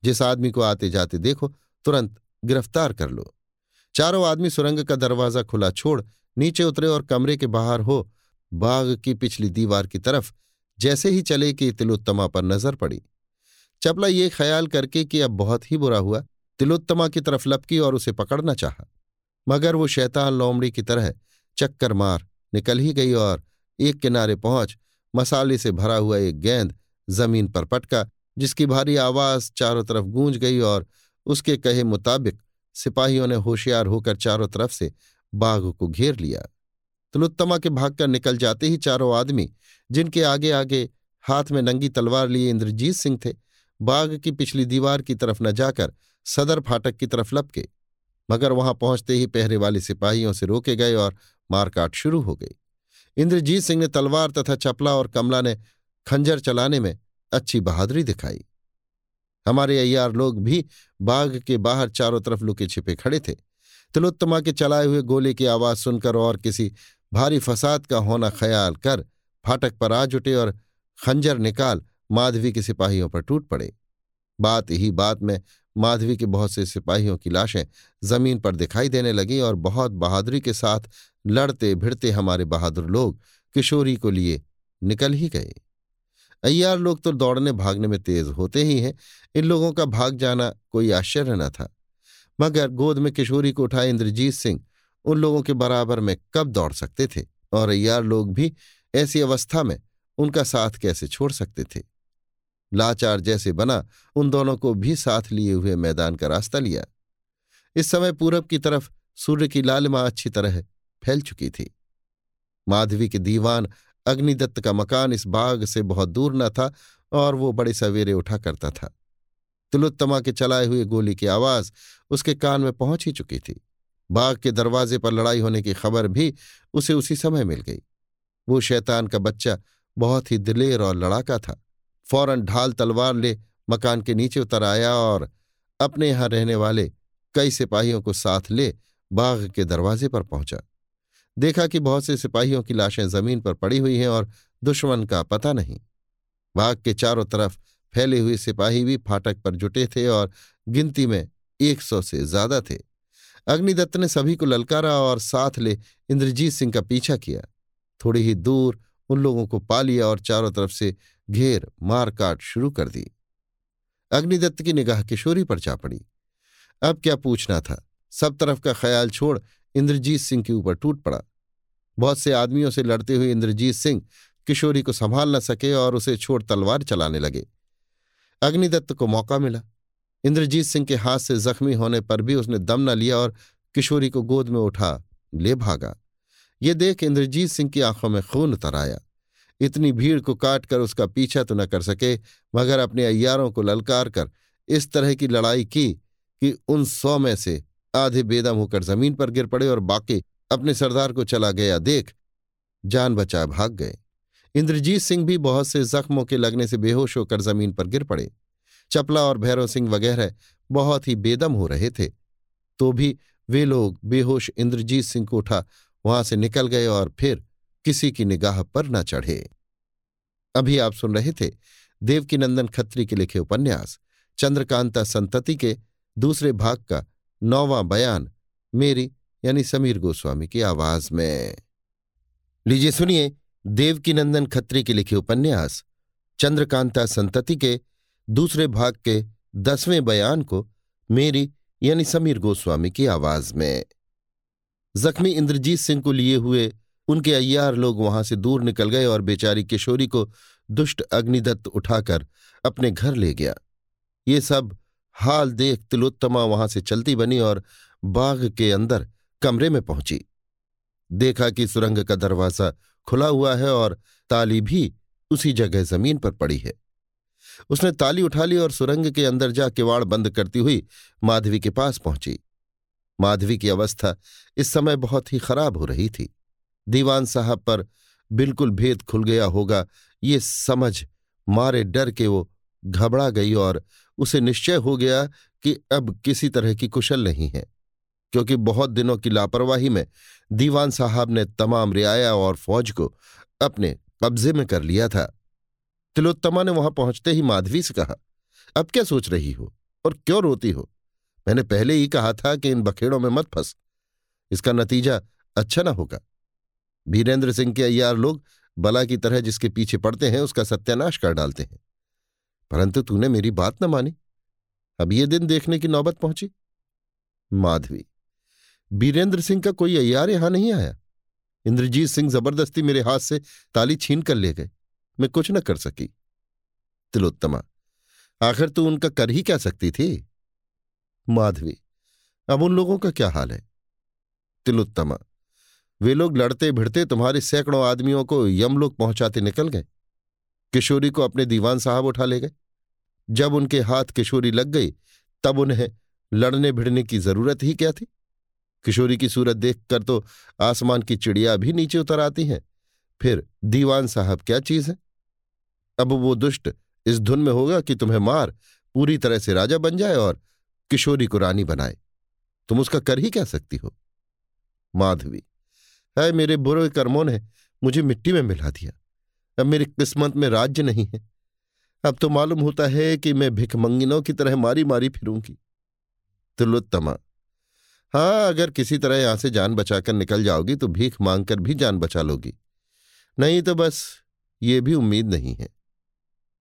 जिस आदमी को आते जाते देखो, तुरंत गिरफ़्तार कर लो। चारों आदमी सुरंग का दरवाज़ा खुला, छोड़, नीचे उतरे और कमरे के बाहर हो। बाघ की पिछली दीवार की तरफ़ जैसे ही चले कि तिलोत्तमा पर नज़र पड़ी। चपला ये ख्याल करके कि अब बहुत ही बुरा हुआ, तिलोत्तमा की तरफ़ लपकी और उसे पकड़ना चाहा। मगर वो शैतान लोमड़ी की तरह चक्कर मार निकल ही गई और एक किनारे पहुँच, मसाले से भरा हुआ एक गेंद ज़मीन पर पटका, जिसकी भारी आवाज़ चारों तरफ़ गूंज गई और उसके कहे मुताबिक सिपाहियों ने होशियार होकर चारों तरफ़ से बाघ को घेर लिया। तिलोत्तमा के भागकर निकल जाते ही चारों आदमी, जिनके आगे आगे हाथ में नंगी तलवार लिए इंद्रजीत सिंह थे, बाघ की पिछली दीवार की तरफ़ न जाकर सदर फाटक की तरफ़ लपके, मगर वहाँ पहुँचते ही पहरे वाले सिपाहियों से रोके गए और मारकाट शुरू हो गई। इंद्रजीत सिंह ने तलवार तथा चपला और कमला ने खंजर चलाने में अच्छी बहादुरी दिखाई। हमारे अय्यार लोग भी बाघ के बाहर चारों तरफ़ लुके छिपे खड़े थे। तिलोत्तमा के चलाए हुए गोले की आवाज़ सुनकर और किसी भारी फसाद का होना ख्याल कर फाटक पर आ जुटे और खंजर निकाल माधवी के सिपाहियों पर टूट पड़े। बात ही बात में माधवी के बहुत से सिपाहियों की लाशें ज़मीन पर दिखाई देने लगीं और बहुत बहादुरी के साथ लड़ते भिड़ते हमारे बहादुर लोग किशोरी को लिए निकल ही गए। अय्यार लोग तो दौड़ने भागने में तेज होते ही हैं। इन लोगों का भाग जाना कोई आश्चर्य न था। मगर गोद में किशोरी को उठाए इंद्रजीत सिंह, उन लोगों के बराबर में कब दौड़ सकते थे? और अय्यार लोग भी ऐसी अवस्था में उनका साथ कैसे छोड़ सकते थे? लाचार जैसे बना, उन दोनों को भी साथ लिए हुए मैदान का रास्ता लिया। इस समय पूरब की तरफ़ सूर्य की लालिमा अच्छी तरह फैल चुकी थी। माधवी के दीवान अग्निदत्त का मकान इस बाग से बहुत दूर न था और वो बड़े सवेरे उठा करता था। तिलोत्तमा के चलाए हुए गोली की आवाज़ उसके कान में पहुँच ही चुकी थी। बाग के दरवाजे पर लड़ाई होने की खबर भी उसे उसी समय मिल गई। वो शैतान का बच्चा बहुत ही दिलेर और लड़ाका था। फ़ौरन ढाल तलवार ले मकान के नीचे उतर आया और अपने यहाँ रहने वाले कई सिपाहियों को साथ ले बाग के दरवाजे पर पहुँचा। देखा कि बहुत से सिपाहियों की लाशें ज़मीन पर पड़ी हुई हैं और दुश्मन का पता नहीं। बाग के चारों तरफ़ फैले हुए सिपाही भी फाटक पर जुटे थे और गिनती में एक सौ से ज़्यादा थे। अग्निदत्त ने सभी को ललकारा और साथ ले इंद्रजीत सिंह का पीछा किया। थोड़ी ही दूर उन लोगों को पा लिया और चारों तरफ़ से घेर मारकाट शुरू कर दी। अग्निदत्त की निगाह किशोरी पर जा पड़ी। अब क्या पूछना था? सब तरफ़ का ख्याल छोड़ इंद्रजीत सिंह के ऊपर टूट पड़ा। बहुत से आदमियों से लड़ते हुए इंद्रजीत सिंह किशोरी को संभाल न सके और उसे छोड़ तलवार चलाने लगे। अग्निदत्त को मौका मिला। इंद्रजीत सिंह के हाथ से जख्मी होने पर भी उसने दम न लिया और किशोरी को गोद में उठा ले भागा। ये देख इंद्रजीत सिंह की आँखों में खून उतर आया। इतनी भीड़ को काट कर उसका पीछा तो न कर सके, मगर अपने अय्यारों को ललकार कर इस तरह की लड़ाई की कि उन सौ में से आधे बेदम होकर ज़मीन पर गिर पड़े और बाकी अपने सरदार को चला गया। देख, जान बचा, भाग गए। इंद्रजीत सिंह भी बहुत से जख्मों के लगने से बेहोश होकर ज़मीन पर गिर पड़े। चपला और भैरव सिंह वगैरह बहुत ही बेदम हो रहे थे। तो भी वे लोग बेहोश इंद्रजीत सिंह को उठा, वहाँ से निकल गए और फिर किसी की निगाह पर न चढ़े। अभी आप सुन रहे थे देवकीनंदन खत्री के लिखे उपन्यास, चंद्रकांता संतति के दूसरे भाग का नौवां बयान मेरी यानी समीर गोस्वामी की आवाज़ में। लीजिए सुनिए देवकीनंदन खत्री के लिखे उपन्यास, चंद्रकांता संतति के दूसरे भाग के दसवें बयान को मेरी यानी समीर गोस्वामी की आवाज़ में। जख्मी इंद्रजीत सिंह को लिए हुए उनके अय्यार लोग वहाँ से दूर निकल गए और बेचारी किशोरी को दुष्ट अग्निदत्त उठाकर अपने घर ले गया। ये सब हाल देख तिलोत्तमा वहाँ से चलती बनी और बाग के अंदर कमरे में पहुँची। देखा कि सुरंग का दरवाज़ा खुला हुआ है और ताली भी उसी जगह ज़मीन पर पड़ी है। उसने ताली उठा ली और सुरंग के अंदर जा किवाड़ बंद करती हुई माधवी के पास पहुँची। माधवी की अवस्था इस समय बहुत ही खराब हो रही थी। दीवान साहब पर बिल्कुल भेद खुल गया होगा, ये समझ, मारे डर के वो घबरा गई और उसे निश्चय हो गया कि अब किसी तरह की कुशल नहीं है, क्योंकि बहुत दिनों की लापरवाही में दीवान साहब ने तमाम रियाया और फौज को अपने कब्जे में कर लिया था। तिलोत्तमा ने वहाँ पहुँचते ही माधवी से कहा, अब क्या सोच रही हो और क्यों रोती हो? मैंने पहले ही कहा था कि इन बखेड़ों में मत फंस। इसका नतीजा अच्छा ना होगा। वीरेंद्र सिंह के अय्यार लोग बला की तरह जिसके पीछे पड़ते हैं उसका सत्यानाश कर डालते हैं। परंतु तूने मेरी बात न मानी। अब ये दिन देखने की नौबत पहुँची। माधवी, बीरेंद्र सिंह का कोई अयार यहाँ नहीं आया? इंद्रजीत सिंह ज़बरदस्ती मेरे हाथ से ताली छीन कर ले गए। मैं कुछ न कर सकी। तिलोत्तमा, आखिर तू उनका कर ही क्या सकती थी? माधवी, अब उन लोगों का क्या हाल है? तिलोत्तमा, वे लोग लड़ते भिड़ते तुम्हारे सैकड़ों आदमियों को यमलोक पहुंचाते निकल गए। किशोरी को अपने दीवान साहब उठा ले गए। जब उनके हाथ किशोरी लग गई, तब उन्हें लड़ने भिड़ने की ज़रूरत ही क्या थी? किशोरी की सूरत देखकर तो आसमान की चिड़िया भी नीचे उतर आती हैं। फिर दीवान साहब क्या चीज़ है? अब वो दुष्ट इस धुन में होगा कि तुम्हें मार, पूरी तरह से राजा बन जाए और किशोरी को रानी बनाए। तुम उसका कर ही क्या सकती हो? माधवी है मेरे बुरे कर्मों ने मुझे मिट्टी में मिला दिया। अब मेरी किस्मत में राज्य नहीं है। अब तो मालूम होता है कि मैं भिखमंगिनों की तरह मारी मारी फिरूँगी। तिलोत्तमा हाँ अगर किसी तरह यहाँ से जान बचाकर निकल जाओगी तो भीख मांगकर भी जान बचा लोगी। नहीं तो बस, ये भी उम्मीद नहीं है।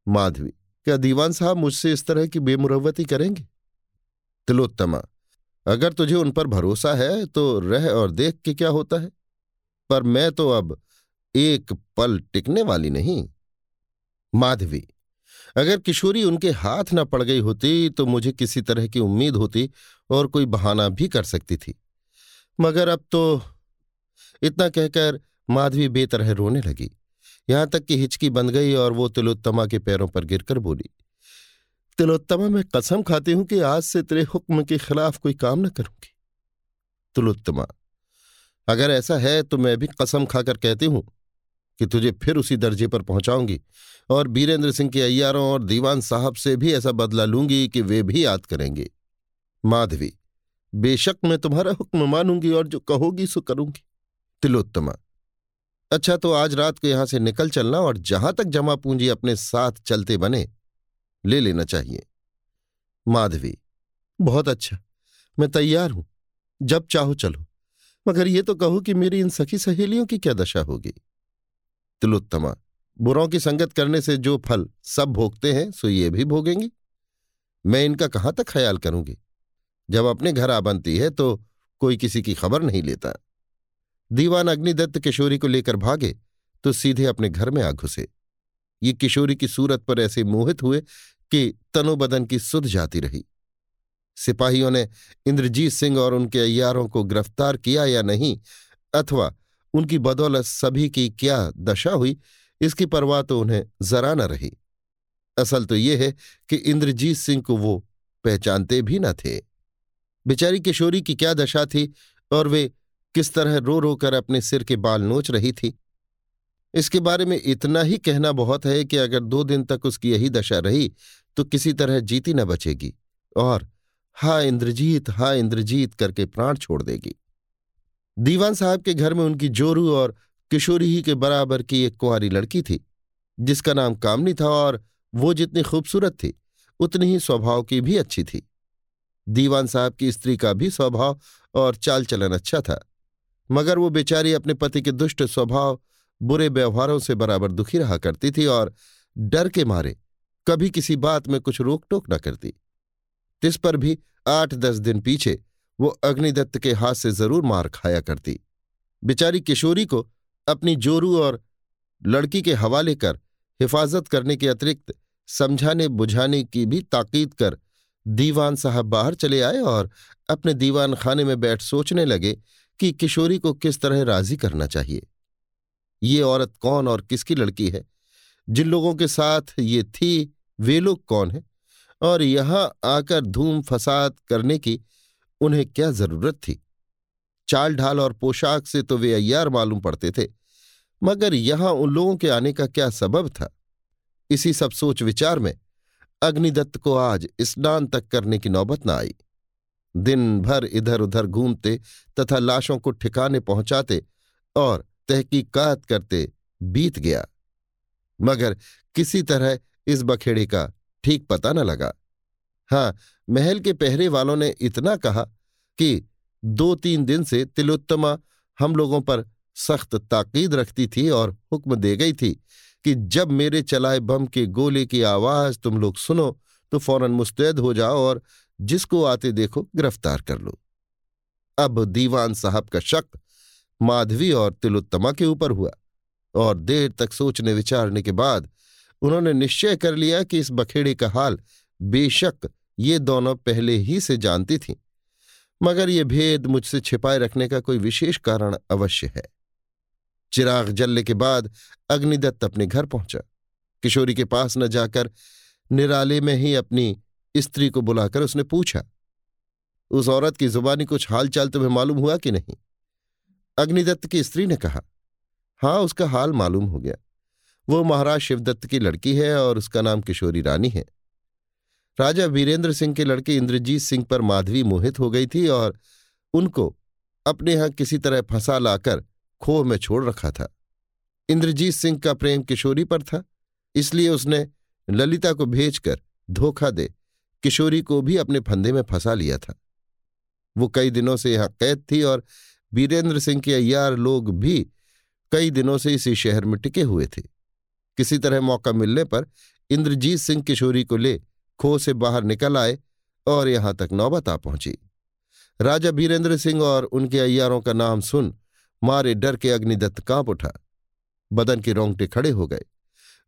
माधवी, क्या दीवान साहब मुझसे इस तरह की बेमुरवती करेंगे? तिलोत्तमा, अगर तुझे उन पर भरोसा है तो रह और देख के क्या होता है। पर मैं तो अब एक पल टिकने वाली नहीं। माधवी, अगर किशोरी उनके हाथ न पड़ गई होती तो मुझे किसी तरह की उम्मीद होती और कोई बहाना भी कर सकती थी। मगर अब तो इतना कहकर माधवी बेतरह रोने लगी। यहाँ तक कि हिचकी बंद गई और वो तिलोत्तमा के पैरों पर गिरकर बोली, तिलोत्तमा, मैं कसम खाती हूँ कि आज से तेरे हुक्म के खिलाफ कोई काम न करूँगी। तिलोत्तमा, अगर ऐसा है तो मैं भी कसम खाकर कहती हूँ कि तुझे फिर उसी दर्जे पर पहुंचाऊँगी। और बीरेंद्र सिंह के अय्यारों और दीवान साहब से भी ऐसा बदला लूँगी कि वे भी याद करेंगे। माधवी, बेशक मैं तुम्हारा हुक्म मानूँगी और जो कहोगी सो करूँगी। तिलोत्तमा अच्छा तो आज रात को यहाँ से निकल चलना और जहाँ तक जमा पूंजी अपने साथ चलते बने, ले लेना चाहिए। माधवी, बहुत अच्छा मैं तैयार हूँ, जब चाहो चलो, मगर ये तो कहो कि मेरी इन सखी सहेलियों की क्या दशा होगी। तिलोत्तमा। बुरों की संगत करने से जो फल सब भोगते हैं, सो ये भी भोगेंगी। मैं इनका कहाँ तक ख्याल करूँगी? जब अपने घर आ बनती है तो कोई किसी की खबर नहीं लेता। दीवान अग्निदत्त किशोरी को लेकर भागे तो सीधे अपने घर में आ घुसे। ये किशोरी की सूरत पर ऐसे मोहित हुए कि तनोबदन की सुध जाती रही। सिपाहियों ने इंद्रजीत सिंह और उनके अयारों को गिरफ़्तार किया या नहीं, अथवा उनकी बदौलत सभी की क्या दशा हुई, इसकी परवाह तो उन्हें जरा न रही। असल तो ये है कि इंद्रजीत सिंह को वो पहचानते भी न थे। बेचारी किशोरी की क्या दशा थी और वे किस तरह रो रो कर अपने सिर के बाल नोच रही थी? इसके बारे में इतना ही कहना बहुत है कि अगर दो दिन तक उसकी यही दशा रही तो किसी तरह जीती न बचेगी और हा इंद्रजीत हा इंद्रजीत करके प्राण छोड़ देगी। दीवान साहब के घर में उनकी जोरू और किशोरी ही के बराबर की एक कुंवारी लड़की थी, जिसका नाम कामनी था और वो जितनी खूबसूरत थी, उतनी ही स्वभाव की भी अच्छी थी। दीवान साहब की स्त्री का भी स्वभाव और चाल चलन अच्छा था, मगर वो बेचारी अपने पति के दुष्ट स्वभाव, बुरे व्यवहारों से बराबर दुखी रहा करती थी और डर के मारे कभी किसी बात में कुछ रोक टोक न करती। तिस पर भी आठ दस दिन पीछे वो अग्निदत्त के हाथ से ज़रूर मार खाया करती। बेचारी किशोरी को अपनी जोरू और लड़की के हवाले कर हिफाजत करने के अतिरिक्त समझाने बुझाने की भी ताकीद कर दीवान साहब बाहर चले आए और अपने दीवान खाने में बैठ सोचने लगे कि किशोरी को किस तरह राज़ी करना चाहिए। ये औरत कौन और किसकी लड़की है? जिन लोगों के साथ ये थी, वे लोग कौन है? और यहाँ आकर धूम फसाद करने की उन्हें क्या ज़रूरत थी? चाल ढाल और पोशाक से तो वे अय्यार मालूम पड़ते थे, मगर यहाँ उन लोगों के आने का क्या सबब था? इसी सब सोच विचार में अग्निदत्त को आज स्नान तक करने की नौबत न आई। दिन भर इधर उधर घूमते तथा लाशों को ठिकाने पहुंचाते और तहकीकात करते बीत गया। मगर किसी तरह इस बखेड़े का ठीक पता न लगा। हाँ महल के पहरे वालों ने इतना कहा कि दो तीन दिन से तिलोत्तमा हम लोगों पर सख्त ताकीद रखती थी और हुक्म दे गई थी कि जब मेरे चलाए बम के गोले की आवाज़ तुम लोग सुनो तो फ़ौरन मुस्तैद हो जाओ और जिसको आते देखो गिरफ़्तार कर लो। अब दीवान साहब का शक माधवी और तिलोत्तमा के ऊपर हुआ और देर तक सोचने विचारने के बाद उन्होंने निश्चय कर लिया कि इस बखेड़े का हाल बेशक ये दोनों पहले ही से जानती थीं, मगर ये भेद मुझसे छिपाए रखने का कोई विशेष कारण अवश्य है। चिराग जलने के बाद अग्निदत्त अपने घर पहुँचा। किशोरी के पास न जाकर निराले में ही अपनी स्त्री को बुलाकर उसने पूछा, उस औरत की जुबानी कुछ हालचाल तुम्हें मालूम हुआ कि नहीं? अग्निदत्त की स्त्री ने कहा, हाँ, उसका हाल मालूम हो गया। वो महाराज शिवदत्त की लड़की है और उसका नाम किशोरी रानी है। राजा वीरेंद्र सिंह के लड़के इंद्रजीत सिंह पर माधवी मोहित हो गई थी और उनको अपने यहाँ किसी तरह फंसा लाकर खोह में छोड़ रखा था। इंद्रजीत सिंह का प्रेम किशोरी पर था, इसलिए उसने ललिता को भेजकर धोखा दे किशोरी को भी अपने फंदे में फंसा लिया था। वो कई दिनों से यहाँ कैद थी और वीरेंद्र सिंह के अयार लोग भी कई दिनों से इसी शहर में टिके हुए थे। किसी तरह मौका मिलने पर इंद्रजीत सिंह किशोरी को ले खो से बाहर निकल आए और यहाँ तक नौबत आ पहुँची। राजा वीरेंद्र सिंह और उनके अय्यारों का नाम सुन मारे डर के अग्निदत्त काँप उठा। बदन के रोंगटे खड़े हो गए।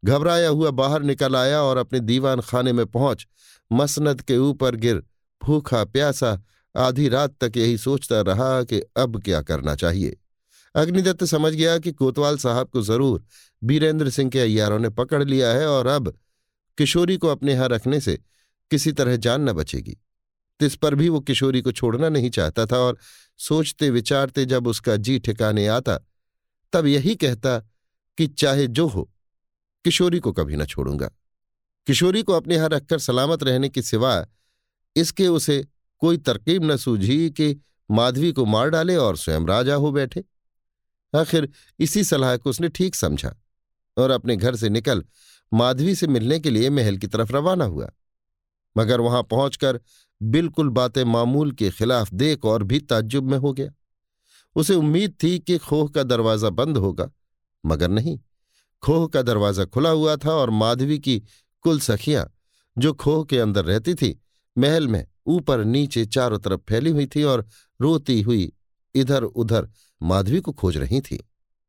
घबराया हुआ बाहर निकल आया और अपने दीवान खाने में पहुँच मसनद के ऊपर गिर भूखा प्यासा आधी रात तक यही सोचता रहा कि अब क्या करना चाहिए। अग्निदत्त समझ गया कि कोतवाल साहब को ज़रूर बीरेंद्र सिंह के अय्यारों ने पकड़ लिया है और अब किशोरी को अपने यहाँ रखने से किसी तरह जान न बचेगी। तिस पर भी वो किशोरी को छोड़ना नहीं चाहता था और सोचते विचारते जब उसका जी ठिकाने आता, तब यही कहता कि चाहे जो हो, किशोरी को कभी न छोड़ूँगा। किशोरी को अपने यहाँ रखकर सलामत रहने के सिवा इसके उसे कोई तरकीब न सूझी कि माधवी को मार डाले और स्वयं राजा हो बैठे। आखिर इसी सलाह को उसने ठीक समझा और अपने घर से निकल माधवी से मिलने के लिए महल की तरफ़ रवाना हुआ। मगर वहाँ पहुंचकर बिल्कुल बातें मामूल के खिलाफ देख और भी ताज्जुब में हो गया। उसे उम्मीद थी कि खोह का दरवाज़ा बंद होगा, मगर नहीं। खोह का दरवाज़ा खुला हुआ था और माधवी की कुल सखियाँ जो खोह के अंदर रहती थी, महल में ऊपर नीचे चारों तरफ़ फैली हुई थी और रोती हुई इधर उधर माधवी को खोज रही थी।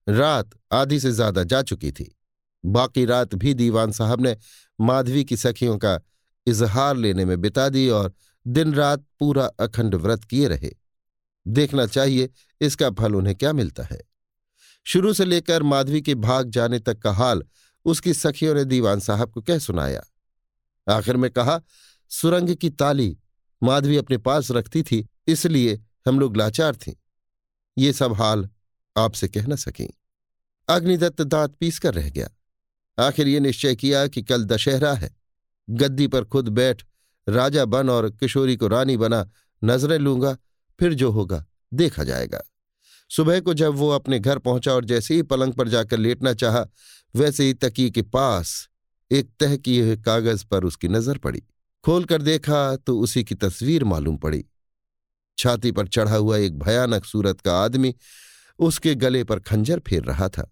रात आधी से ज़्यादा जा चुकी थी। बाकी रात भी दीवान साहब ने माधवी की सखियों का इजहार लेने में बिता दी और दिन रात पूरा अखंड व्रत किए रहे। देखना चाहिए इसका फल उन्हें क्या मिलता है। शुरू से लेकर माधवी के भाग जाने तक का हाल उसकी सखियों ने दीवान साहब को कह सुनाया। आखिर में कहा, सुरंग की ताली माधवी अपने पास रखती थी, इसलिए हम लोग लाचार थीं। ये सब हाल आपसे कह न सकें। अग्निदत्त दांत पीस कर रह गया। आखिर ये निश्चय किया कि कल दशहरा है। गद्दी पर खुद बैठ राजा बन और किशोरी को रानी बना नज़रें लूँगा, फिर जो होगा देखा जाएगा। सुबह को जब वो अपने घर पहुँचा और जैसे ही पलंग पर जाकर लेटना चाहा, वैसे ही तकी के पास एक तह किए हुए कागज़ पर उसकी नज़र पड़ी। खोलकर देखा तो उसी की तस्वीर मालूम पड़ी। छाती पर चढ़ा हुआ एक भयानक सूरत का आदमी उसके गले पर खंजर फेर रहा था।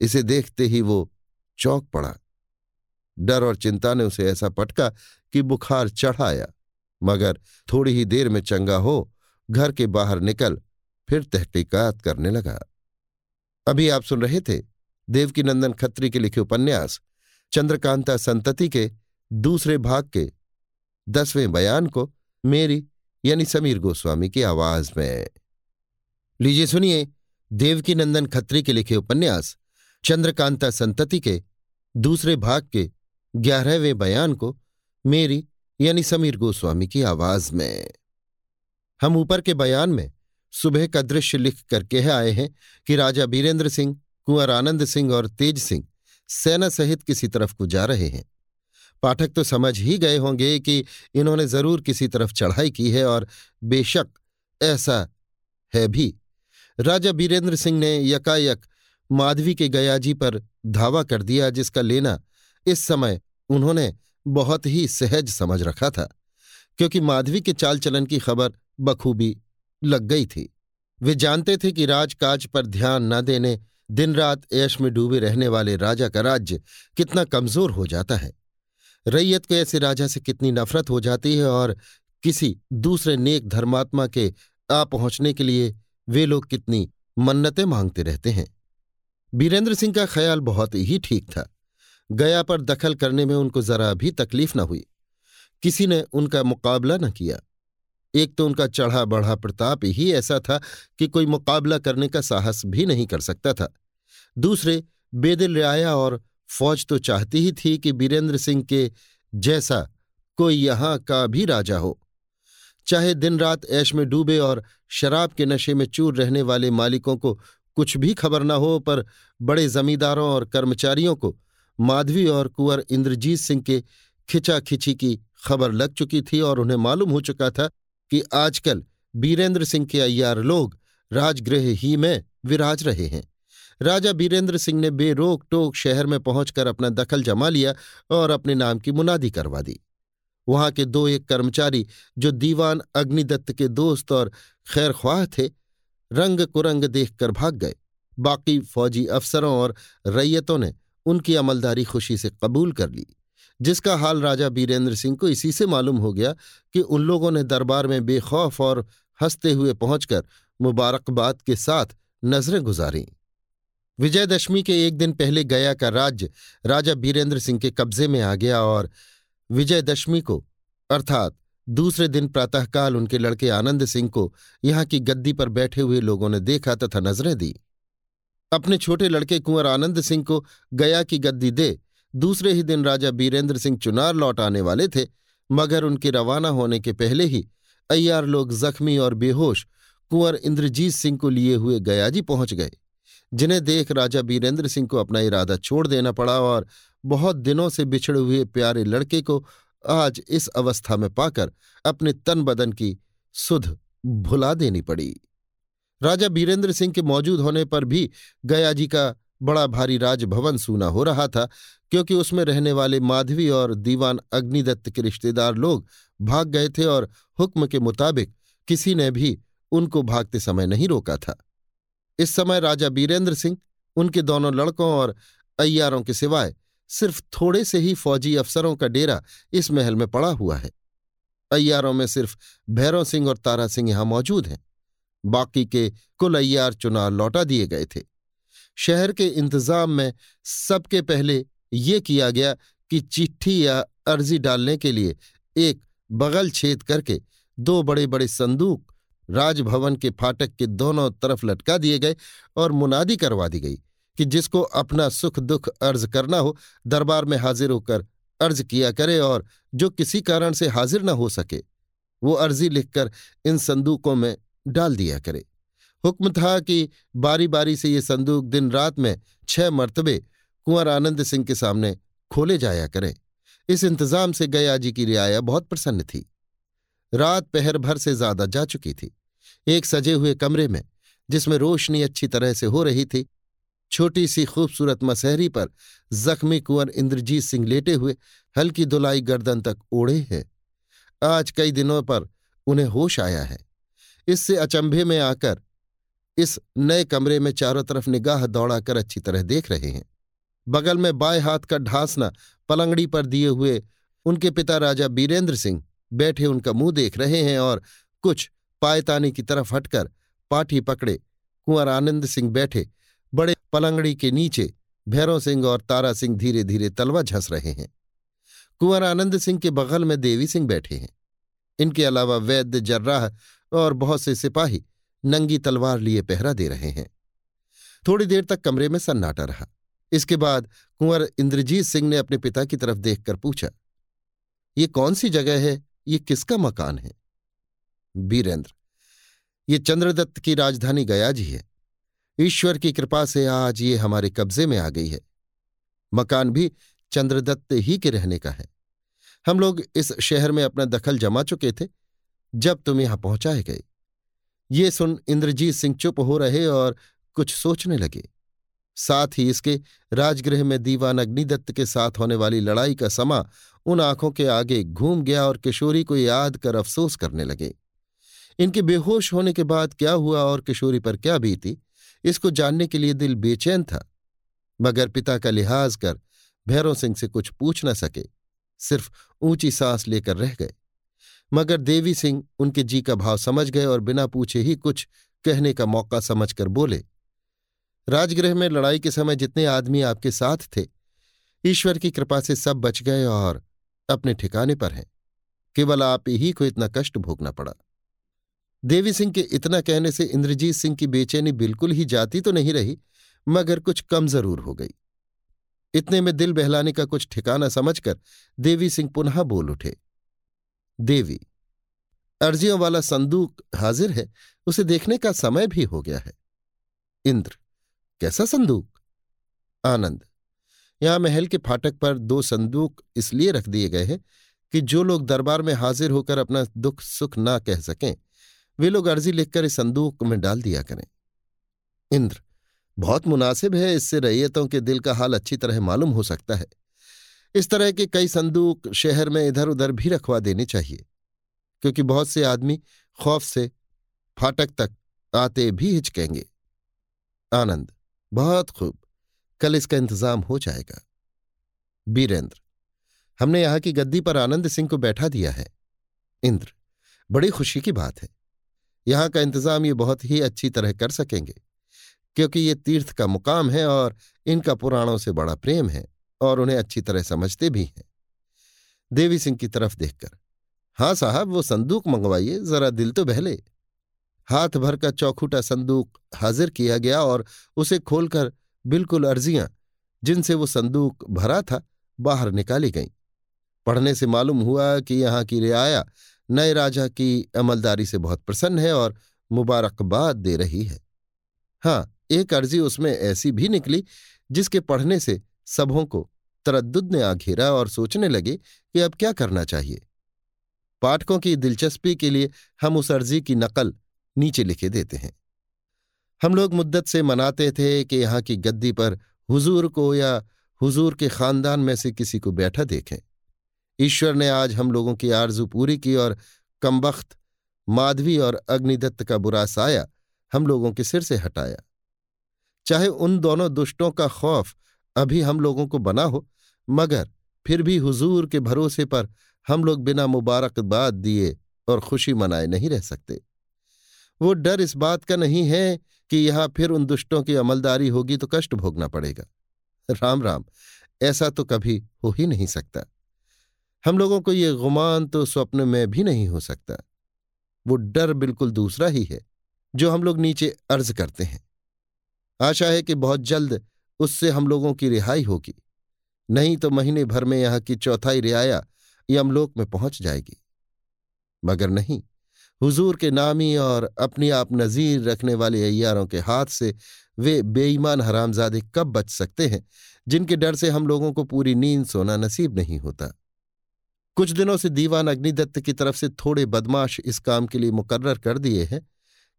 इसे देखते ही वो चौंक पड़ा। डर और चिंता ने उसे ऐसा पटका कि बुखार चढ़ाया, मगर थोड़ी ही देर में चंगा हो, घर के बाहर निकल, फिर तहकीकात करने लगा। अभी आप सुन रहे थे देवकीनंदन खत्री के लिखे उपन्यास, चंद्रकांता संतति के दूसरे भाग के दसवें बयान को मेरी, यानी समीर गोस्वामी की आवाज़ में। लीजिए सुनिए देवकीनंदन खत्री के लिखे उपन्यास, चंद्रकांता संतति के दूसरे भाग के ग्यारहवें बयान को मेरी यानी समीर गोस्वामी की आवाज़ में। हम ऊपर के बयान में सुबह का दृश्य लिख कर कह आए हैं कि राजा बीरेंद्र सिंह, कुंवर आनंद सिंह और तेज सिंह सेना सहित किसी तरफ़ को जा रहे हैं। पाठक तो समझ ही गए होंगे कि इन्होंने ज़रूर किसी तरफ़ चढ़ाई की है और बेशक ऐसा है भी। राजा बीरेंद्र सिंह ने यकायक माधवी के गयाजी पर धावा कर दिया जिसका लेना इस समय उन्होंने बहुत ही सहज समझ रखा था, क्योंकि माधवी के चाल चलन की खबर बखूबी लग गई थी। वे जानते थे कि राजकाज पर ध्यान न देने दिन रात ऐश में डूबे रहने वाले राजा का राज्य कितना कमज़ोर हो जाता है। रैयत को ऐसे राजा से कितनी नफरत हो जाती है और किसी दूसरे नेक धर्मात्मा के आ पहुँचने के लिए वे लोग कितनी मन्नतें मांगते रहते हैं। बीरेंद्र सिंह का ख्याल बहुत ही ठीक था। गया पर दखल करने में उनको जरा भी तकलीफ़ न हुई। किसी ने उनका मुकाबला न किया। एक तो उनका चढ़ा बढ़ा प्रताप ही ऐसा था कि कोई मुकाबला करने का साहस भी नहीं कर सकता था। दूसरे, बेदिल रियाया और फौज तो चाहती ही थी कि बीरेंद्र सिंह के जैसा कोई यहाँ का भी राजा हो। चाहे दिन रात ऐश में डूबे और शराब के नशे में चूर रहने वाले मालिकों को कुछ भी खबर न हो पर बड़े जमींदारों और कर्मचारियों को माधवी और कुंवर इंद्रजीत सिंह के खिंचाखिची की खबर लग चुकी थी और उन्हें मालूम हो चुका था कि आजकल बीरेंद्र सिंह के अय्यार लोग राजगृह ही में विराज रहे हैं। राजा बीरेंद्र सिंह ने बेरोक टोक शहर में पहुंचकर अपना दखल जमा लिया और अपने नाम की मुनादी करवा दी। वहाँ के दो एक कर्मचारी जो दीवान अग्निदत्त के दोस्त और खैरख्वाह थे रंग कुरंग देखकर भाग गए। बाकी फौजी अफसरों और रैयतों ने उनकी अमलदारी खुशी से कबूल कर ली, जिसका हाल राजा बीरेंद्र सिंह को इसी से मालूम हो गया कि उन लोगों ने दरबार में बेखौफ और हँसते हुए पहुंचकर मुबारकबाद के साथ नज़रें गुजारी। विजयदशमी के एक दिन पहले गया का राज्य राजा बीरेंद्र सिंह के कब्जे में आ गया और विजयदशमी को, अर्थात दूसरे दिन प्रातःकाल उनके लड़के आनंद सिंह को यहाँ की गद्दी पर बैठे हुए लोगों ने देखा तथा नज़रें दी। अपने छोटे लड़के कुंवर आनंद सिंह को गया की गद्दी दे, दूसरे ही दिन राजा बीरेंद्र सिंह चुनार लौट आने वाले थे, मगर उनके रवाना होने के पहले ही अय्यार लोग जख्मी और बेहोश कुंवर इंद्रजीत सिंह को लिए हुए गयाजी पहुँच गए, जिन्हें देख राजा बीरेंद्र सिंह को अपना इरादा छोड़ देना पड़ा और बहुत दिनों से बिछड़े हुए प्यारे लड़के को आज इस अवस्था में पाकर अपने तन बदन की सुध भुला देनी पड़ी। राजा बीरेंद्र सिंह के मौजूद होने पर भी गया जी का बड़ा भारी राजभवन सूना हो रहा था, क्योंकि उसमें रहने वाले माधवी और दीवान अग्निदत्त के रिश्तेदार लोग भाग गए थे और हुक्म के मुताबिक किसी ने भी उनको भागते समय नहीं रोका था। इस समय राजा बीरेंद्र सिंह, उनके दोनों लड़कों और अय्यारों के सिवाय सिर्फ़ थोड़े से ही फौजी अफसरों का डेरा इस महल में पड़ा हुआ है। अय्यारों में सिर्फ़ भैरव सिंह और तारा सिंह यहाँ मौजूद हैं। बाकी के कुल अय्यार चुनाव लौटा दिए गए थे। शहर के इंतज़ाम में सबके पहले ये किया गया कि चिट्ठी या अर्जी डालने के लिए एक बगल छेद करके दो बड़े बड़े संदूक, राजभवन के फाटक के दोनों तरफ़ लटका दिए गए और मुनादी करवा दी गई। कि जिसको अपना सुख दुख अर्ज़ करना हो, दरबार में हाजिर होकर अर्ज़ किया करे और जो किसी कारण से हाजिर न हो सके, वो अर्जी लिखकर इन संदूकों में डाल दिया करे। हुक्म था कि बारी बारी से ये संदूक दिन रात में छह मरतबे कुंवर आनंद सिंह के सामने खोले जाया करें। इस इंतज़ाम से गया जी की रियाया बहुत प्रसन्न थी। रात पहर भर से ज़्यादा जा चुकी थी। एक सजे हुए कमरे में, जिसमें रोशनी अच्छी तरह से हो रही थी छोटी सी खूबसूरत मसहरी पर जख्मी कुंवर इंद्रजीत सिंह लेटे हुए हल्की दुलाई गर्दन तक ओढ़े हैं। आज कई दिनों पर उन्हें होश आया है। इससे अचंभे में आकर इस नए कमरे में चारों तरफ़ निगाह दौड़ाकर अच्छी तरह देख रहे हैं। बगल में बाएँ हाथ का ढांसना पलंगड़ी पर दिए हुए उनके पिता राजा बीरेंद्र सिंह बैठे उनका मुँह देख रहे हैं और कुछ पायतानी की तरफ़ हटकर पाठी पकड़े कुंवर आनंद सिंह बैठे बड़े पलंगड़ी के नीचे भैरव सिंह और तारा सिंह धीरे धीरे तलवा झंस रहे हैं। कुंवर आनंद सिंह के बगल में देवी सिंह बैठे हैं। इनके अलावा वैद्य, जर्राह और बहुत से सिपाही नंगी तलवार लिए पहरा दे रहे हैं। थोड़ी देर तक कमरे में सन्नाटा रहा। इसके बाद कुंवर इंद्रजीत सिंह ने अपने पिता की तरफ़ देखकर पूछा, ये कौन सी जगह है? ये किसका मकान है? बीरेंद्र ये चंद्रदत्त की राजधानी गया जी है। ईश्वर की कृपा से आज ये हमारे कब्जे में आ गई है। मकान भी चंद्रदत्त ही के रहने का है। हम लोग इस शहर में अपना दखल जमा चुके थे, जब तुम यहाँ पहुँचाए गए। ये सुन इंद्रजीत सिंह चुप हो रहे और कुछ सोचने लगे। साथ ही इसके राजगृह में दीवान अग्निदत्त के साथ होने वाली लड़ाई का समा उन आँखों के आगे घूम गया और किशोरी को याद कर अफसोस करने लगे। इनके बेहोश होने के बाद क्या हुआ और किशोरी पर क्या बीती? इसको जानने के लिए दिल बेचैन था, मगर पिता का लिहाज कर भैरव सिंह से कुछ पूछ न सके, सिर्फ़ ऊँची सांस लेकर रह गए। मगर देवी सिंह उनके जी का भाव समझ गए और बिना पूछे ही कुछ कहने का मौका समझकर बोले, राजगृह में लड़ाई के समय जितने आदमी आपके साथ थे, ईश्वर की कृपा से सब बच गए और अपने ठिकाने पर हैं। केवल आप ही को इतना कष्ट भोगना पड़ा। देवी सिंह के इतना कहने से इंद्रजीत सिंह की बेचैनी बिल्कुल ही जाती तो नहीं रही, मगर कुछ कम ज़रूर हो गई। इतने में दिल बहलाने का कुछ ठिकाना समझकर देवी सिंह पुनः बोल उठे। देवी, अर्जियों वाला संदूक हाजिर है, उसे देखने का समय भी हो गया है। इंद्र, कैसा संदूक? आनंद, यहाँ महल के फाटक पर दो संदूक इसलिए रख दिए गए हैं कि जो लोग दरबार में हाजिर होकर अपना दुख सुख ना कह सकें वे लोग अर्जी लिखकर इस संदूक में डाल दिया करें। इंद्र, बहुत मुनासिब है इससे रैयतों के दिल का हाल अच्छी तरह मालूम हो सकता है। इस तरह के कई संदूक शहर में इधर उधर भी रखवा देने चाहिए, क्योंकि बहुत से आदमी खौफ से फाटक तक आते भी हिचकेंगे। आनंद, बहुत खूब। कल इसका इंतज़ाम हो जाएगा। बीरेंद्र, हमने यहाँ की गद्दी पर आनंद सिंह को बैठा दिया है। इंद्र, बड़ी खुशी की बात है। यहाँ का इंतज़ाम ये बहुत ही अच्छी तरह कर सकेंगे, क्योंकि ये तीर्थ का मुकाम है और इनका पुराणों से बड़ा प्रेम है और उन्हें अच्छी तरह समझते भी हैं। देवी सिंह की तरफ़ देखकर, हाँ साहब, वो संदूक मंगवाइए, जरा दिल तो बहले। हाथ भर का चौखूटा संदूक हाजिर किया गया और उसे खोलकर बिल्कुल अर्जियाँ, जिनसे वो संदूक भरा था, बाहर निकाली गईं। पढ़ने से मालूम हुआ कि यहाँ की रियाया नए राजा की अमलदारी से बहुत प्रसन्न है और मुबारकबाद दे रही है। हाँ एक अर्जी उसमें ऐसी भी निकली जिसके पढ़ने से सबों को तरद्दुद ने आ घेरा और सोचने लगे कि अब क्या करना चाहिए। पाठकों की दिलचस्पी के लिए हम उस अर्जी की नकल नीचे लिखे देते हैं। हम लोग मुद्दत से मनाते थे कि यहाँ की गद्दी पर हुजूर को या हुजूर के खानदान में से किसी को बैठा देखें। ईश्वर ने आज हम लोगों की आरज़ू पूरी की और कमबख्त, माधवी और अग्निदत्त का बुरा साया हम लोगों के सिर से हटाया। चाहे उन दोनों दुष्टों का खौफ अभी हम लोगों को बना हो, मगर फिर भी हुजूर के भरोसे पर हम लोग बिना मुबारकबाद दिए और खुशी मनाए नहीं रह सकते। वो डर इस बात का नहीं है कि यहाँ फिर उन दुष्टों की अमलदारी होगी तो कष्ट भोगना पड़ेगा। राम राम, ऐसा तो कभी हो ही नहीं सकता। हम लोगों को ये गुमान तो स्वप्न में भी नहीं हो सकता। वो डर बिल्कुल दूसरा ही है, जो हम लोग नीचे अर्ज़ करते हैं। आशा है कि बहुत जल्द उससे हम लोगों की रिहाई होगी। नहीं तो महीने भर में यहाँ की चौथाई रियाया यमलोक में पहुँच जाएगी। मगर नहीं, हुजूर के नामी और अपनी आप नजीर रखने वाले अयारों के हाथ से वे बेईमान हरामजादे कब बच सकते हैं, जिनके डर से हम लोगों को पूरी नींद सोना नसीब नहीं होता। कुछ दिनों से दीवान अग्निदत्त की तरफ़ से थोड़े बदमाश इस काम के लिए मुकर्र कर दिए हैं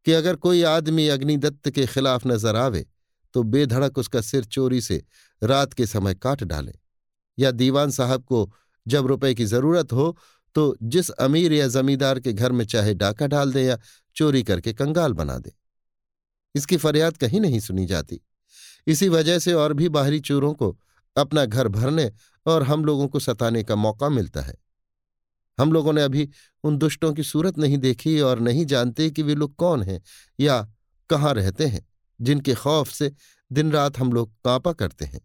कि अगर कोई आदमी अग्निदत्त के खिलाफ नज़र आवे तो बेधड़क उसका सिर चोरी से रात के समय काट डाले। या दीवान साहब को जब रुपए की ज़रूरत हो तो जिस अमीर या जमींदार के घर में चाहे डाका डाल दे या चोरी करके कंगाल बना दे। इसकी फरियाद कहीं नहीं सुनी जाती। इसी वजह से और भी बाहरी चोरों को अपना घर भरने और हम लोगों को सताने का मौका मिलता है। हम लोगों ने अभी उन दुष्टों की सूरत नहीं देखी और नहीं जानते कि वे लोग कौन हैं या कहाँ रहते हैं, जिनके खौफ से दिन रात हम लोग कांपा करते हैं।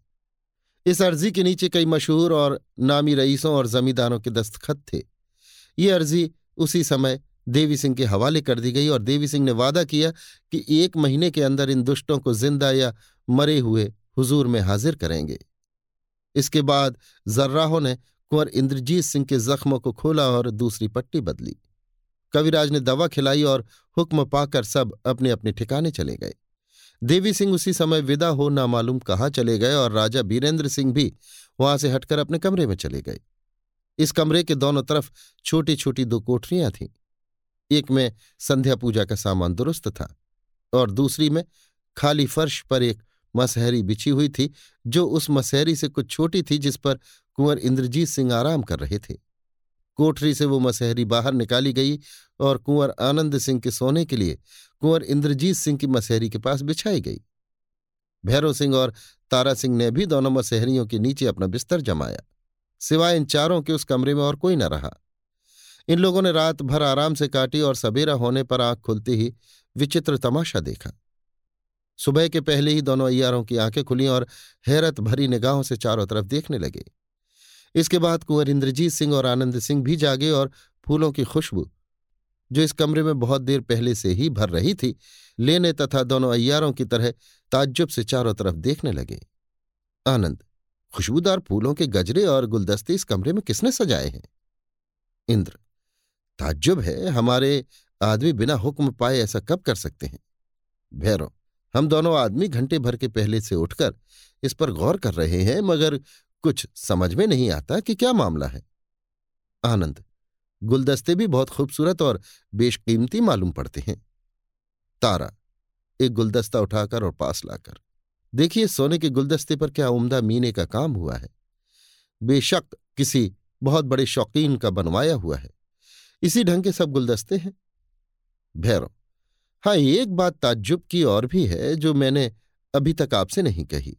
इस अर्जी के नीचे कई मशहूर और नामी रईसों और जमींदारों के दस्तखत थे। ये अर्जी उसी समय देवी सिंह के हवाले कर दी गई और देवी सिंह ने वादा किया कि एक महीने के अंदर इन दुष्टों को ज़िंदा या मरे हुए हुजूर में हाजिर करेंगे। इसके बाद जर्राहों ने कुंवर इंद्रजीत सिंह के जख्मों को खोला और दूसरी पट्टी बदली। कविराज ने दवा खिलाई और हुक्म पाकर सब अपने अपने ठिकाने चले गए। देवी सिंह उसी समय विदा हो ना मालूम कहाँ चले गए और राजा बीरेंद्र सिंह भी वहाँ से हटकर अपने कमरे में चले गए। इस कमरे के दोनों तरफ़ छोटी छोटी दो कोठरियाँ थीं। एक में संध्या पूजा का सामान दुरुस्त था और दूसरी में खाली फर्श पर एक मसहरी बिछी हुई थी, जो उस मसहरी से कुछ छोटी थी जिस पर कुंवर इंद्रजीत सिंह आराम कर रहे थे। कोठरी से वो मसहरी बाहर निकाली गई और कुंवर आनंद सिंह के सोने के लिए कुंवर इंद्रजीत सिंह की मसहरी के पास बिछाई गई। भैरव सिंह और तारा सिंह ने भी दोनों मसहरियों के नीचे अपना बिस्तर जमाया, सिवाय इन चारों के उस कमरे में और कोई न रहा। इन लोगों ने रात भर आराम से काटी और सबेरा होने पर आँख खुलते ही विचित्र तमाशा देखा। सुबह के पहले ही दोनों अयारों की आँखें खुली और हैरत भरी निगाहों से चारों तरफ़ देखने लगे। इसके बाद कुंवर इंद्रजीत सिंह और आनंद सिंह भी जागे और फूलों की खुशबू, जो इस कमरे में बहुत देर पहले से ही भर रही थी, लेने तथा दोनों अयारों की तरह ताज्जुब से चारों तरफ़ देखने लगे। आनंद, खुशबूदार फूलों के गजरे और गुलदस्ते इस कमरे में किसने सजाए हैं? इंद्र, ताज्जुब है, हमारे आदमी बिना हुक्म पाए ऐसा कब कर सकते हैं? भैरव हम दोनों आदमी घंटे भर के पहले से उठकर इस पर गौर कर रहे हैं, मगर कुछ समझ में नहीं आता कि क्या मामला है। आनंद, गुलदस्ते भी बहुत खूबसूरत और बेशकीमती मालूम पड़ते हैं। तारा, एक गुलदस्ता उठाकर और पास लाकर, देखिए सोने के गुलदस्ते पर क्या उम्दा मीने का काम हुआ है। बेशक किसी बहुत बड़े शौकीन का बनवाया हुआ है। इसी ढंग के सब गुलदस्ते हैं। भैरव हाँ एक बात ताज्जुब की और भी है, जो मैंने अभी तक आपसे नहीं कही।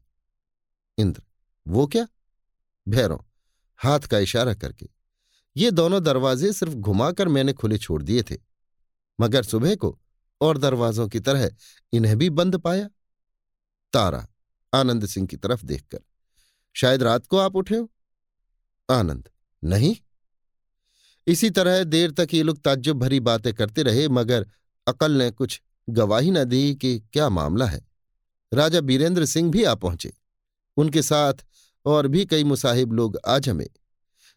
इंद्र, वो क्या? भैरव, हाथ का इशारा करके। ये दोनों दरवाजे सिर्फ़ घुमाकर मैंने खुले छोड़ दिए थे, मगर सुबह को और दरवाजों की तरह इन्हें भी बंद पाया। तारा, आनंद सिंह की तरफ़ देखकर, शायद रात को आप उठे हो? आनंद, नहीं। इसी तरह देर तक ये लोग ताज्जुब भरी बातें करते रहे, मगर अकल ने कुछ गवाही न दी कि क्या मामला है। राजा बीरेंद्र सिंह भी आ पहुँचे। उनके साथ और भी कई मुसाहिब लोग आ जमे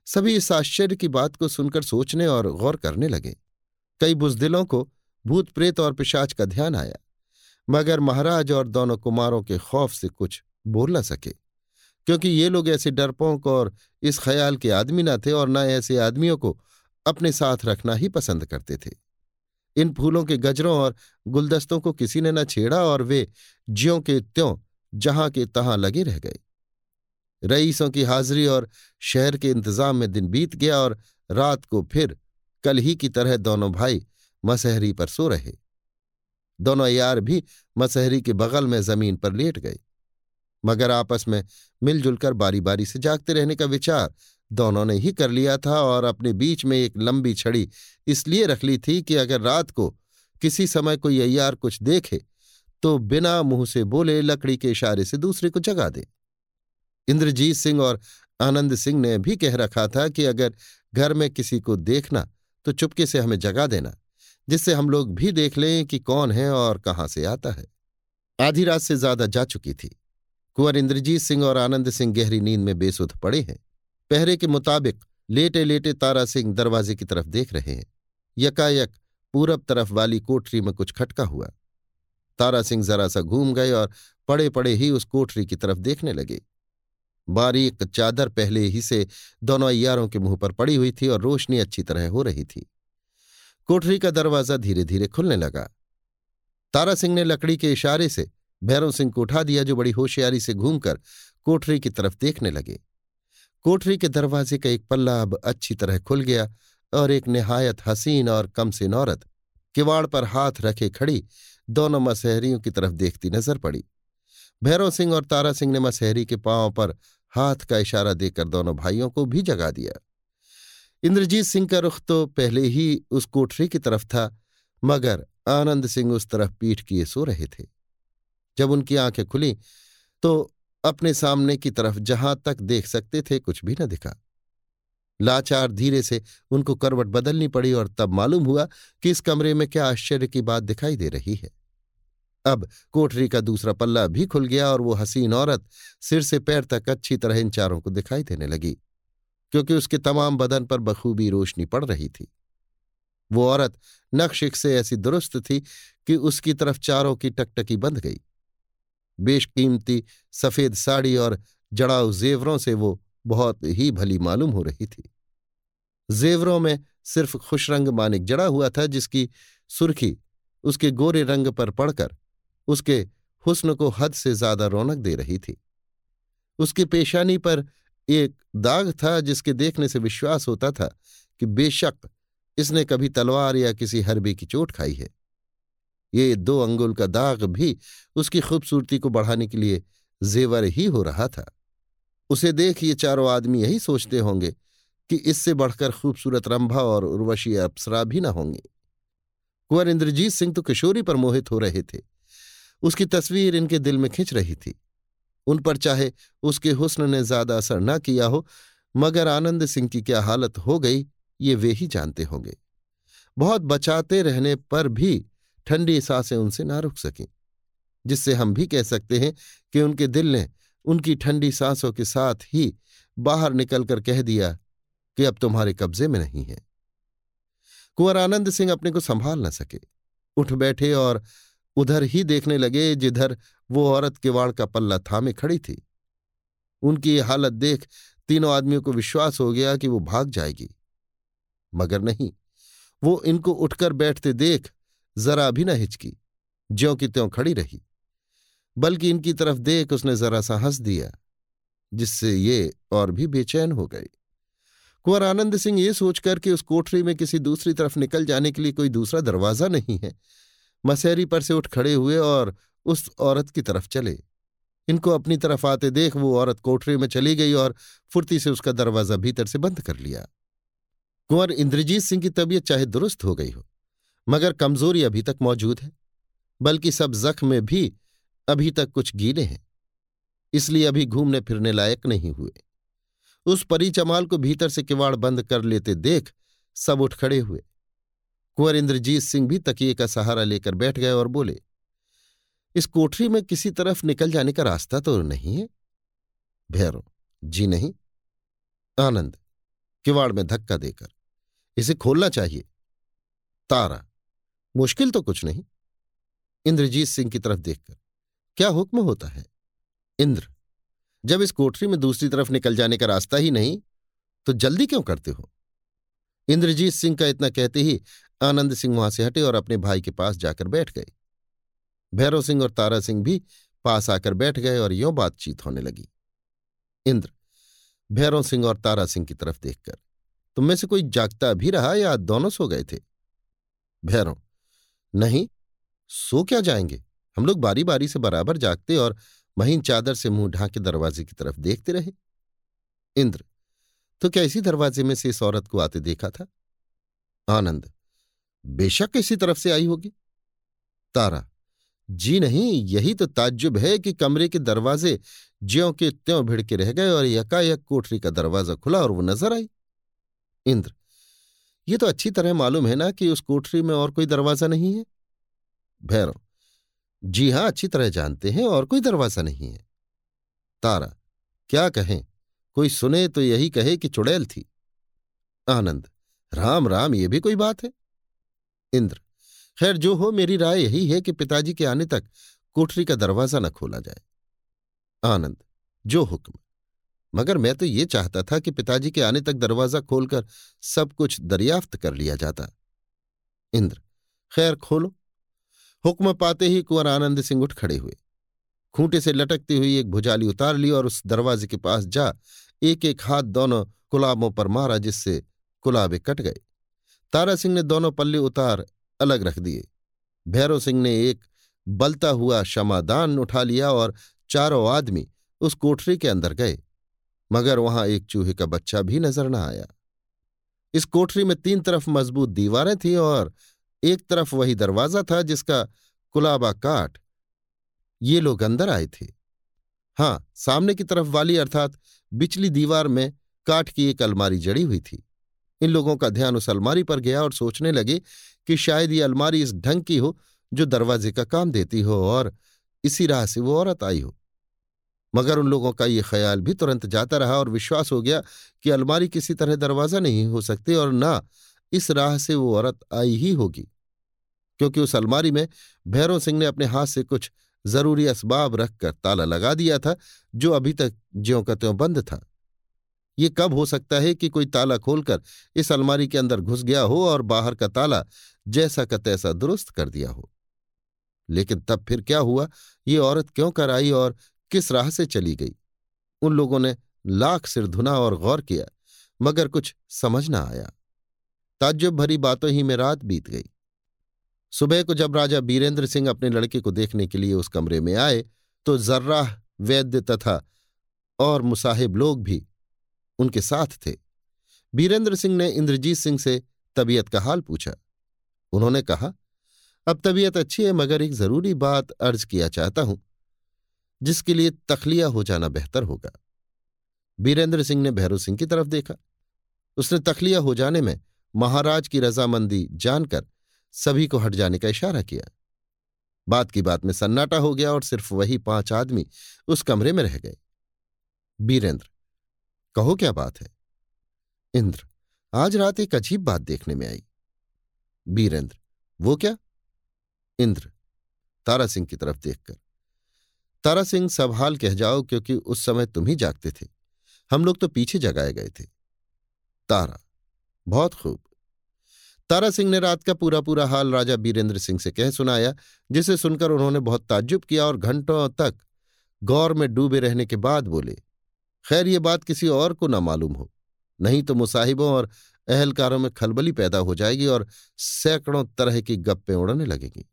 सभी इस आश्चर्य की बात को सुनकर सोचने और गौर करने लगे। कई बुजदिलों को भूत प्रेत और पिशाच का ध्यान आया, मगर महाराज और दोनों कुमारों के खौफ से कुछ बोल न सके, क्योंकि ये लोग ऐसे डरपोक और इस ख्याल के आदमी न थे और न ऐसे आदमियों को अपने साथ रखना ही पसंद करते थे। इन फूलों के गजरों और गुलदस्तों को किसी ने न छेड़ा और वे ज्यों के त्यों जहाँ के तहां लगे रह गए। रईसों की हाजिरी और शहर के इंतज़ाम में दिन बीत गया और रात को फिर कल ही की तरह दोनों भाई मसहरी पर सो रहे। दोनों यार भी मसहरी के बगल में ज़मीन पर लेट गए। मगर आपस में मिलजुल कर बारी बारी से जागते रहने का विचार दोनों ने ही कर लिया था और अपने बीच में एक लंबी छड़ी इसलिए रख ली थी कि अगर रात को किसी समय कोई अय्यार कुछ देखे तो बिना मुँह से बोले लकड़ी के इशारे से दूसरे को जगा दे। इंद्रजीत सिंह और आनंद सिंह ने भी कह रखा था कि अगर घर में किसी को देखना तो चुपके से हमें जगा देना, जिससे हम लोग भी देख लें कि कौन है और कहाँ से आता है। आधी रात से ज़्यादा जा चुकी थी। कुंवर इंद्रजीत सिंह और आनंद सिंह गहरी नींद में बेसुध पड़े हैं। पहरे के मुताबिक लेटे लेटे तारा सिंह दरवाजे की तरफ़ देख रहे हैं। यकायक पूरब तरफ़ वाली कोठरी में कुछ खटका हुआ। तारा सिंह जरा सा घूम गए और पड़े पड़े ही उस कोठरी की तरफ़ देखने लगे। बारीक चादर पहले ही से दोनों अयारों के मुँह पर पड़ी हुई थी और रोशनी अच्छी तरह हो रही थी। कोठरी का दरवाज़ा धीरे धीरे खुलने लगा। तारा सिंह ने लकड़ी के इशारे से भैरव सिंह को उठा दिया, जो बड़ी होशियारी से घूमकर कोठरी की तरफ़ देखने लगे। कोठरी के दरवाजे का एक पल्ला अब अच्छी तरह खुल गया और एक निहायत हसीन और कम से नौरत किवाड़ पर हाथ रखे खड़ी दोनों मसहरियों की तरफ़ देखती नज़र पड़ी। भैरव सिंह और तारा सिंह ने मसहरी के पाँव पर हाथ का इशारा देकर दोनों भाइयों को भी जगा दिया। इंद्रजीत सिंह का रुख तो पहले ही उस कोठरी की तरफ़ था, मगर आनंद सिंह उस तरफ़ पीठ किए सो रहे थे। जब उनकी आँखें खुली तो अपने सामने की तरफ़ जहाँ तक देख सकते थे, कुछ भी न दिखा। लाचार धीरे से उनको करवट बदलनी पड़ी और तब मालूम हुआ कि इस कमरे में क्या आश्चर्य की बात दिखाई दे रही है। अब कोठरी का दूसरा पल्ला भी खुल गया और वो हसीन औरत सिर से पैर तक अच्छी तरह इन चारों को दिखाई देने लगी, क्योंकि उसके तमाम बदन पर बखूबी रोशनी पड़ रही थी। वो औरत नक्शिक से ऐसी दुरुस्त थी कि उसकी तरफ़ चारों की टकटकी बंध गई। बेशकीमती सफ़ेद साड़ी और जड़ाऊ जेवरों से वो बहुत ही भली मालूम हो रही थी। जेवरों में सिर्फ़ खुशरंग मानिक जड़ा हुआ था, जिसकी सुर्खी उसके गोरे रंग पर पड़कर उसके हुस्न को हद से ज़्यादा रौनक दे रही थी। उसकी पेशानी पर एक दाग था, जिसके देखने से विश्वास होता था कि बेशक इसने कभी तलवार या किसी हरबे की चोट खाई है। ये दो अंगुल का दाग भी उसकी खूबसूरती को बढ़ाने के लिए जेवर ही हो रहा था। उसे देख ये चारों आदमी यही सोचते होंगे कि इससे बढ़कर खूबसूरत रंभा और उर्वशी अप्सरा भी न होंगी। कुंवर इंद्रजीत सिंह तो किशोरी पर मोहित हो रहे थे। उसकी तस्वीर इनके दिल में खिंच रही थी। उन पर चाहे उसके हुस्न ने ज़्यादा असर न किया हो, मगर आनंद सिंह की क्या हालत हो गई, ये वे ही जानते होंगे। बहुत बचाते रहने पर भी ठंडी साँसें उनसे ना रुक सकें, जिससे हम भी कह सकते हैं कि उनके दिल ने उनकी ठंडी सांसों के साथ ही बाहर निकलकर कह दिया कि अब तुम्हारे कब्जे में नहीं है। कुंवर आनंद सिंह अपने को संभाल न सके। उठ बैठे और उधर ही देखने लगे जिधर वो औरत किवाड़ का पल्ला थामे खड़ी थी। उनकी हालत देख तीनों आदमियों को विश्वास हो गया कि वो भाग जाएगी। मगर नहीं, वो इनको उठकर बैठते देख जरा भी न हिचकी, ज्यों की त्यों खड़ी रही। बल्कि इनकी तरफ़ देख उसने जरा सा हंस दिया, जिससे ये और भी बेचैन हो गए। कुंवर आनंद सिंह ये सोचकर कि उस कोठरी में किसी दूसरी तरफ़ निकल जाने के लिए कोई दूसरा दरवाज़ा नहीं है मसहरी पर से उठ खड़े हुए और उस औरत की तरफ़ चले। इनको अपनी तरफ़ आते देख वो औरत कोठरी में चली गई और फुर्ती से उसका दरवाज़ा भीतर से बंद कर लिया। कुंवर इंद्रजीत सिंह की तबीयत चाहे दुरुस्त हो गई हो मगर कमज़ोरी अभी तक मौजूद है, बल्कि सब जख्म में भी अभी तक कुछ गीले हैं, इसलिए अभी घूमने फिरने लायक नहीं हुए। उस परिचमाल को भीतर से किवाड़ बंद कर लेते देख सब उठ खड़े हुए। कुंवर इंद्रजीत सिंह भी तकिए का सहारा लेकर बैठ गए और बोले, इस कोठरी में किसी तरफ़ निकल जाने का रास्ता तो नहीं है? भैरव जी नहीं। आनंद, किवाड़ में धक्का देकर, इसे खोलना चाहिए। तारा मुश्किल तो कुछ नहीं। इंद्रजीत सिंह की तरफ़ देखकर, क्या हुक्म होता है? इंद्र, जब इस कोठरी में दूसरी तरफ़ निकल जाने का रास्ता ही नहीं तो जल्दी क्यों करते हो? इंद्रजीत सिंह का इतना कहते ही आनंद सिंह वहाँ से हटे और अपने भाई के पास जाकर बैठ गए। भैरव सिंह और तारा सिंह भी पास आकर बैठ गए और यों बातचीत होने लगी। इंद्र, भैरव सिंह और तारा सिंह की तरफ़ देखकर, तुम में से कोई जागता भी रहा या दोनों सो गए थे? भैरव नहीं, सो क्या जाएँगे? हम लोग बारी बारी से बराबर जागते और महीन चादर से मुँह ढांके दरवाजे की तरफ़ देखते रहे। इंद्र तो क्या इसी दरवाजे में से इस औरत को आते देखा था? आनंद, बेशक इसी तरफ़ से आई होगी। तारा, जी नहीं, यही तो ताज्जुब है कि कमरे के दरवाजे ज्यों के त्यों भिड़के रह गए और यकायक कोठरी का दरवाज़ा खुला और वो नज़र आई। इंद्र ये तो अच्छी तरह मालूम है ना कि उस कोठरी में और कोई दरवाज़ा नहीं है। भैरव, जी हाँ, अच्छी तरह जानते हैं और कोई दरवाज़ा नहीं है। तारा, क्या कहें? कोई सुने तो यही कहे कि चुड़ैल थी। आनंद, राम राम, ये भी कोई बात है? इंद्र, खैर जो हो, मेरी राय यही है कि पिताजी के आने तक कोठरी का दरवाज़ा न खोला जाए। आनंद, जो हुक्म। मगर मैं तो ये चाहता था कि पिताजी के आने तक दरवाज़ा खोलकर सब कुछ दरियाफ्त कर लिया जाता। इंद्र, खैर खोलो। हुक्म पाते ही कुंवर आनंद सिंह उठ खड़े हुए। खूंटे से लटकती हुई एक भुजाली उतार ली और उस दरवाजे के पास जा एक एक हाथ दोनों कुलाबों पर मारा, जिससे कुलाबे कट गए। तारा सिंह ने दोनों पल्ले उतार अलग रख दिए। भैरव सिंह ने एक बलता हुआ क्षमादान उठा लिया और चारों आदमी उस कोठरी के अंदर गए। मगर वहाँ एक चूहे का बच्चा भी नज़र न आया। इस कोठरी में तीन तरफ़ मज़बूत दीवारें थीं और एक तरफ़ वही दरवाज़ा था जिसका कुलाबा काट ये लोग अंदर आए थे। हाँ, सामने की तरफ़ वाली अर्थात बिचली दीवार में काठ की एक अलमारी जड़ी हुई थी। इन लोगों का ध्यान उस अलमारी पर गया और सोचने लगे कि शायद ये अलमारी इस ढंग की हो जो दरवाजे का काम देती हो और इसी राह से वो औरत आई हो। मगर उन लोगों का ये ख्याल भी तुरंत जाता रहा और विश्वास हो गया कि अलमारी किसी तरह दरवाज़ा नहीं हो सकती और ना इस राह से वो औरत आई ही होगी। क्योंकि उस अलमारी में भैरव सिंह ने अपने हाथ से कुछ ज़रूरी असबाब रखकर ताला लगा दिया था, जो अभी तक ज्यों का त्यों बंद था। ये कब हो सकता है कि कोई ताला खोलकर इस अलमारी के अंदर घुस गया हो और बाहर का ताला जैसा का तैसा दुरुस्त कर दिया हो? लेकिन तब फिर क्या हुआ? ये औरत क्यों कर आई और किस राह से चली गई? उन लोगों ने लाख सिर धुना और गौर किया, मगर कुछ समझ ना आया। ताज्जुब भरी बातों ही में रात बीत गई। सुबह को जब राजा बीरेंद्र सिंह अपने लड़के को देखने के लिए उस कमरे में आए तो जर्राह, वैद्य तथा और मुसाहिब लोग भी उनके साथ थे। बीरेंद्र सिंह ने इंद्रजीत सिंह से तबीयत का हाल पूछा। उन्होंने कहा, अब तबीयत अच्छी है, मगर एक ज़रूरी बात अर्ज़ किया चाहता हूँ। जिसके लिए तखलिया हो जाना बेहतर होगा। बीरेंद्र सिंह ने भैरव सिंह की तरफ़ देखा। उसने तखलिया हो जाने में महाराज की रजामंदी जानकर सभी को हट जाने का इशारा किया। बात की बात में सन्नाटा हो गया और सिर्फ़ वही पाँच आदमी उस कमरे में रह गए। बीरेंद्र, कहो क्या बात है? इंद्र, आज रात एक अजीब बात देखने में आई। बीरेंद्र, वो क्या? इंद्र, तारा सिंह की तरफ़ देखकर। तारा सिंह सब हाल कह जाओ क्योंकि उस समय तुम ही जागते थे। हम लोग तो पीछे जगाए गए थे। तारा, बहुत खूब। तारा सिंह ने रात का पूरा पूरा हाल राजा बीरेंद्र सिंह से कह सुनाया, जिसे सुनकर उन्होंने बहुत ताज्जुब किया और घंटों तक गौर में डूबे रहने के बाद बोले, खैर, ये बात किसी और को ना मालूम हो। नहीं तो मुसाहिबों और अहलकारों में खलबली पैदा हो जाएगी और सैकड़ों तरह की गप्पें उड़ने लगेंगी।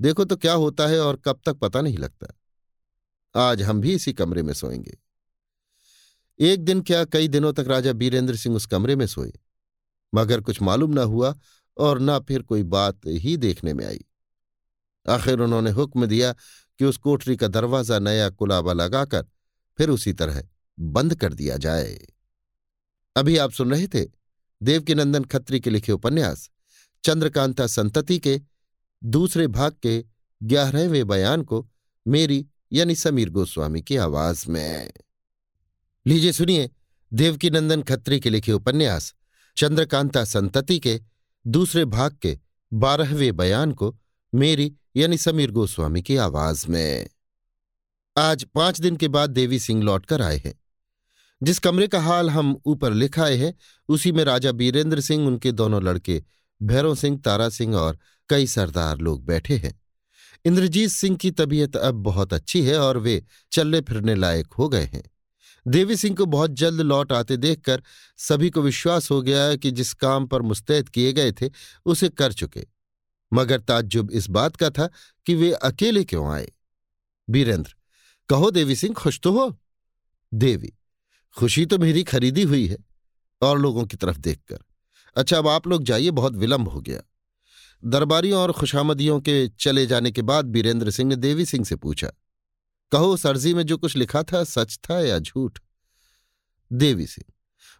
देखो तो क्या होता है और कब तक पता नहीं लगता। आज हम भी इसी कमरे में सोएँगे। एक दिन क्या कई दिनों तक राजा बीरेंद्र सिंह उस कमरे में सोए, मगर कुछ मालूम ना हुआ और न फिर कोई बात ही देखने में आई। आखिर उन्होंने हुक्म दिया कि उस कोठरी का दरवाज़ा नया कुलाबा लगाकर फिर उसी तरह बंद कर दिया जाए। अभी आप सुन रहे थे देवकीनंदन खत्री के लिखे उपन्यास, चंद्रकांता संतति के दूसरे भाग के ग्यारहवें बयान को मेरी यानी समीर गोस्वामी की आवाज़ में। लीजिए सुनिए देवकीनंदन खत्री के लिखे उपन्यास, चंद्रकांता संतति के दूसरे भाग के बारहवें बयान को मेरी यानी समीर गोस्वामी की आवाज़ में। आज पाँच दिन के बाद देवी सिंह लौटकर आए हैं। जिस कमरे का हाल हम ऊपर लिखाए हैं, उसी में राजा बीरेंद्र सिंह, उनके दोनों लड़के भैरव सिंह, तारा सिंह और कई सरदार लोग बैठे हैं। इंद्रजीत सिंह की तबीयत अब बहुत अच्छी है और वे चलने फिरने लायक हो गए हैं। देवी सिंह को बहुत जल्द लौट आते देखकर सभी को विश्वास हो गया कि जिस काम पर मुस्तैद किए गए थे, उसे कर चुके। मगर ताज्जुब इस बात का था कि वे अकेले क्यों आए? बीरेंद्र कहो देवी सिंह, खुश तो हो? देवी, खुशी तो मेरी खरीदी हुई है, और लोगों की तरफ़ देखकर। अच्छा अब आप लोग जाइए, बहुत विलंब हो गया। दरबारियों और खुशामदियों के चले जाने के बाद बीरेंद्र सिंह ने देवी सिंह से पूछा, कहो, सरजी में जो कुछ लिखा था सच था या झूठ? देवी सिंह,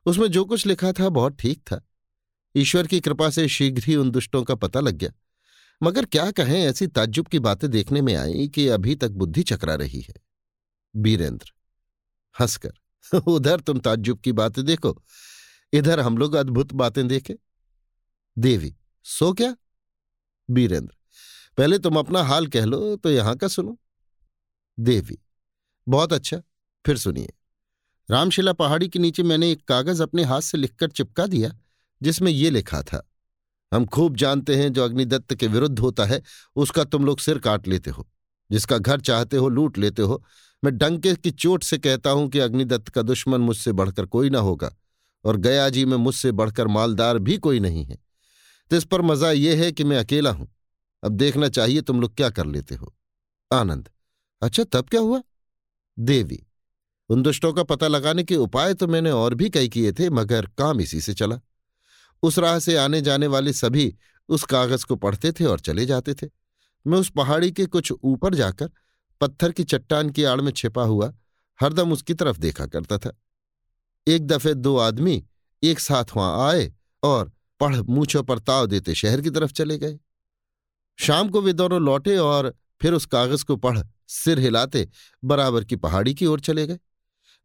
उसमें जो कुछ लिखा था बहुत ठीक था। ईश्वर की कृपा से शीघ्र ही उन दुष्टों का पता लग गया। मगर क्या कहें, ऐसी ताज्जुब की बातें देखने में आई कि अभी तक बुद्धि चकरा रही है। बीरेंद्र, हंसकर, उधर तुम ताज्जुब की बातें देखो, इधर हम लोग अद्भुत बातें देखे। देवी, सो क्या? बीरेंद्र, पहले तुम अपना हाल कह लो तो यहाँ का सुनो। देवी, बहुत अच्छा फिर सुनिए। रामशिला पहाड़ी के नीचे मैंने एक कागज़ अपने हाथ से लिखकर चिपका दिया, जिसमें ये लिखा था, हम खूब जानते हैं जो अग्निदत्त के विरुद्ध होता है, उसका तुम लोग सिर काट लेते हो, जिसका घर चाहते हो लूट लेते हो। मैं डंके की चोट से कहता हूँ कि अग्निदत्त का दुश्मन मुझसे बढ़कर कोई ना होगा, और गया जी में मुझसे बढ़कर मालदार भी कोई नहीं है। तो इस पर मज़ा यह है कि मैं अकेला हूँ। अब देखना चाहिए तुम लोग क्या कर लेते हो। आनंद। अच्छा तब क्या हुआ? देवी। उन दुष्टों का पता लगाने के उपाय तो मैंने और भी कई किए थे, मगर काम इसी से चला। उस राह से आने जाने वाले सभी उस कागज़ को पढ़ते थे और चले जाते थे। मैं उस पहाड़ी के कुछ ऊपर जाकर पत्थर की चट्टान की आड़ में छिपा हुआ हरदम उसकी तरफ़ देखा करता था। एक दफे दो आदमी एक साथ वहाँ आए और पढ़ मूछों पर ताव देते शहर की तरफ़ चले गए। शाम को वे दोनों लौटे और फिर उस कागज़ को पढ़ सिर हिलाते बराबर की पहाड़ी की ओर चले गए।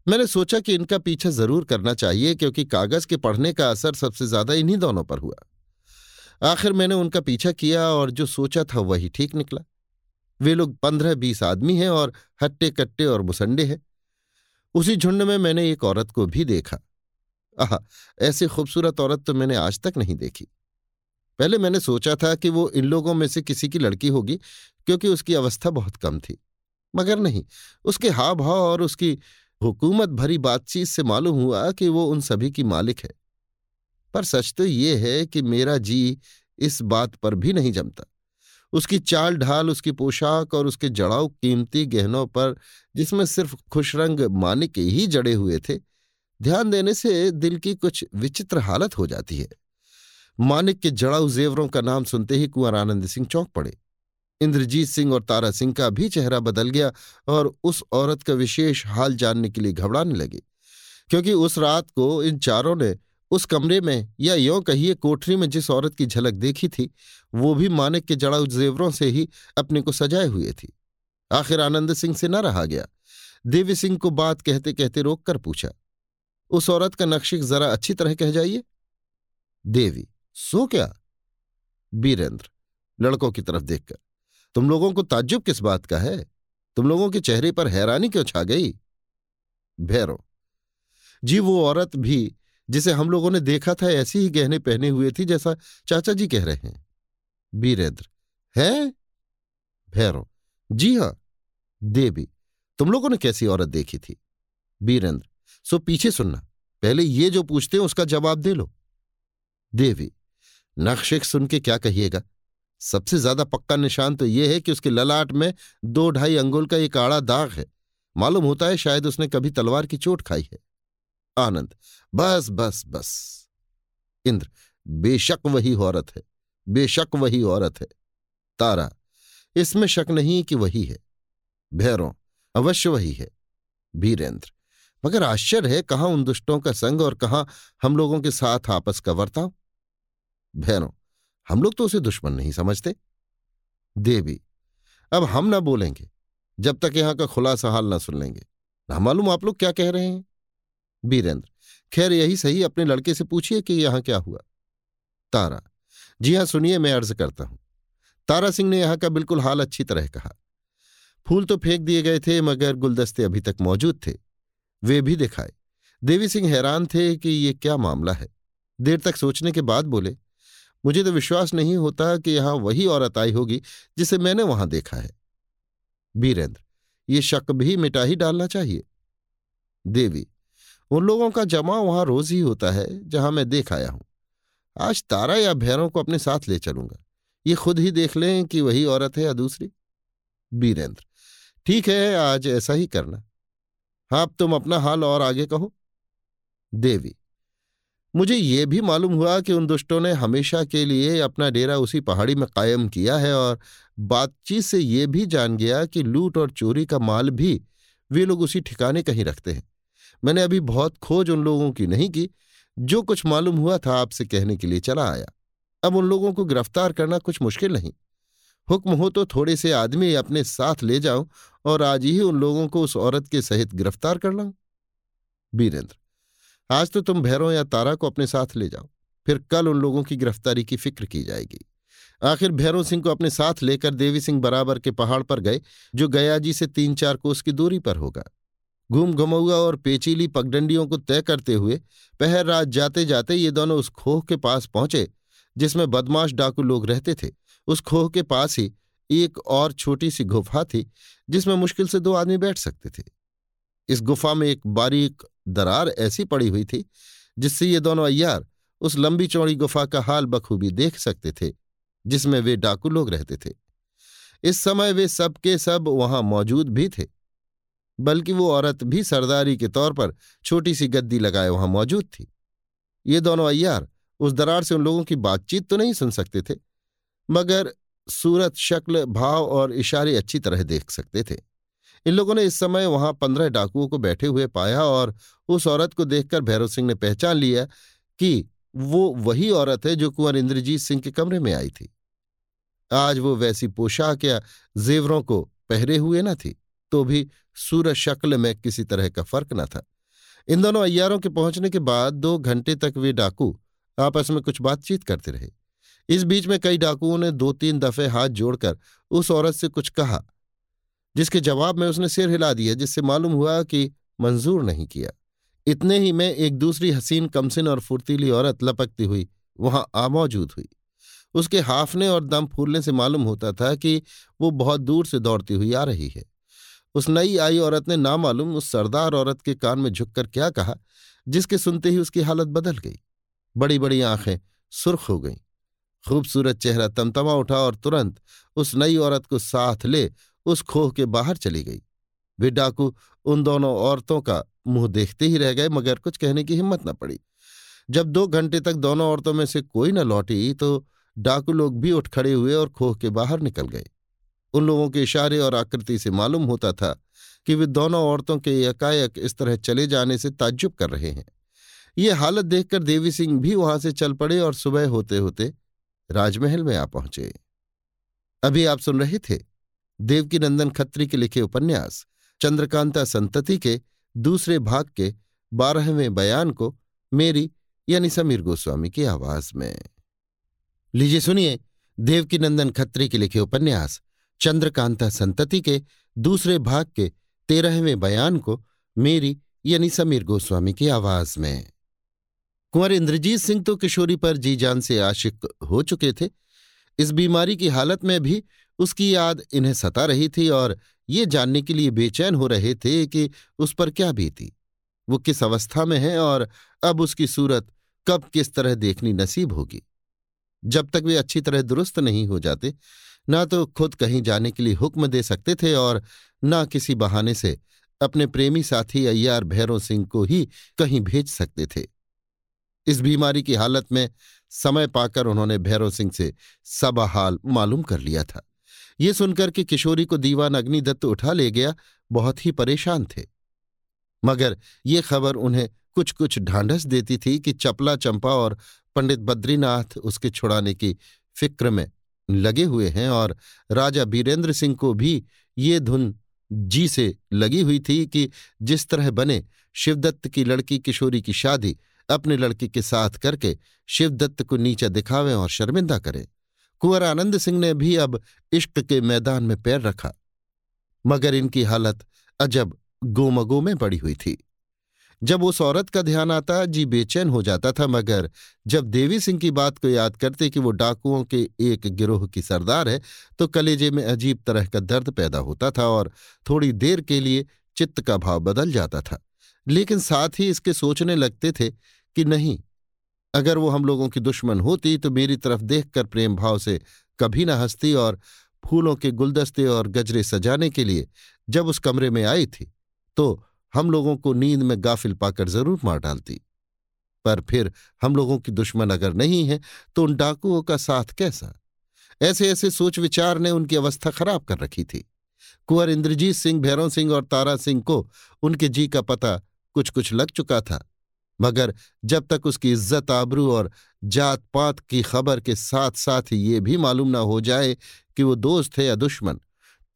मैंने सोचा कि इनका पीछा ज़रूर करना चाहिए क्योंकि कागज़ के पढ़ने का असर सबसे ज़्यादा इन्हीं दोनों पर हुआ। आखिर मैंने उनका पीछा किया और जो सोचा था वही ठीक निकला। वे लोग पंद्रह बीस आदमी हैं और हट्टे कट्टे और मुसंडे हैं। उसी झुंड में मैंने एक औरत को भी देखा। आह, ऐसी खूबसूरत औरत तो मैंने आज तक नहीं देखी। पहले मैंने सोचा था कि वो इन लोगों में से किसी की लड़की होगी, क्योंकि उसकी अवस्था बहुत कम थी। मगर नहीं, उसके हाव भाव और उसकी हुकूमत भरी बातचीत से मालूम हुआ कि वो उन सभी की मालिक है। पर सच तो ये है कि मेरा जी इस बात पर भी नहीं जमता। उसकी चाल ढाल उसकी पोशाक और उसके जड़ाऊ कीमती गहनों पर, जिसमें सिर्फ़ खुशरंग मानिक ही जड़े हुए थे ध्यान देने से दिल की कुछ विचित्र हालत हो जाती है। मानिक के जड़ाऊ जेवरों का नाम सुनते ही कुंवर आनंद सिंह चौंक पड़े। इंद्रजीत सिंह और तारा सिंह का भी चेहरा बदल गया और उस औरत का विशेष हाल जानने के लिए घबराने लगे, क्योंकि उस रात को इन चारों ने उस कमरे में या यों कहिए कोठरी में जिस औरत की झलक देखी थी, वो भी मानिक के जड़ाऊ जेवरों से ही अपने को सजाए हुए थी। आखिर आनंद सिंह से न रहा गया। देवी सिंह को बात कहते कहते रोक कर पूछा उस औरत का नक्शिक जरा अच्छी तरह कह जाइए। देवी, सो क्या? बीरेंद्र, लड़कों की तरफ़ देखकर, तुम लोगों को ताज्जुब किस बात का है? तुम लोगों के चेहरे पर हैरानी क्यों छा गई? भैरव, जी वो औरत भी, जिसे हम लोगों ने देखा था, ऐसी ही गहने पहने हुए थी जैसा चाचा जी कह रहे हैं। बीरेंद्र, है? भैरव, जी हाँ। देवी, तुम लोगों ने कैसी औरत देखी थी? बीरेंद्र सो पीछे सुनना। पहले ये जो पूछते हैं, उसका जवाब दे लो। देवी नक्शिक सुन के क्या कहिएगा? सबसे ज़्यादा पक्का निशान तो यह है कि उसके ललाट में दो ढाई अंगुल का एक आड़ा दाग है। मालूम होता है शायद उसने कभी तलवार की चोट खाई है। आनंद, बस बस बस। इंद्र, बेशक वही औरत है। बेशक वही औरत है। तारा, इसमें शक नहीं कि वही है। भैरों, अवश्य वही है। वीरेंद्र मगर आश्चर्य है कहाँ उन दुष्टों का संग और कहाँ हम लोगों के साथ आपस का वर्ताव भैरों हम लोग तो उसे दुश्मन नहीं समझते। देवी, अब हम ना बोलेंगे, जब तक यहाँ का खुलासा हाल ना सुन लेंगे। ना मालूम आप लोग क्या कह रहे हैं। बीरेंद्र, खैर यही सही, अपने लड़के से पूछिए कि यहाँ क्या हुआ। तारा, जी हाँ सुनिए, मैं अर्ज़ करता हूँ। तारा सिंह ने यहाँ का बिल्कुल हाल अच्छी तरह कहा। फूल तो फेंक दिए गए थे, मगर गुलदस्ते अभी तक मौजूद थे। वे भी दिखाए। देवी सिंह हैरान थे कि ये क्या मामला है। देर तक सोचने के बाद बोले, मुझे तो विश्वास नहीं होता कि यहाँ वही औरत आई होगी जिसे मैंने वहाँ देखा है। बीरेंद्र, ये शक भी मिटा ही डालना चाहिए। देवी, उन लोगों का जमा वहाँ रोज ही होता है जहाँ मैं देख आया हूँ। आज तारा या भैरों को अपने साथ ले चलूँगा। ये खुद ही देख लें कि वही औरत है या दूसरी। बीरेंद्र, ठीक है, आज ऐसा ही करना। अब तुम अपना हाल और आगे कहो। देवी, मुझे ये भी मालूम हुआ कि उन दुष्टों ने हमेशा के लिए अपना डेरा उसी पहाड़ी में कायम किया है और बातचीत से ये भी जान गया कि लूट और चोरी का माल भी वे लोग उसी ठिकाने कहीं रखते हैं। मैंने अभी बहुत खोज उन लोगों की नहीं की, जो कुछ मालूम हुआ था आपसे कहने के लिए चला आया। अब उन लोगों को गिरफ़्तार करना कुछ मुश्किल नहीं। हुक्म हो तो थोड़े से आदमी अपने साथ ले जाऊँ और आज ही उन लोगों को उस औरत के सहित गिरफ़्तार कर लाऊं? बीरेंद्र, आज तो तुम भैरों या तारा को अपने साथ ले जाओ, फिर कल उन लोगों की गिरफ्तारी की फ़िक्र की जाएगी। आखिर भैरव सिंह को अपने साथ लेकर देवी सिंह बराबर के पहाड़ पर गए, जो गयाजी से तीन चार कोस की दूरी पर होगा। घूम घुमौआ और पेचीली पगडंडियों को तय करते हुए पहर रात जाते जाते ये दोनों उस खोह के पास पहुँचे, जिसमें बदमाश डाकू लोग रहते थे। उस खोह के पास ही एक और छोटी सी गुफा थी, जिसमें मुश्किल से दो आदमी बैठ सकते थे। इस गुफा में एक बारीक दरार ऐसी पड़ी हुई थी, जिससे ये दोनों अय्यार उस लंबी चौड़ी गुफा का हाल बखूबी देख सकते थे, जिसमें वे डाकू लोग रहते थे। इस समय वे सबके सब वहाँ मौजूद भी थे, बल्कि वो औरत भी सरदारी के तौर पर छोटी सी गद्दी लगाए वहाँ मौजूद थी। ये दोनों अय्यार उस दरार से उन लोगों की बातचीत तो नहीं सुन सकते थे, मगर सूरत, शक्ल, भाव और इशारे अच्छी तरह देख सकते थे। इन लोगों ने इस समय वहाँ पंद्रह डाकुओं को बैठे हुए पाया और उस औरत को देखकर भैरव सिंह ने पहचान लिया कि वो वही औरत है जो कुंवर इंद्रजीत सिंह के कमरे में आई थी। आज वो वैसी पोशाक या जेवरों को पहरे हुए न थी तो भी सूरज शक्ल में किसी तरह का फ़र्क न था। इन दोनों अयारों के पहुँचने के बाद दो घंटे तक वे डाकू आपस में कुछ बातचीत करते रहे। इस बीच में कई डाकुओं ने दो तीन दफे हाथ जोड़कर उस औरत से कुछ कहा, जिसके जवाब में उसने सिर हिला दिया, जिससे मालूम हुआ कि मंजूर नहीं किया। इतने ही में एक दूसरी हसीन, कमसिन और फुर्तीली औरत लपकती हुई वहाँ आ मौजूद हुई। उसके हाफने और दम फूलने से मालूम होता था कि वो बहुत दूर से दौड़ती हुई आ रही है। उस नई आई औरत ने नामालूम उस सरदार औरत के कान में झुककर क्या कहा, जिसके सुनते ही उसकी हालत बदल गई। बड़ी बड़ी आँखें सुर्ख हो गईं। खूबसूरत चेहरा तमतमा उठा और तुरंत उस नई औरत को साथ ले उस खोह के बाहर चली गई। वे डाकू उन दोनों औरतों का मुँह देखते ही रह गए, मगर कुछ कहने की हिम्मत न पड़ी। जब दो घंटे तक दोनों औरतों में से कोई न लौटी तो डाकू लोग भी उठ खड़े हुए और खोह के बाहर निकल गए। उन लोगों के इशारे और आकृति से मालूम होता था कि वे दोनों औरतों के एकाएक इस तरह चले जाने से ताज्जुब कर रहे हैं। ये हालत देखकर देवी सिंह भी वहाँ से चल पड़े और सुबह होते होते राजमहल में आ पहुँचे। अभी आप सुन रहे थे देवकी नंदन खत्री के लिखे उपन्यास चंद्रकांता संतति के दूसरे भाग के बारहवें बयान को मेरी यानी समीर गोस्वामी की आवाज़ में। लीजिए सुनिए देवकी नंदन खत्री के लिखे उपन्यास चंद्रकांता संतति के दूसरे भाग के तेरहवें बयान को मेरी यानी समीर गोस्वामी की आवाज़ में। कुंवर इंद्रजीत सिंह तो किशोरी पर जी जान से आशिक हो चुके थे। इस बीमारी की हालत में भी उसकी याद इन्हें सता रही थी और ये जानने के लिए बेचैन हो रहे थे कि उस पर क्या बीती। वो किस अवस्था में है और अब उसकी सूरत कब किस तरह देखनी नसीब होगी। जब तक वे अच्छी तरह दुरुस्त नहीं हो जाते, ना तो खुद कहीं जाने के लिए हुक्म दे सकते थे और ना किसी बहाने से अपने प्रेमी साथी अय्यार भैरों सिंह को ही कहीं भेज सकते थे। इस बीमारी की हालत में समय पाकर उन्होंने भैरव सिंह से सब हाल मालूम कर लिया था। ये सुनकर कि किशोरी को दीवान अग्निदत्त उठा ले गया, बहुत ही परेशान थे। मगर ये खबर उन्हें कुछ कुछ ढांढस देती थी कि चपला चंपा और पंडित बद्रीनाथ उसके छुड़ाने की फ़िक्र में लगे हुए हैं और राजा बीरेंद्र सिंह को भी ये धुन जी से लगी हुई थी कि जिस तरह बने शिवदत्त की लड़की किशोरी की शादी अपने लड़की के साथ करके शिवदत्त को नीचा दिखावें और शर्मिंदा करें। कुंवर आनंद सिंह ने भी अब इश्क के मैदान में पैर रखा। मगर इनकी हालत अजब गोमगो में पड़ी हुई थी। जब उस औरत का ध्यान आता, जी बेचैन हो जाता था, मगर जब देवी सिंह की बात को याद करते कि वो डाकुओं के एक गिरोह की सरदार है तो कलेजे में अजीब तरह का दर्द पैदा होता था और थोड़ी देर के लिए चित्त का भाव बदल जाता था। लेकिन साथ ही इसके सोचने लगते थे कि नहीं। अगर वो हम लोगों की दुश्मन होती तो मेरी तरफ़ देखकर प्रेम भाव से कभी ना हंसती और फूलों के गुलदस्ते और गजरे सजाने के लिए जब उस कमरे में आई थी तो हम लोगों को नींद में गाफिल पाकर ज़रूर मार डालती। पर फिर हम लोगों की दुश्मन अगर नहीं है तो उन डाकुओं का साथ कैसा? ऐसे ऐसे सोच विचार ने उनकी अवस्था खराब कर रखी थी। कुंवर इंद्रजीत सिंह, भैरव सिंह और तारा सिंह को उनके जी का पता कुछ कुछ लग चुका था। मगर जब तक उसकी इज़्ज़त आबरू और जात पात की खबर के साथ साथ ये भी मालूम ना हो जाए कि वो दोस्त है या दुश्मन,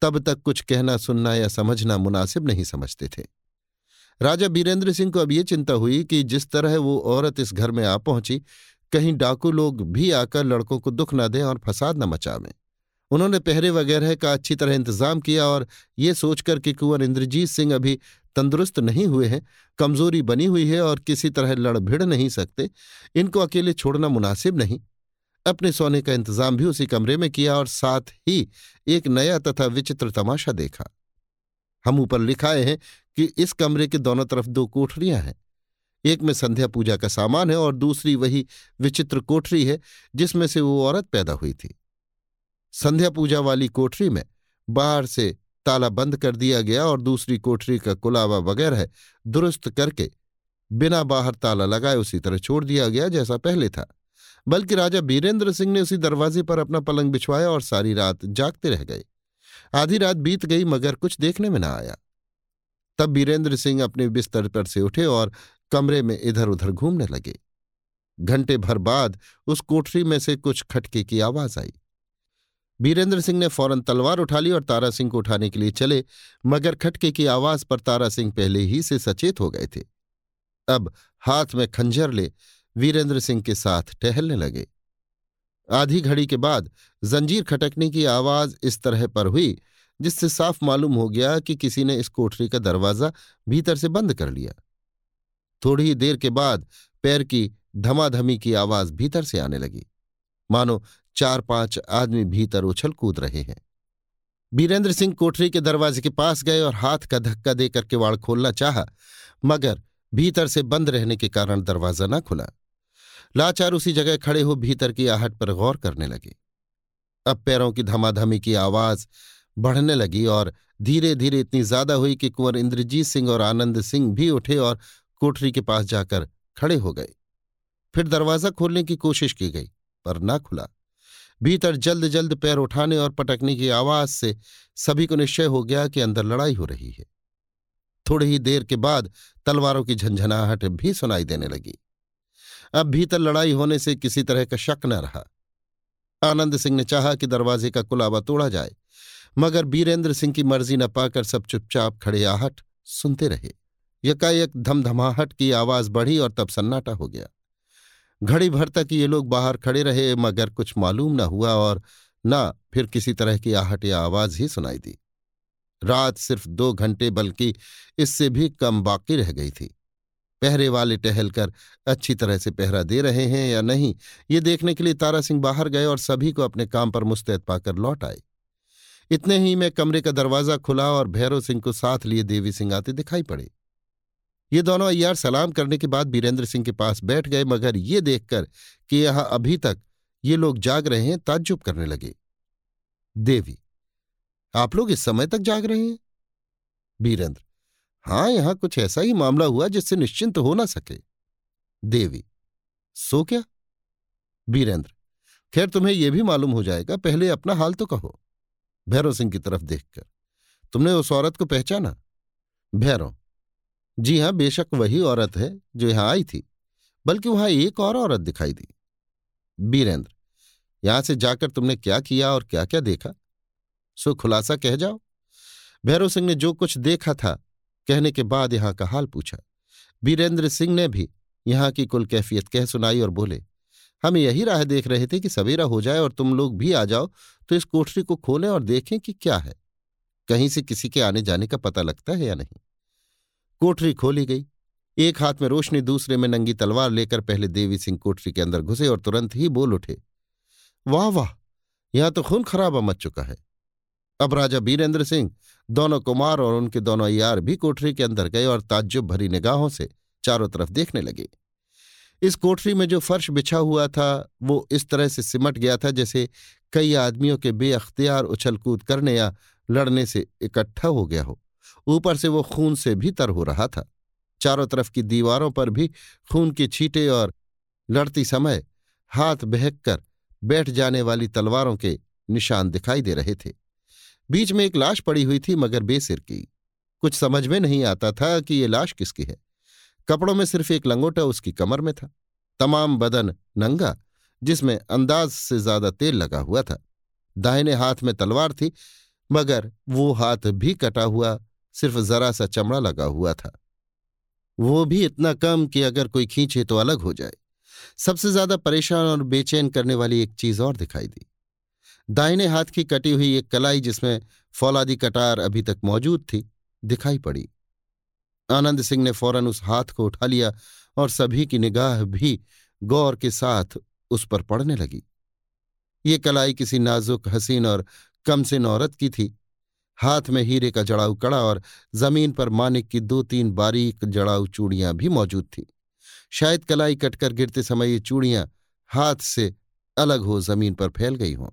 तब तक कुछ कहना, सुनना या समझना मुनासिब नहीं समझते थे। राजा बीरेंद्र सिंह को अब ये चिंता हुई कि जिस तरह वो औरत इस घर में आ पहुँची, कहीं डाकू लोग भी आकर लड़कों को दुख न दें और फसाद न मचावें उन्होंने पहरे वगैरह का अच्छी तरह इंतज़ाम किया और ये सोचकर कि कुंवर इंद्रजीत सिंह अभी तंदुरुस्त नहीं हुए हैं, कमज़ोरी बनी हुई है और किसी तरह लड़ भिड़ नहीं सकते, इनको अकेले छोड़ना मुनासिब नहीं। अपने सोने का इंतज़ाम भी उसी कमरे में किया और साथ ही एक नया तथा विचित्र तमाशा देखा। हम ऊपर लिखाए हैं कि इस कमरे के दोनों तरफ़ दो कोठरियाँ हैं। एक में संध्या पूजा का सामान है और दूसरी वही विचित्र कोठरी है, जिसमें से वो औरत पैदा हुई थी। संध्या पूजा वाली कोठरी में बाहर से ताला बंद कर दिया गया और दूसरी कोठरी का कुलावा वगैरह दुरुस्त करके बिना बाहर ताला लगाए उसी तरह छोड़ दिया गया जैसा पहले था। बल्कि राजा बीरेंद्र सिंह ने उसी दरवाजे पर अपना पलंग बिछवाया और सारी रात जागते रह गए। आधी रात बीत गई, मगर कुछ देखने में न आया। तब बीरेंद्र सिंह अपने बिस्तर पर से उठे और कमरे में इधर उधर घूमने लगे। घंटे भर बाद उस कोठरी में से कुछ खटके की आवाज़ आई। बीरेंद्र सिंह ने फ़ौरन तलवार उठा ली और तारा सिंह को उठाने के लिए चले, मगर खटके की आवाज़ पर तारा सिंह पहले ही से सचेत हो गए थे। अब हाथ में खंजर ले वीरेंद्र सिंह के साथ टहलने लगे। आधी घड़ी के बाद जंजीर खटकने की आवाज़ इस तरह पर हुई, जिससे साफ़ मालूम हो गया कि किसी ने इस कोठरी का दरवाज़ा भीतर से बंद कर लिया। थोड़ी देर के बाद पैर की धमाधमी की आवाज़ भीतर से आने लगी। मानो चार पाँच आदमी भीतर उछल कूद रहे हैं। बीरेंद्र सिंह कोठरी के दरवाजे के पास गए और हाथ का धक्का देकर किवाड़ खोलना चाहा, मगर भीतर से बंद रहने के कारण दरवाज़ा न खुला। लाचार उसी जगह खड़े हो भीतर की आहट पर गौर करने लगे। अब पैरों की धमाधमी की आवाज़ बढ़ने लगी और धीरे धीरे इतनी ज़्यादा हुई कि कुंवर इंद्रजीत सिंह और आनंद सिंह भी उठे और कोठरी के पास जाकर खड़े हो गए। फिर दरवाज़ा खोलने की कोशिश की गई, पर ना खुला। भीतर जल्द जल्द पैर उठाने और पटकने की आवाज़ से सभी को निश्चय हो गया कि अंदर लड़ाई हो रही है। थोड़ी ही देर के बाद तलवारों की झंझनाहट भी सुनाई देने लगी। अब भीतर लड़ाई होने से किसी तरह का शक न रहा। आनंद सिंह ने चाहा कि दरवाजे का कुलावा तोड़ा जाए, मगर बीरेंद्र सिंह की मर्ज़ी न पाकर सब चुपचाप खड़े आहट सुनते रहे। यकाएक धमधमाहट की आवाज़ बढ़ी और तब सन्नाटा हो गया। घड़ी भर तक ये लोग बाहर खड़े रहे, मगर कुछ मालूम न हुआ और न फिर किसी तरह की आहट या आवाज़ ही सुनाई दी। रात सिर्फ़ दो घंटे बल्कि इससे भी कम बाकी रह गई थी। पहरे वाले टहलकर अच्छी तरह से पहरा दे रहे हैं या नहीं, ये देखने के लिए तारा सिंह बाहर गए और सभी को अपने काम पर मुस्तैद पाकर लौट आए। इतने ही में कमरे का दरवाज़ा खुला और भैरव सिंह को साथ लिए देवी सिंह आते दिखाई पड़े। ये दोनों अय्यार सलाम करने के बाद बीरेंद्र सिंह के पास बैठ गए, मगर ये देखकर कि यहाँ अभी तक ये लोग जाग रहे हैं, ताज्जुब करने लगे। देवी, आप लोग इस समय तक जाग रहे हैं? बीरेंद्र, हाँ, यहाँ कुछ ऐसा ही मामला हुआ जिससे निश्चिंत हो ना सके। देवी, सो क्या? बीरेंद्र, खैर तुम्हें यह भी मालूम हो जाएगा, पहले अपना हाल तो कहो, भैरव सिंह की तरफ़ देखकर। तुमने उस औरत को पहचाना? भैरव जी हाँ, बेशक वही औरत है जो यहाँ आई थी, बल्कि वहाँ एक और औरत दिखाई दी। बीरेंद्र, यहाँ से जाकर तुमने क्या किया और क्या क्या देखा? सो खुलासा कह जाओ। भैरव सिंह ने जो कुछ देखा था, कहने के बाद यहाँ का हाल पूछा। बीरेंद्र सिंह ने भी यहाँ की कुल कैफियत कह सुनाई और बोले, हम यही राह देख रहे थे कि सवेरा हो जाए और तुम लोग भी आ जाओ तो इस कोठरी को खोलें और देखें कि क्या है। कहीं से किसी के आने जाने का पता लगता है या नहीं? कोठरी खोली गई। एक हाथ में रोशनी, दूसरे में नंगी तलवार लेकर पहले देवी सिंह कोठरी के अंदर घुसे और तुरंत ही बोल उठे, वाह वाह, यहाँ तो खून खराबा मच चुका है। अब राजा बीरेंद्र सिंह, दोनों कुमार और उनके दोनों यार भी कोठरी के अंदर गए और ताज्जुब भरी निगाहों से चारों तरफ़ देखने लगे। इस कोठरी में जो फर्श बिछा हुआ था, वो इस तरह से सिमट गया था जैसे कई आदमियों के बेअख्तियार उछल कूद करने या लड़ने से इकट्ठा हो गया हो। ऊपर से वो खून से भी तर हो रहा था। चारों तरफ़ की दीवारों पर भी खून के छींटे और लड़ती समय हाथ बहक कर बैठ जाने वाली तलवारों के निशान दिखाई दे रहे थे। बीच में एक लाश पड़ी हुई थी, मगर बेसिर की। कुछ समझ में नहीं आता था कि ये लाश किसकी है। कपड़ों में सिर्फ़ एक लंगोटा उसकी कमर में था। तमाम बदन नंगा, जिसमें अंदाज से ज़्यादा तेल लगा हुआ था। दाहिने हाथ में तलवार थी, मगर वो हाथ भी कटा हुआ सिर्फ़ जरा सा चमड़ा लगा हुआ था। वो भी इतना कम कि अगर कोई खींचे तो अलग हो जाए। सबसे ज़्यादा परेशान और बेचैन करने वाली एक चीज़ और दिखाई दी। दाहिने हाथ की कटी हुई एक कलाई जिसमें फौलादी कटार अभी तक मौजूद थी, दिखाई पड़ी। आनंद सिंह ने फ़ौरन उस हाथ को उठा लिया और सभी की निगाह भी गौर के साथ उस पर पड़ने लगी। ये कलाई किसी नाजुक, हसीन और कमसिन औरत की थी। हाथ में हीरे का जड़ाऊ कड़ा और ज़मीन पर मानिक की दो तीन बारीक जड़ाऊ चूड़ियाँ भी मौजूद थीं। शायद कलाई कटकर गिरते समय ये चूड़ियाँ हाथ से अलग हो ज़मीन पर फैल गई हों।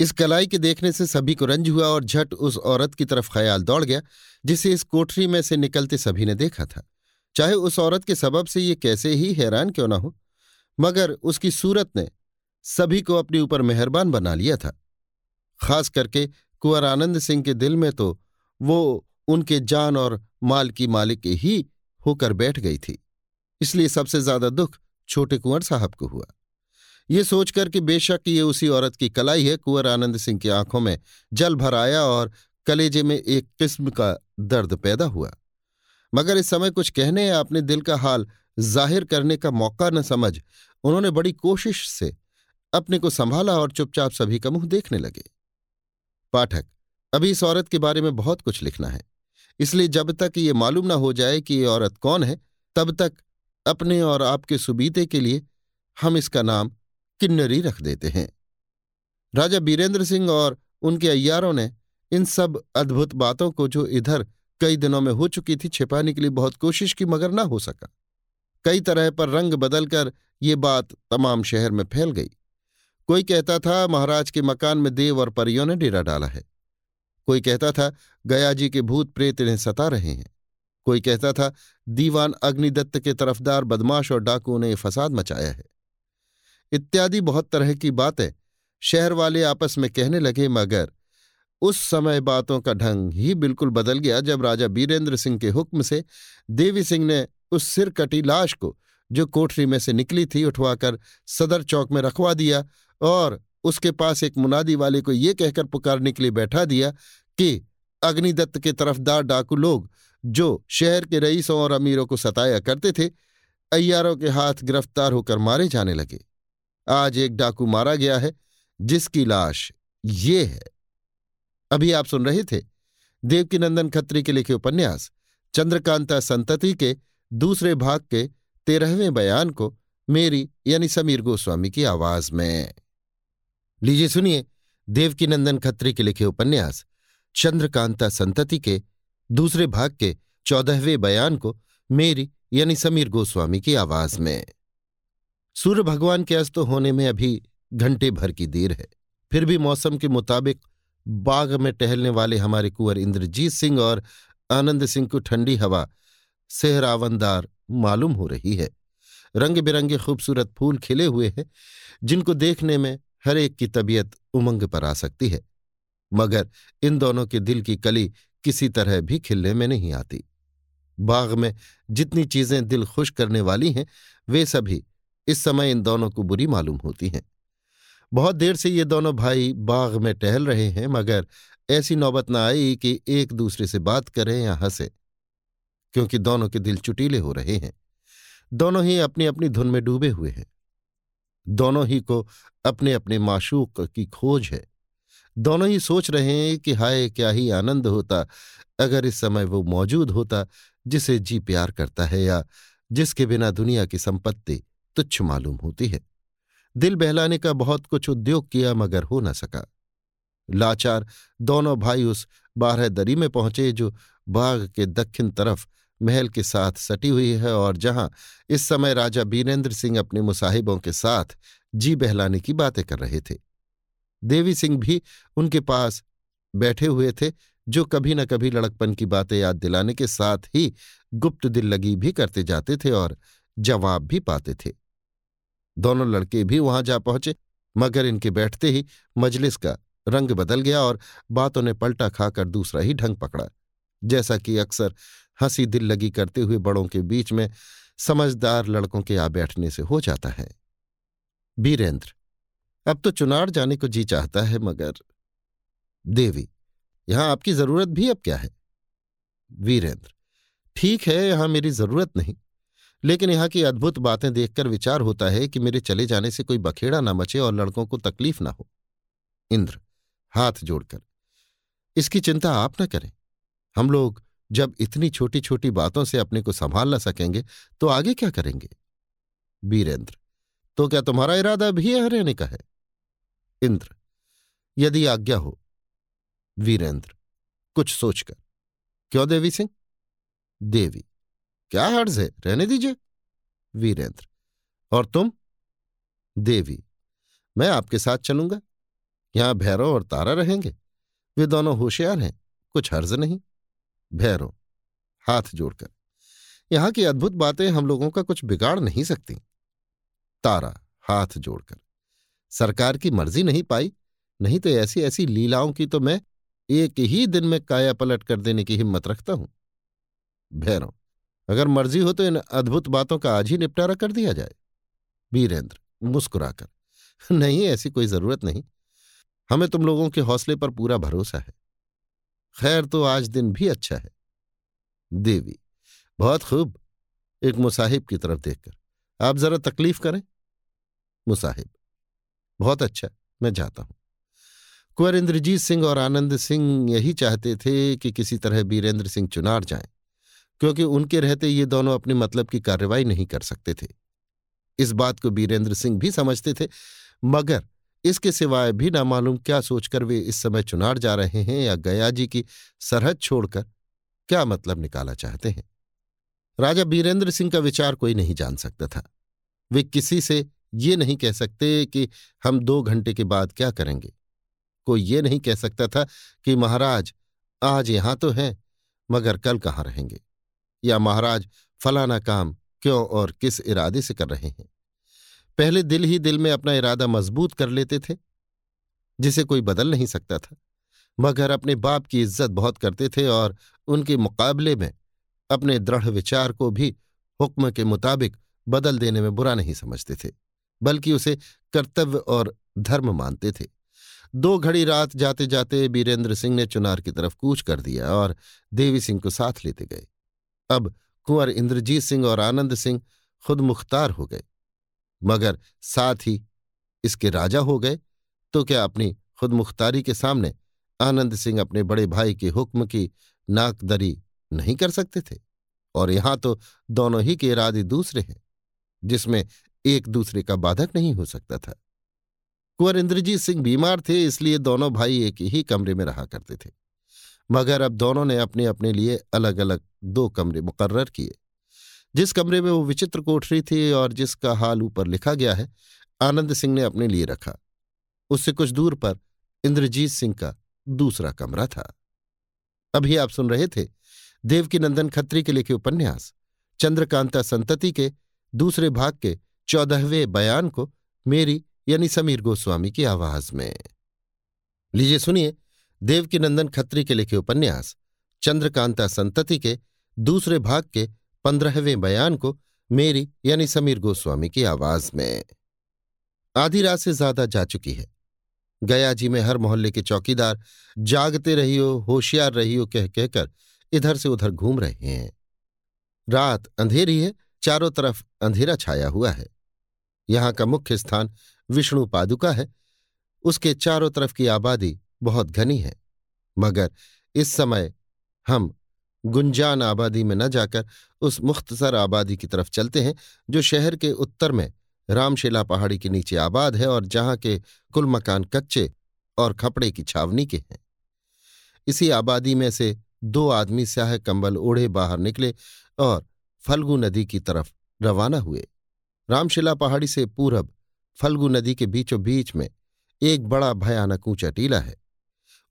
इस कलाई के देखने से सभी को रंज हुआ और झट उस औरत की तरफ़ ख्याल दौड़ गया, जिसे इस कोठरी में से निकलते सभी ने देखा था। चाहे उस औरत के सबब से ये कैसे ही हैरान क्यों ना हो, मगर उसकी सूरत ने सभी को अपने ऊपर मेहरबान बना लिया था। खास करके कुंवर आनंद सिंह के दिल में तो वो उनके जान और माल की मालिक ही होकर बैठ गई थी। इसलिए सबसे ज़्यादा दुख छोटे कुंवर साहब को हुआ। ये सोचकर कि बेशक ये उसी औरत की कलाई है, कुंवर आनंद सिंह की आँखों में जल भर आया और कलेजे में एक किस्म का दर्द पैदा हुआ। मगर इस समय कुछ कहने या अपने दिल का हाल ज़ाहिर करने का मौका न समझ उन्होंने बड़ी कोशिश से अपने को संभाला और चुपचाप सभी का मुँह देखने लगे। पाठक, अभी इस औरत के बारे में बहुत कुछ लिखना है। इसलिए जब तक ये मालूम ना हो जाए कि ये औरत कौन है, तब तक अपने और आपके सुबीते के लिए हम इसका नाम किन्नरी रख देते हैं। राजा बीरेंद्र सिंह और उनके अय्यारों ने इन सब अद्भुत बातों को जो इधर कई दिनों में हो चुकी थी छिपाने के लिए बहुत कोशिश की, मगर ना हो सका। कई तरह पर रंग बदलकर ये बात तमाम शहर में फैल गई। कोई कहता था, महाराज के मकान में देव और परियों ने डेरा डाला है। कोई कहता था, गया जी के भूत प्रेत इन्हें सता रहे हैं। कोई कहता था, दीवान अग्निदत्त के तरफदार बदमाश और डाकुओं ने फसाद मचाया है। इत्यादि बहुत तरह की बातें शहर वाले आपस में कहने लगे, मगर उस समय बातों का ढंग ही बिल्कुल बदल गया जब राजा बीरेंद्र सिंह के हुक्म से देवी सिंह ने उस सिर कटी लाश को, जो कोठरी में से निकली थी, उठवाकर सदर चौक में रखवा दिया और उसके पास एक मुनादी वाले को ये कहकर पुकारने के लिए बैठा दिया कि, अग्निदत्त के तरफदार डाकू लोग, जो शहर के रईसों और अमीरों को सताया करते थे, अय्यारों के हाथ गिरफ़्तार होकर मारे जाने लगे। आज एक डाकू मारा गया है, जिसकी लाश ये है। अभी आप सुन रहे थे देवकीनंदन खत्री के लिखे उपन्यास, चंद्रकांता संतति के दूसरे भाग के तेरहवें बयान को मेरी यानी समीर गोस्वामी की आवाज़ में। लीजिए सुनिए देवकीनंदन खत्री के लिखे उपन्यास, चंद्रकांता संतति के दूसरे भाग के चौदहवें बयान को मेरी यानी समीर गोस्वामी की आवाज़ में। सूर्य भगवान के अस्त होने में अभी घंटे भर की देर है। फिर भी मौसम के मुताबिक बाग में टहलने वाले हमारे कुंवर इंद्रजीत सिंह और आनंद सिंह को ठंडी हवा, सेहरावनदार मालूम हो रही है। रंग बिरंगे खूबसूरत फूल खिले हुए हैं, जिनको देखने में हर एक की तबीयत उमंग पर आ सकती है, मगर इन दोनों के दिल की कली किसी तरह भी खिलने में नहीं आती। बाग में जितनी चीज़ें दिल खुश करने वाली हैं, वे सभी इस समय इन दोनों को बुरी मालूम होती हैं। बहुत देर से ये दोनों भाई बाग में टहल रहे हैं, मगर ऐसी नौबत न आई कि एक दूसरे से बात करें या हंसे, क्योंकि दोनों के दिल चुटीले हो रहे हैं। दोनों ही अपनी अपनी धुन में डूबे हुए हैं। दोनों ही को अपने अपने माशूक की खोज है। दोनों ही सोच रहे हैं कि हाय, क्या ही आनंद होता अगर इस समय वो मौजूद होता जिसे जी प्यार करता है या जिसके बिना दुनिया की संपत्ति तुच्छ मालूम होती है। दिल बहलाने का बहुत कुछ उद्योग किया मगर हो न सका। लाचार दोनों भाई उस बारह दरी में पहुँचे जो बाग के दक्षिण तरफ़ महल के साथ सटी हुई है और जहाँ इस समय राजा बीरेंद्र सिंह अपने मुसाहिबों के साथ जी बहलाने की बातें कर रहे थे। देवी सिंह भी उनके पास बैठे हुए थे, जो कभी न कभी लड़कपन की बातें याद दिलाने के साथ ही गुप्त दिल लगी भी करते जाते थे और जवाब भी पाते थे। दोनों लड़के भी वहाँ जा पहुँचे, मगर इनके बैठते ही मजलिस का रंग बदल गया और बातों ने पलटा खाकर दूसरा ही ढंग पकड़ा, जैसा कि अक्सर हँसी दिल लगी करते हुए बड़ों के बीच में समझदार लड़कों के आ बैठने से हो जाता है। बीरेंद्र, अब तो चुनार जाने को जी चाहता है, मगर देवी, यहाँ आपकी ज़रूरत भी अब क्या है? वीरेंद्र, ठीक है, यहाँ मेरी ज़रूरत नहीं, लेकिन यहाँ की अद्भुत बातें देखकर विचार होता है कि मेरे चले जाने से कोई बखेड़ा ना मचे और लड़कों को तकलीफ़ ना हो। इंद्र, हाथ जोड़कर, इसकी चिंता आप न करें, हम लोग जब इतनी छोटी छोटी बातों से अपने को संभाल न सकेंगे तो आगे क्या करेंगे? बीरेंद्र तो क्या तुम्हारा इरादा भी यहाँ रहने का है? इंद्र, यदि आज्ञा हो। वीरेंद्र, कुछ सोचकर, क्यों देवी सिंह? देवी, क्या हर्ज है? रहने दीजिए। वीरेंद्र, और तुम? देवी, मैं आपके साथ चलूँगा। यहाँ भैरव और तारा रहेंगे। वे दोनों होशियार हैं, कुछ हर्ज नहीं। भैरव, हाथ जोड़कर। यहाँ की अद्भुत बातें हम लोगों का कुछ बिगाड़ नहीं सकती। तारा, हाथ जोड़कर। सरकार की मर्ज़ी नहीं पाई, नहीं तो ऐसी ऐसी लीलाओं की तो मैं एक ही दिन में काया पलट कर देने की हिम्मत रखता हूँ। भैरव, अगर मर्ज़ी हो तो इन अद्भुत बातों का आज ही निपटारा कर दिया जाए। वीरेंद्र, मुस्कुराकर। नहीं, ऐसी कोई ज़रूरत नहीं। हमें तुम लोगों के हौसले पर पूरा भरोसा है। खैर तो आज दिन भी अच्छा है। देवी, बहुत खूब, एक मुसाहिब की तरफ़ देखकर। आप जरा तकलीफ़ करें। मुसाहिब, बहुत अच्छा मैं जाता हूँ। कुंवर इंद्रजीत सिंह और आनंद सिंह यही चाहते थे कि किसी तरह बीरेंद्र सिंह चुनार जाएँ, क्योंकि उनके रहते ये दोनों अपने मतलब की कार्रवाई नहीं कर सकते थे। इस बात को बीरेंद्र सिंह भी समझते थे, मगर इसके सिवाय भी ना मालूम क्या सोचकर वे इस समय चुनार जा रहे हैं या गया जी की सरहद छोड़कर क्या मतलब निकाला चाहते हैं। राजा बीरेंद्र सिंह का विचार कोई नहीं जान सकता था। वे किसी से ये नहीं कह सकते कि हम दो घंटे के बाद क्या करेंगे। कोई ये नहीं कह सकता था कि महाराज आज यहाँ तो हैं, मगर कल कहाँ रहेंगे? या महाराज फलाना काम क्यों और किस इरादे से कर रहे हैं? पहले दिल ही दिल में अपना इरादा मज़बूत कर लेते थे, जिसे कोई बदल नहीं सकता था। मगर अपने बाप की इज़्ज़त बहुत करते थे और उनके मुकाबले में अपने दृढ़ विचार को भी हुक्म के मुताबिक बदल देने में बुरा नहीं समझते थे, बल्कि उसे कर्तव्य और धर्म मानते थे। दो घड़ी रात जाते जाते बीरेंद्र सिंह ने चुनार की तरफ़ कूच कर दिया और देवी सिंह को साथ लेते गए। अब कुंवर इंद्रजीत सिंह और आनंद सिंह खुद मुख्तार हो गए। मगर साथ ही इसके राजा हो गए। तो क्या अपनी खुदमुख्तारी के सामने आनंद सिंह अपने बड़े भाई के हुक्म की नाकदरी नहीं कर सकते थे? और यहाँ तो दोनों ही के इरादे दूसरे हैं, जिसमें एक दूसरे का बाधक नहीं हो सकता था। कुंवर इंद्रजीत सिंह बीमार थे, इसलिए दोनों भाई एक ही कमरे में रहा करते थे। मगर अब दोनों ने अपने अपने लिए अलग अलग दो कमरे मुकर्र किए। जिस कमरे में वो विचित्र कोठरी थी और जिसका हाल ऊपर लिखा गया है, आनंद सिंह ने अपने लिए रखा। उससे कुछ दूर पर इंद्रजीत सिंह का दूसरा कमरा था। अभी आप सुन रहे थे देवकी नंदन खत्री के लिखे उपन्यास, चंद्रकांता संतति के दूसरे भाग के चौदहवें बयान को मेरी यानी समीर गोस्वामी की आवाज़ में। लीजिए सुनिए देवकी नंदन खत्री के लिखे उपन्यास, चंद्रकांता संतति के दूसरे भाग के पंद्रहवें बयान को मेरी यानी समीर गोस्वामी की आवाज़ में। आधी रात से ज़्यादा जा चुकी है। गया जी में हर मोहल्ले के चौकीदार जागते रहियो, होशियार रहियो कह कहकर इधर से उधर घूम रहे हैं। रात अंधेरी है, चारों तरफ़ अंधेरा छाया हुआ है। यहाँ का मुख्य स्थान विष्णु पादुका है। उसके चारों तरफ़ की आबादी बहुत घनी है। मगर इस समय हम गुंजान आबादी में न जाकर उस मुख्तसर आबादी की तरफ़ चलते हैं, जो शहर के उत्तर में रामशिला पहाड़ी के नीचे आबाद है और जहाँ के कुल मकान कच्चे और खपड़े की छावनी के हैं। इसी आबादी में से दो आदमी स्याह कंबल ओढ़े बाहर निकले और फल्गु नदी की तरफ़ रवाना हुए। रामशिला पहाड़ी से पूरब फल्गु नदी के बीचों बीच में एक बड़ा भयानक ऊँचा टीला है।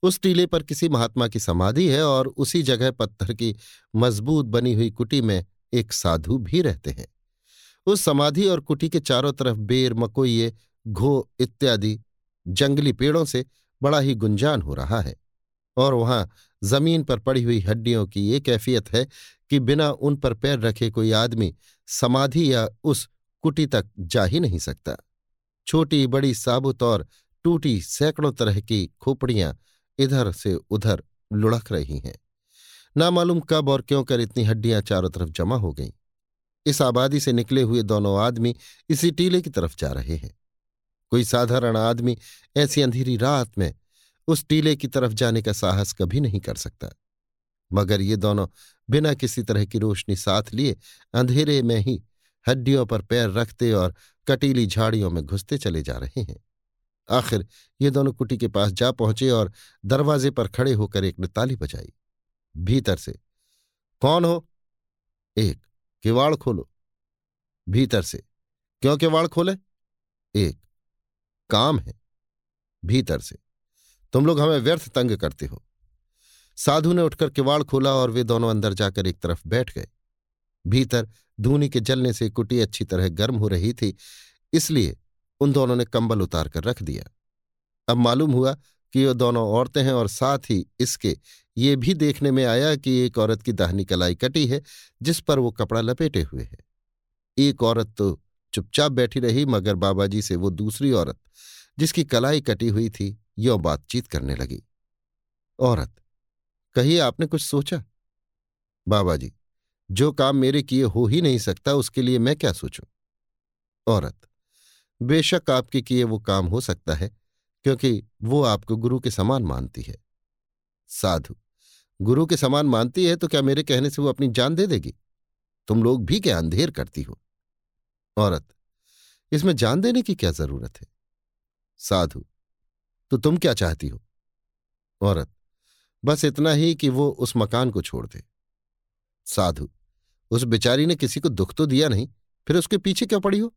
उस टीले पर किसी महात्मा की समाधि है और उसी जगह पत्थर की मज़बूत बनी हुई कुटी में एक साधु भी रहते हैं। उस समाधि और कुटी के चारों तरफ़ बेर, मकोइये, घो इत्यादि जंगली पेड़ों से बड़ा ही गुंजान हो रहा है और वहाँ ज़मीन पर पड़ी हुई हड्डियों की ये कैफियत है कि बिना उन पर पैर रखे कोई आदमी समाधि या उस कुटी तक जा ही नहीं सकता। छोटी, बड़ी साबुत और टूटी सैकड़ों तरह की खोपड़ियाँ इधर से उधर लुढ़क रही हैं। ना मालूम कब और क्यों कर इतनी हड्डियाँ चारों तरफ़ जमा हो गईं। इस आबादी से निकले हुए दोनों आदमी इसी टीले की तरफ़ जा रहे हैं। कोई साधारण आदमी ऐसी अंधेरी रात में उस टीले की तरफ़ जाने का साहस कभी नहीं कर सकता। मगर ये दोनों बिना किसी तरह की रोशनी साथ लिए अंधेरे में ही हड्डियों पर पैर रखते और कटीली झाड़ियों में घुसते चले जा रहे हैं। आखिर ये दोनों कुटी के पास जा पहुँचे और दरवाजे पर खड़े होकर एक ने ताली बजाई। भीतर से, कौन हो? एक किवाड़ खोलो। भीतर से क्यों किवाड़ खोले? एक, काम है। भीतर से, तुम लोग हमें व्यर्थ तंग करते हो। साधु ने उठकर किवाड़ खोला और वे दोनों अंदर जाकर एक तरफ़ बैठ गए। भीतर धूनी के जलने से कुटी अच्छी तरह गर्म हो रही थी, इसलिए उन दोनों ने कंबल उतार कर रख दिया। अब मालूम हुआ कि ये दोनों औरतें हैं और साथ ही इसके ये भी देखने में आया कि एक औरत की दाहनी कलाई कटी है, जिस पर वो कपड़ा लपेटे हुए है। एक औरत तो चुपचाप बैठी रही, मगर बाबा जी से वो दूसरी औरत, जिसकी कलाई कटी हुई थी, यो बातचीत करने लगी। औरत, कहिए आपने कुछ सोचा? बाबा जी जो काम मेरे किए हो ही नहीं सकता, उसके लिए मैं क्या सोचूं? औरत बेशक आपके किए वो काम हो सकता है, क्योंकि वो आपको गुरु के समान मानती है। साधु, गुरु के समान मानती है तो क्या मेरे कहने से वो अपनी जान दे देगी? तुम लोग भी क्या अंधेर करती हो? औरत, इसमें जान देने की क्या ज़रूरत है? साधु तो तुम क्या चाहती हो? औरत, बस इतना ही कि वो उस मकान को छोड़ दे। साधु, उस बेचारी ने किसी को दुख तो दिया नहीं, फिर उसके पीछे क्या पड़ी हो?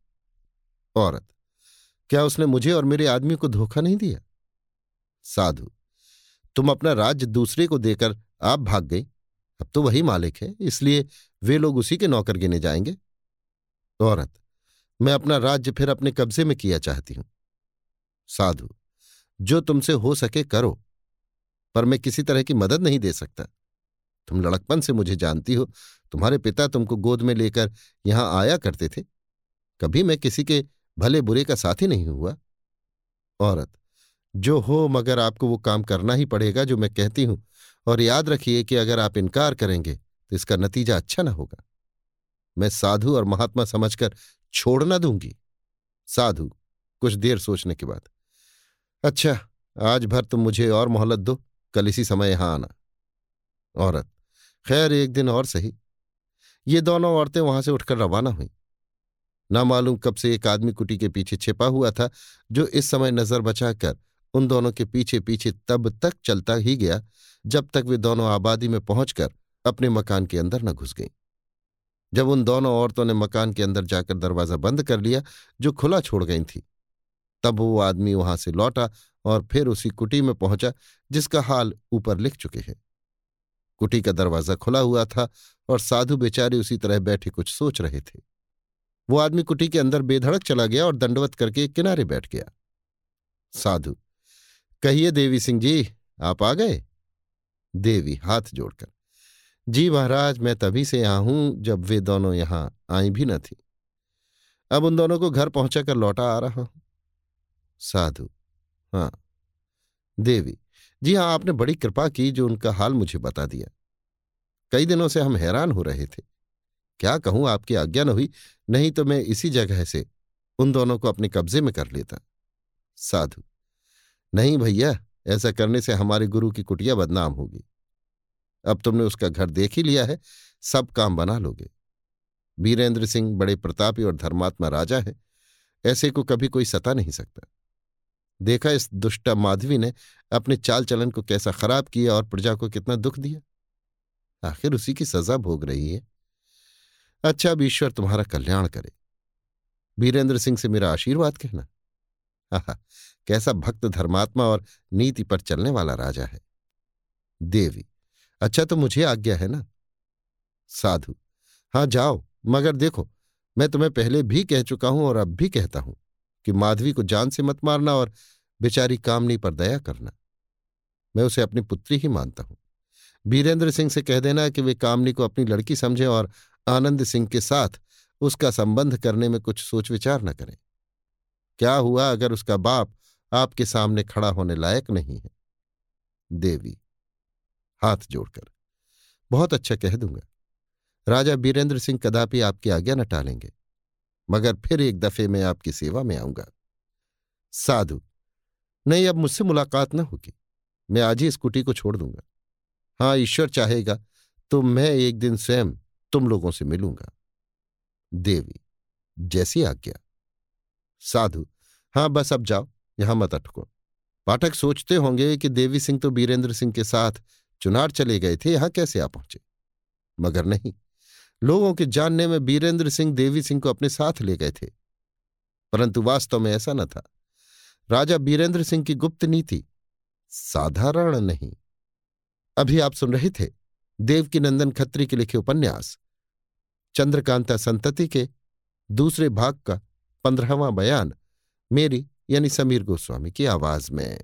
औरत क्या उसने मुझे और मेरे आदमी को धोखा नहीं दिया? साधु, तुम अपना राज्य दूसरे को देकर आप भाग गई। अब तो वही मालिक है, इसलिए वे लोग उसी के नौकर गिने जाएँगे। औरत, मैं अपना राज्य फिर अपने कब्जे में किया चाहती हूँ। साधु, जो तुमसे हो सके करो, पर मैं किसी तरह की मदद नहीं दे सकता। तुम लड़कपन से मुझे जानती हो, तुम्हारे पिता तुमको गोद में लेकर यहाँ आया करते थे। कभी मैं किसी के भले बुरे का साथी नहीं हुआ। औरत, जो हो मगर आपको वो काम करना ही पड़ेगा जो मैं कहती हूँ, और याद रखिए कि अगर आप इनकार करेंगे तो इसका नतीजा अच्छा ना होगा। मैं साधु और महात्मा समझकर छोड़ ना दूँगी। साधु, कुछ देर सोचने के बाद। अच्छा आज भर तुम मुझे और मोहलत दो, कल इसी समय यहाँ आना। औरत, खैर, एक दिन और सही। ये दोनों औरतें वहाँ से उठकर रवाना हुई। ना मालूम कब से एक आदमी कुटी के पीछे छिपा हुआ था, जो इस समय नज़र बचाकर उन दोनों के पीछे पीछे तब तक चलता ही गया, जब तक वे दोनों आबादी में पहुंचकर अपने मकान के अंदर न घुस गईं। जब उन दोनों औरतों ने मकान के अंदर जाकर दरवाज़ा बंद कर लिया, जो खुला छोड़ गई थी, तब वो आदमी वहाँ से लौटा और फिर उसी कुटी में पहुँचा, जिसका हाल ऊपर लिख चुके हैं। कुटी का दरवाज़ा खुला हुआ था और साधु बेचारे उसी तरह बैठे कुछ सोच रहे थे। वो आदमी कुटी के अंदर बेधड़क चला गया और दंडवत करके किनारे बैठ गया। साधु, कहिए देवी सिंह जी, आप आ गए? देवी हाथ जोड़कर, जी महाराज, मैं तभी से यहाँ हूँ जब वे दोनों यहाँ आई भी न थी। अब उन दोनों को घर पहुंचाकर लौटा आ रहा हूँ। साधु हाँ। देवी, जी हाँ आपने बड़ी कृपा की जो उनका हाल मुझे बता दिया। कई दिनों से हम हैरान हो रहे थे। क्या कहूँ, आपकी आज्ञा न हुई। नहीं तो मैं इसी जगह से उन दोनों को अपने कब्जे में कर लेता। साधु। नहीं भैया, ऐसा करने से हमारे गुरु की कुटिया बदनाम होगी। अब तुमने उसका घर देख ही लिया है, सब काम बना लोगे। वीरेंद्र सिंह बड़े प्रतापी और धर्मात्मा राजा है, ऐसे को कभी कोई सता नहीं सकता। देखा इस दुष्टा माधवी ने अपने चाल चलन को कैसा खराब किया और प्रजा को कितना दुख दिया। आखिर उसी की सजा भोग रही है। अच्छा अब ईश्वर तुम्हारा कल्याण करे। वीरेंद्र सिंह से मेरा आशीर्वाद कहना। आहा, कैसा भक्त धर्मात्मा और नीति पर चलने वाला राजा है। देवी अच्छा तो मुझे आज्ञा है ना? साधु, हाँ जाओ, मगर देखो, मैं तुम्हें पहले भी कह चुका हूँ और अब भी कहता हूँ कि माधवी को जान से मत मारना और बेचारी कामनी पर दया करना। मैं उसे अपनी पुत्री ही मानता हूँ। वीरेंद्र सिंह से कह देना कि वे कामनी को अपनी लड़की समझे और आनंद सिंह के साथ उसका संबंध करने में कुछ सोच विचार न करें। क्या हुआ अगर उसका बाप आपके सामने खड़ा होने लायक नहीं है? देवी, हाथ जोड़कर, बहुत अच्छा कह दूँगा। राजा बीरेंद्र सिंह कदापि आपकी आज्ञा न टालेंगे, मगर फिर एक दफे मैं आपकी सेवा में आऊँगा। साधु, नहीं, अब मुझसे मुलाकात न होगी। मैं आज ही स्कूटी को छोड़ दूँगा। हाँ ईश्वर चाहेगा तो मैं एक दिन स्वयं तुम लोगों से मिलूँगा। देवी, जैसी आज्ञा। साधु हाँ बस अब जाओ, यहाँ मत अटको। पाठक सोचते होंगे कि देवी सिंह तो बीरेंद्र सिंह के साथ चुनार चले गए थे, यहाँ कैसे आ पहुँचे? मगर नहीं, लोगों के जानने में बीरेंद्र सिंह देवी सिंह को अपने साथ ले गए थे। परंतु वास्तव में ऐसा न था। राजा बीरेंद्र सिंह की गुप्त नीति साधारण नहीं। अभी आप सुन रहे थे देवकी नंदन खत्री के लिखे उपन्यास। चंद्रकांता संतति के दूसरे भाग का पंद्रहवां बयान मेरी यानी समीर गोस्वामी की आवाज़ में।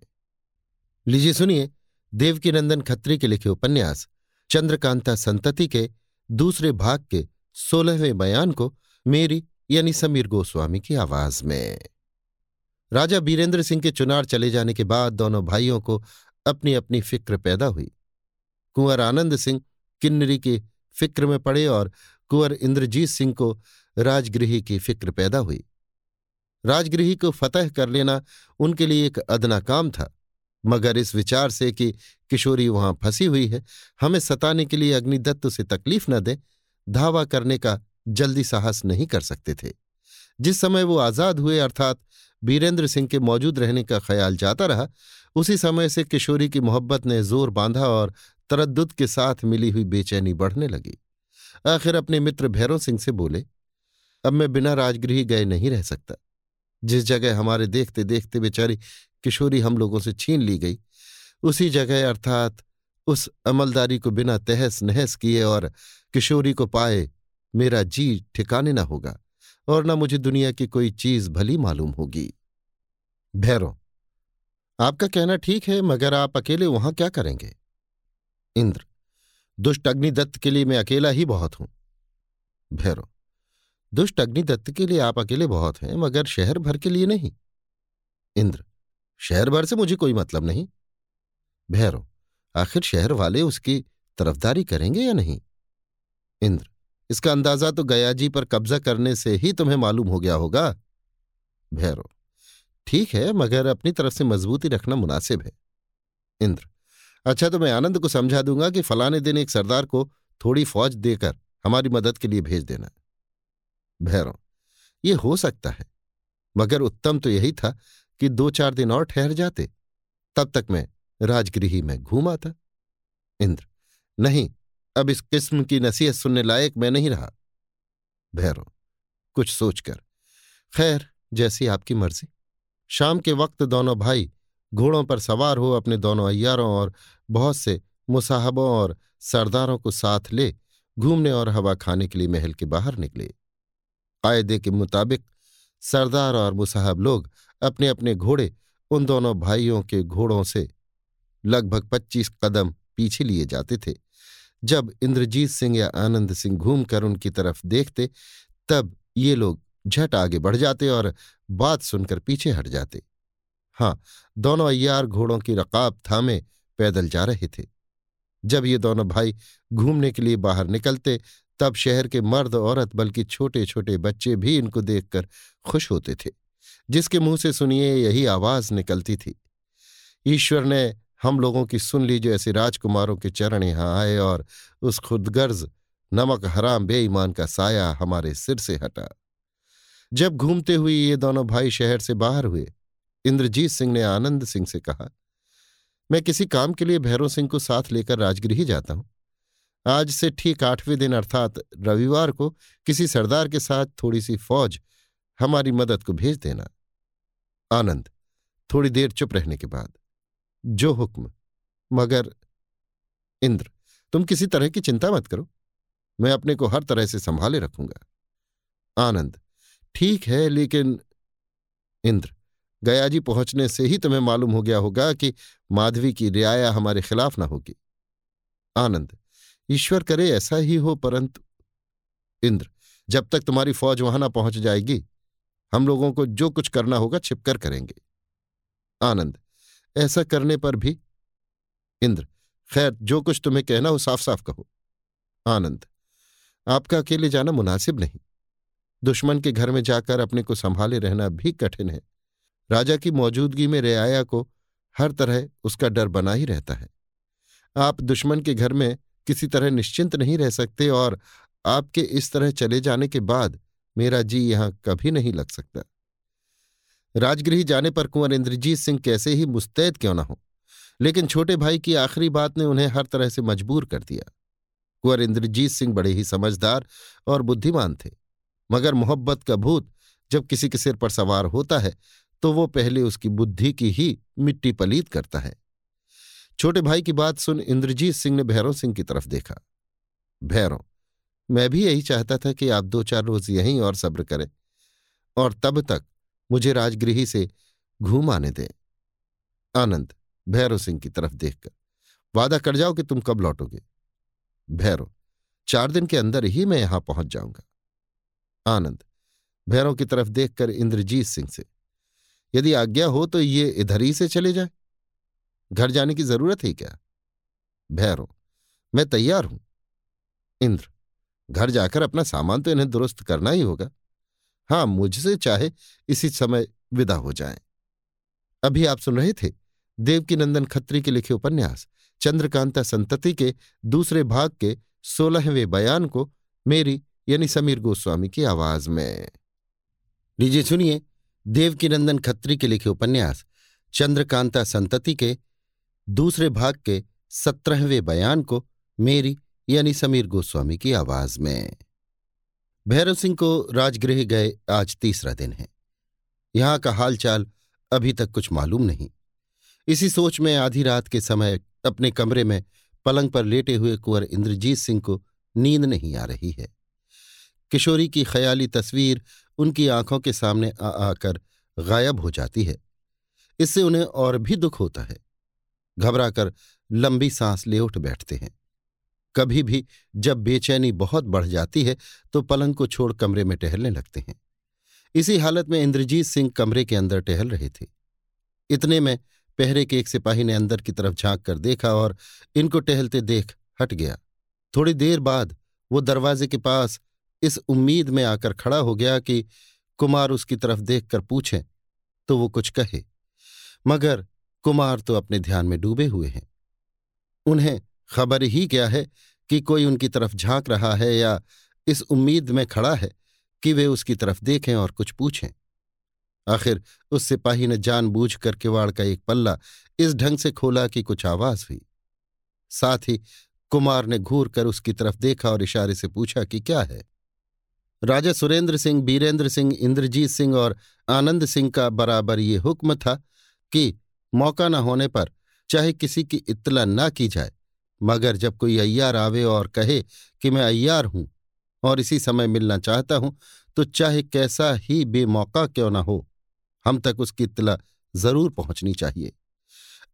लीजिए सुनिए देवकीनंदन खत्री के लिखे उपन्यास चंद्रकांता संतति के दूसरे भाग के सोलहवें बयान को मेरी यानी समीर गोस्वामी की आवाज़ में। राजा बीरेंद्र सिंह के चुनार चले जाने के बाद दोनों भाइयों को अपनी अपनी फ़िक्र पैदा हुई। कुंवर आनंद सिंह किन्नरी के फ़िक्र में पड़े और कुंवर इंद्रजीत सिंह को राजगृही की फ़िक्र पैदा हुई। राजगृही को फतह कर लेना उनके लिए एक अदना काम था, मगर इस विचार से कि किशोरी वहाँ फंसी हुई है, हमें सताने के लिए अग्निदत्त से तकलीफ़ न दे, धावा करने का जल्दी साहस नहीं कर सकते थे। जिस समय वो आज़ाद हुए अर्थात बीरेंद्र सिंह के मौजूद रहने का ख्याल जाता रहा, उसी समय से किशोरी की मोहब्बत ने ज़ोर बांधा और तरद्दुत के साथ मिली हुई बेचैनी बढ़ने लगी। आखिर अपने मित्र भैरव सिंह से बोले, अब मैं बिना राजगृह गए नहीं रह सकता। जिस जगह हमारे देखते देखते बेचारी किशोरी हम लोगों से छीन ली गई, उसी जगह अर्थात उस अमलदारी को बिना तहस नहस किए और किशोरी को पाए मेरा जी ठिकाने न होगा, और न मुझे दुनिया की कोई चीज़ भली मालूम होगी। भैरव, आपका कहना ठीक है, मगर आप अकेले वहाँ क्या करेंगे? इंद्र दुष्ट अग्निदत्त के लिए मैं अकेला ही बहुत हूँ। भैरव, दुष्ट अग्निदत्त के लिए आप अकेले बहुत हैं, मगर शहर भर के लिए नहीं। इंद्र, शहर भर से मुझे कोई मतलब नहीं। भैरव, आखिर शहर वाले उसकी तरफदारी करेंगे या नहीं? इंद्र, इसका अंदाज़ा तो गयाजी पर कब्जा करने से ही तुम्हें मालूम हो गया होगा। भैरव, ठीक है, मगर अपनी तरफ़ से मजबूती रखना मुनासिब है। इंद्र अच्छा तो मैं आनंद को समझा दूँगा कि फलाने दिन एक सरदार को थोड़ी फौज देकर हमारी मदद के लिए भेज देना। भैरव, ये हो सकता है, मगर उत्तम तो यही था कि दो चार दिन और ठहर जाते, तब तक मैं राजगृही में घूम आता। इंद्र, नहीं, अब इस किस्म की नसीहत सुनने लायक मैं नहीं रहा। भैरव, कुछ सोचकर, खैर, जैसी आपकी मर्ज़ी। शाम के वक्त दोनों भाई घोड़ों पर सवार हो अपने दोनों अय्यारों और बहुत से मुसाहबों और सरदारों को साथ ले घूमने और हवा खाने के लिए महल के बाहर निकले। कायदे के मुताबिक सरदार और मुसाहब लोग अपने अपने घोड़े उन दोनों भाइयों के घोड़ों से लगभग पच्चीस कदम पीछे लिए जाते थे। जब इंद्रजीत सिंह या आनंद सिंह घूमकर उनकी तरफ़ देखते, तब ये लोग झट आगे बढ़ जाते और बात सुनकर पीछे हट जाते। हाँ दोनों अय्यार घोड़ों की रकाब थामे पैदल जा रहे थे। जब ये दोनों भाई घूमने के लिए बाहर निकलते, तब शहर के मर्द औरत बल्कि छोटे छोटे बच्चे भी इनको देखकर खुश होते थे, जिसके मुँह से सुनिए यही आवाज़ निकलती थी। ईश्वर ने हम लोगों की सुन ली जो ऐसे राजकुमारों के चरण यहाँ आए और उस खुदगर्ज, नमक हराम, बेईमान का साया हमारे सिर से हटा। जब घूमते हुए ये दोनों भाई शहर से बाहर हुए, इंद्रजीत सिंह ने आनंद सिंह से कहा मैं किसी काम के लिए भैरव सिंह को साथ लेकर राजगृह जाता हूँ। आज से ठीक आठवें दिन अर्थात रविवार को किसी सरदार के साथ थोड़ी सी फौज हमारी मदद को भेज देना। आनंद, थोड़ी देर चुप रहने के बाद। जो हुक्म, मगर इंद्र, तुम किसी तरह की चिंता मत करो। मैं अपने को हर तरह से संभाले रखूँगा। आनंद, ठीक है, लेकिन इंद्र गयाजी पहुँचने से ही तुम्हें मालूम हो गया होगा कि माधवी की रियाया हमारे खिलाफ न होगी। आनंद, ईश्वर करे ऐसा ही हो परंतु, इंद्र, जब तक तुम्हारी फौज वहाँ ना पहुँच जाएगी, हम लोगों को जो कुछ करना होगा छिपकर करेंगे। आनंद, ऐसा करने पर भी, इंद्र, खैर, जो कुछ तुम्हें कहना हो साफ़ साफ़ कहो। आनंद, आपका अकेले जाना मुनासिब नहीं। दुश्मन के घर में जाकर अपने को संभाले रहना भी कठिन है। राजा की मौजूदगी में रियाया को हर तरह उसका डर बना ही रहता है। आप दुश्मन के घर में किसी तरह निश्चिंत नहीं रह सकते और आपके इस तरह चले जाने के बाद मेरा जी यहाँ कभी नहीं लग सकता। राजगृह जाने पर कुंवर इंद्रजीत सिंह कैसे ही मुस्तैद क्यों ना हो, लेकिन छोटे भाई की आखिरी बात ने उन्हें हर तरह से मजबूर कर दिया। कुंवर इंद्रजीत सिंह बड़े ही समझदार और बुद्धिमान थे, मगर मोहब्बत का भूत जब किसी के सिर पर सवार होता है तो वो पहले उसकी बुद्धि की ही मिट्टी पलीत करता है। छोटे भाई की बात सुन इंद्रजीत सिंह ने भैरव सिंह की तरफ़ देखा। भैरव मैं भी यही चाहता था कि आप दो चार रोज यहीं और सब्र करें और तब तक मुझे राजगृही से घूम आने दें। आनंद भैरव सिंह की तरफ़ देखकर, वादा कर जाओ कि तुम कब लौटोगे? भैरव चार दिन के अंदर ही मैं यहाँ पहुँच जाऊँगा। आनंद भैरव की तरफ़ देखकर इंद्रजीत सिंह से यदि आज्ञा हो तो ये इधर ही से चले जाए। घर जाने की ज़रूरत है क्या? भैरव, मैं तैयार हूँ। इंद्र, घर जाकर अपना सामान तो इन्हें दुरुस्त करना ही होगा। हाँ, मुझसे चाहे इसी समय विदा हो जाए। अभी आप सुन रहे थे देवकीनंदन खत्री के लिखे उपन्यास, चंद्रकांता संतति के दूसरे भाग के सोलहवें बयान को मेरी यानी समीर गोस्वामी की आवाज़ में। लीजिए सुनिए देवकीनंदन खत्री के लिखे उपन्यास, चंद्रकांता संतति के दूसरे भाग के सत्रहवें बयान को मेरी यानी समीर गोस्वामी की आवाज़ में। भैरव सिंह को राजगृह गए आज तीसरा दिन है। यहाँ का हालचाल अभी तक कुछ मालूम नहीं। इसी सोच में आधी रात के समय अपने कमरे में पलंग पर लेटे हुए कुंवर इंद्रजीत सिंह को नींद नहीं आ रही है। किशोरी की ख्याली तस्वीर उनकी आँखों के सामने आ आकर गायब हो जाती है। इससे उन्हें और भी दुख होता है। घबराकर लंबी सांस ले उठ बैठते हैं। कभी भी जब बेचैनी बहुत बढ़ जाती है तो पलंग को छोड़ कमरे में टहलने लगते हैं। इसी हालत में इंद्रजीत सिंह कमरे के अंदर टहल रहे थे। इतने में पहरे के एक सिपाही ने अंदर की तरफ़ झाँक कर देखा और इनको टहलते देख हट गया। थोड़ी देर बाद वो दरवाजे के पास इस उम्मीद में आकर खड़ा हो गया कि कुमार उसकी तरफ़ देखकर पूछें तो वो कुछ कहे। मगर कुमार तो अपने ध्यान में डूबे हुए हैं। उन्हें खबर ही क्या है कि कोई उनकी तरफ़ झाँक रहा है या इस उम्मीद में खड़ा है कि वे उसकी तरफ़ देखें और कुछ पूछें। आखिर उस सिपाही ने जानबूझ कर किवाड़ का एक पल्ला इस ढंग से खोला कि कुछ आवाज़ हुई। साथ ही कुमार ने घूर कर उसकी तरफ़ देखा और इशारे से पूछा कि क्या है? राजा सुरेंद्र सिंह, बीरेंद्र सिंह, इंद्रजीत सिंह और आनंद सिंह का बराबर ये हुक्म था कि मौका न होने पर चाहे किसी की इत्तला ना की जाए। मगर जब कोई अय्यार आवे और कहे कि मैं अय्यार हूँ और इसी समय मिलना चाहता हूँ तो चाहे कैसा ही बेमौका क्यों ना हो, हम तक उसकी इत्तला ज़रूर पहुंचनी चाहिए।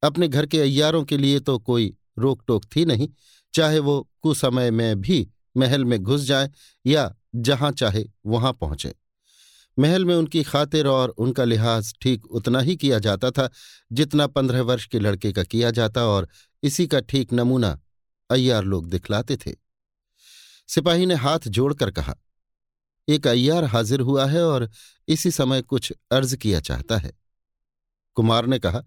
अपने घर के अय्यारों के लिए तो कोई रोक टोक थी नहीं, चाहे वो कुसमय में भी महल में घुस जाए या जहाँ चाहे वहाँ पहुँचे। महल में उनकी खातिर और उनका लिहाज ठीक उतना ही किया जाता था, जितना पंद्रह वर्ष के लड़के का किया जाता और इसी का ठीक नमूना अय्यार लोग दिखलाते थे। सिपाही ने हाथ जोड़कर कहा, एक अय्यार हाजिर हुआ है और इसी समय कुछ अर्ज़ किया चाहता है। कुमार ने कहा,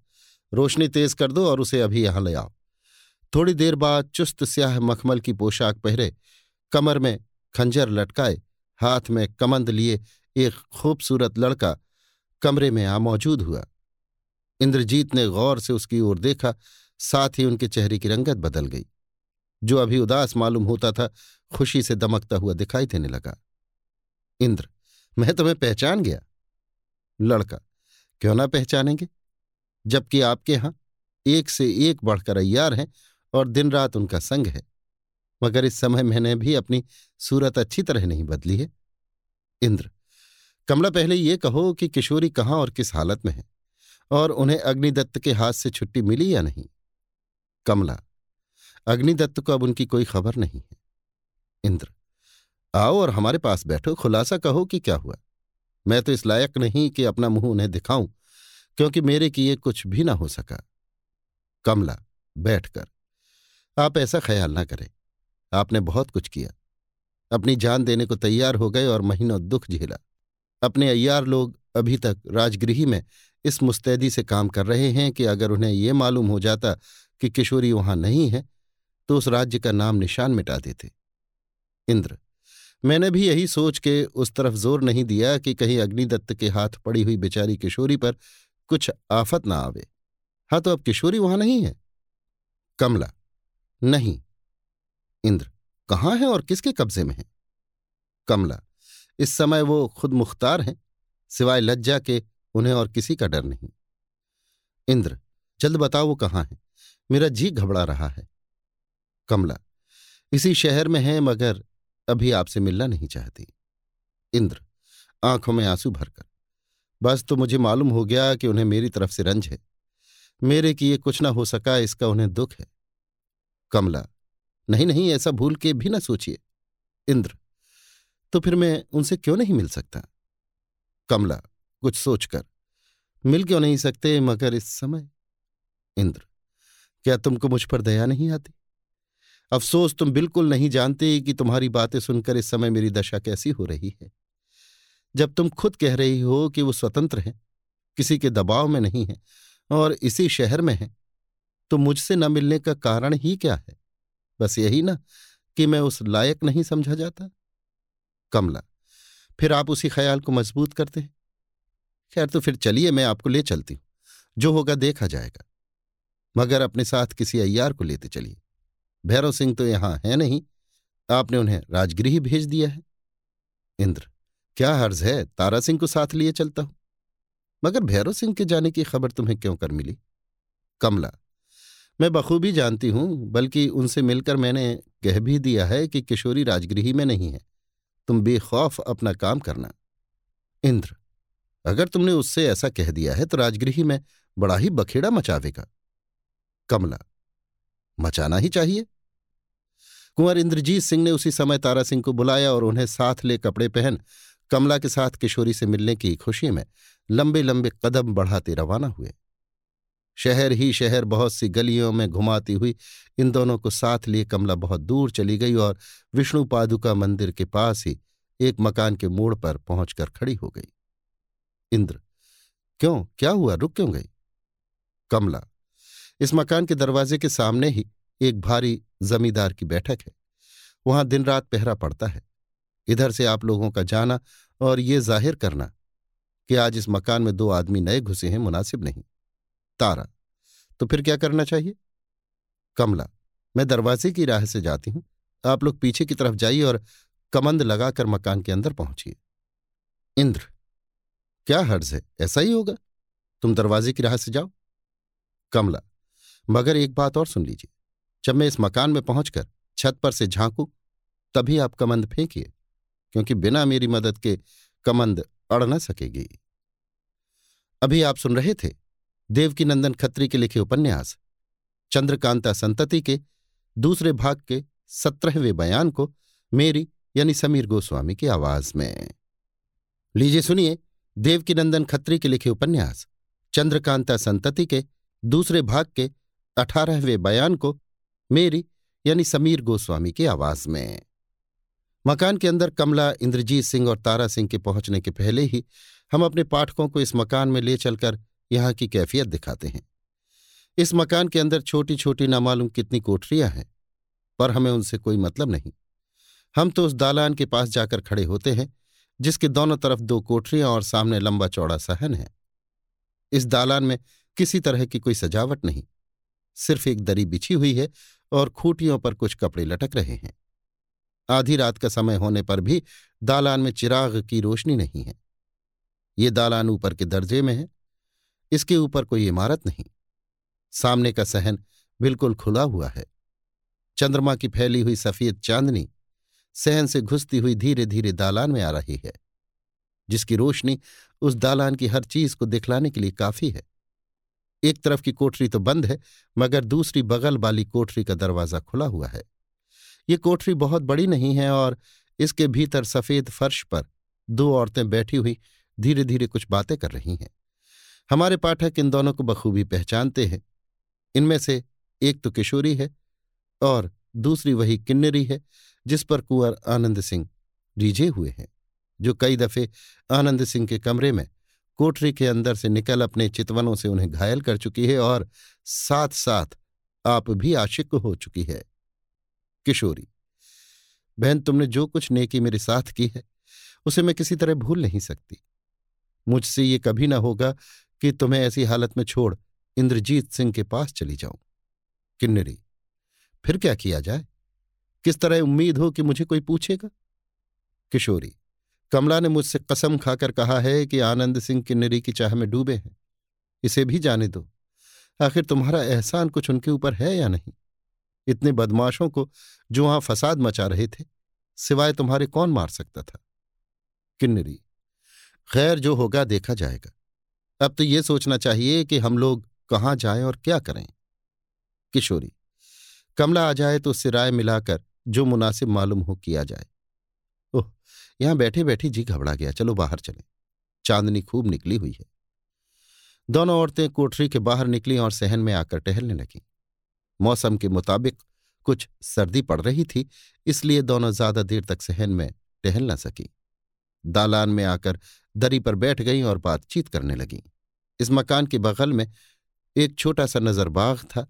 रोशनी तेज कर दो और उसे अभी यहाँ ले आओ। थोड़ी देर बाद चुस्त स्याह मखमल की पोशाक पहरे, कमर में खंजर लटकाए, हाथ में कमंद लिए एक खूबसूरत लड़का कमरे में आ मौजूद हुआ। इंद्रजीत ने गौर से उसकी ओर देखा, साथ ही उनके चेहरे की रंगत बदल गई। जो अभी उदास मालूम होता था, खुशी से दमकता हुआ दिखाई देने लगा। इंद्र, मैं तुम्हें पहचान गया। लड़का, क्यों ना पहचानेंगे? जबकि आपके यहाँ एक से एक बढ़कर अयार हैं और दिन रात उनका संग है। मगर इस समय मैंने भी अपनी सूरत अच्छी तरह नहीं बदली है। इंद्र, कमला पहले ये कहो कि किशोरी कहाँ और किस हालत में है? और उन्हें अग्निदत्त के हाथ से छुट्टी मिली या नहीं? कमला, अग्निदत्त को अब उनकी कोई खबर नहीं है। इंद्र, आओ और हमारे पास बैठो, खुलासा कहो कि क्या हुआ? मैं तो इस लायक नहीं कि अपना मुँह उन्हें दिखाऊँ, क्योंकि मेरे किए कुछ भी ना हो सका। कमला, बैठकर, आप ऐसा ख्याल ना करें। आपने बहुत कुछ किया। अपनी जान देने को तैयार हो गए और महीनों दुख झेला। अपने अय्यार लोग अभी तक राजगृही में इस मुस्तैदी से काम कर रहे हैं कि अगर उन्हें ये मालूम हो जाता कि किशोरी वहाँ नहीं है तो उस राज्य का नाम निशान मिटा देते। इंद्र, मैंने भी यही सोच के उस तरफ़ ज़ोर नहीं दिया कि कहीं अग्निदत्त के हाथ पड़ी हुई बेचारी किशोरी पर कुछ आफत ना आवे। हाँ तो अब किशोरी वहाँ नहीं है? कमला, नहीं। इंद्र, कहाँ हैं और किसके कब्जे में है? कमला, इस समय वो खुद मुख्तार हैं, सिवाय लज्जा के उन्हें और किसी का डर नहीं। इंद्र, जल्द बताओ वो कहाँ है? मेरा जी घबरा रहा है। कमला, इसी शहर में है मगर अभी आपसे मिलना नहीं चाहती। इंद्र, आँखों में आँसू भरकर, बस तो मुझे मालूम हो गया कि उन्हें मेरी तरफ़ से रंज है। मेरे किए कुछ ना हो सका इसका उन्हें दुख है। कमला नहीं नहीं, ऐसा भूल के भी ना सोचिए। इंद्र तो फिर मैं उनसे क्यों नहीं मिल सकता? कमला, कुछ सोचकर, मिल क्यों नहीं सकते मगर इस समय? इंद्र, क्या तुमको मुझ पर दया नहीं आती? अफसोस, तुम बिल्कुल नहीं जानते कि तुम्हारी बातें सुनकर इस समय मेरी दशा कैसी हो रही है। जब तुम खुद कह रही हो कि वो स्वतंत्र है, किसी के दबाव में नहीं है और इसी शहर में है तो मुझसे न मिलने का कारण ही क्या है? बस यही ना कि मैं उस लायक नहीं समझा जाता। कमला, फिर आप उसी ख्याल को मज़बूत करते हैं। खैर तो फिर चलिए, मैं आपको ले चलती हूँ। जो होगा देखा जाएगा। मगर अपने साथ किसी अय्यार को लेते चलिए। भैरव सिंह तो यहाँ है नहीं। आपने उन्हें राजगृह भेज दिया है। इंद्र, क्या हर्ज है तारा सिंह को साथ लिए चलता हूँ? मगर भैरव सिंह के जाने की खबर तुम्हें क्यों कर मिली? कमला मैं बखूबी जानती हूँ, बल्कि उनसे मिलकर मैंने कह भी दिया है कि किशोरी राजगृह में नहीं है। तुम बेखौफ अपना काम करना। इंद्र, अगर तुमने उससे ऐसा कह दिया है तो राजगृह में बड़ा ही बखेड़ा मचावेगा। कमला, मचाना ही चाहिए। कुंवर इंद्रजीत सिंह ने उसी समय तारा सिंह को बुलाया और उन्हें साथ ले कपड़े पहन कमला के साथ किशोरी से मिलने की खुशी में लंबे लंबे कदम बढ़ाते रवाना हुए। शहर ही शहर बहुत सी गलियों में घुमाती हुई इन दोनों को साथ लिए कमला बहुत दूर चली गई और विष्णु पादुका मंदिर के पास ही एक मकान के मोड़ पर पहुंचकर खड़ी हो गई। इंद्र, क्यों? क्या हुआ? रुक क्यों गई? कमला, इस मकान के दरवाजे के सामने ही एक भारी जमींदार की बैठक है। वहाँ दिन रात पहरा पड़ता है। इधर से आप लोगों का जाना और ये ज़ाहिर करना कि आज इस मकान में दो आदमी नए घुसे हैं, मुनासिब नहीं। तारा। तो फिर क्या करना चाहिए? कमला, मैं दरवाजे की राह से जाती हूँ। आप लोग पीछे की तरफ़ जाइए और कमंद लगाकर मकान के अंदर पहुंचिए। इंद्र, क्या हर्ज है? ऐसा ही होगा। तुम दरवाजे की राह से जाओ। कमला, मगर एक बात और सुन लीजिए। जब मैं इस मकान में पहुंचकर छत पर से झांकू, तभी आप कमंद फेंकिए, क्योंकि बिना मेरी मदद के कमंद अड़ न सकेगी। अभी आप सुन रहे थे? देवकीनंदन खत्री के लिखे उपन्यास, चंद्रकांता संतति के, दूसरे भाग के सत्रहवें बयान को मेरी यानी समीर गोस्वामी की आवाज़ में। लीजिए सुनिए देवकीनंदन खत्री के लिखे उपन्यास, चंद्रकांता संतति के, दूसरे भाग के अठारहवें बयान को मेरी यानी समीर गोस्वामी की आवाज़ में। मकान के अंदर कमला, इंद्रजीत सिंह और तारा सिंह के पहुँचने के पहले ही हम अपने पाठकों को इस मकान में ले चलकर यहाँ की कैफियत दिखाते हैं। इस मकान के अंदर छोटी छोटी नामालूम कितनी कोठरियाँ हैं, पर हमें उनसे कोई मतलब नहीं। हम तो उस दालान के पास जाकर खड़े होते हैं, जिसके दोनों तरफ़ दो कोठरियाँ और सामने लंबा चौड़ा सहन है। इस दालान में किसी तरह की कोई सजावट नहीं। सिर्फ़ एक दरी बिछी हुई है और खूटियों पर कुछ कपड़े लटक रहे हैं। आधी रात का समय होने पर भी दालान में चिराग की रोशनी नहीं है। ये दालान ऊपर के दर्जे में है। इसके ऊपर कोई इमारत नहीं। सामने का सहन बिल्कुल खुला हुआ है। चंद्रमा की फैली हुई सफ़ेद चांदनी सहन से घुसती हुई धीरे धीरे दालान में आ रही है, जिसकी रोशनी उस दालान की हर चीज़ को दिखलाने के लिए काफ़ी है। एक तरफ़ की कोठरी तो बंद है, मगर दूसरी बगल वाली कोठरी का दरवाज़ा खुला हुआ है। ये कोठरी बहुत बड़ी नहीं है और इसके भीतर सफ़ेद फर्श पर दो औरतें बैठी हुई धीरे धीरे कुछ बातें कर रही हैं। हमारे पाठक इन दोनों को बखूबी पहचानते हैं। इनमें से एक तो किशोरी है और दूसरी वही किन्नरी है, जिस पर कुंवर आनंद सिंह रीझे हुए हैं, जो कई दफे आनंद सिंह के कमरे में कोठरी के अंदर से निकल अपने चितवनों से उन्हें घायल कर चुकी है और साथ साथ आप भी आशिक हो चुकी है। किशोरी, बहन तुमने जो कुछ नेकी मेरे साथ की है, उसे मैं किसी तरह भूल नहीं सकती। मुझसे ये कभी ना होगा कि तुम्हें ऐसी हालत में छोड़ इंद्रजीत सिंह के पास चली जाऊँ। किन्नरी, फिर क्या किया जाए? किस तरह उम्मीद हो कि मुझे कोई पूछेगा? किशोरी, कमला ने मुझसे कसम खाकर कहा है कि आनंद सिंह किन्नरी की चाह में डूबे हैं। इसे भी जाने दो। आखिर तुम्हारा एहसान कुछ उनके ऊपर है या नहीं? इतने बदमाशों को जो वहाँ फसाद मचा रहे थे, सिवाय तुम्हारे कौन मार सकता था? किन्नरी खैर जो होगा देखा जाएगा। अब तो ये सोचना चाहिए कि हम लोग कहाँ जाएँ और क्या करें। किशोरी, कमला आ जाए तो उससे राय मिलाकर जो मुनासिब मालूम हो किया जाए। ओह, यहाँ बैठे बैठे जी घबरा गया, चलो बाहर चले। चांदनी खूब निकली हुई है। दोनों औरतें कोठरी के बाहर निकली और सहन में आकर टहलने लगीं। मौसम के मुताबिक कुछ सर्दी पड़ रही थी, इसलिए दोनों ज़्यादा देर तक सहन में टहल न सकी। दालान में आकर दरी पर बैठ गईं और बातचीत करने लगीं। इस मकान के बगल में एक छोटा सा नजरबाग था,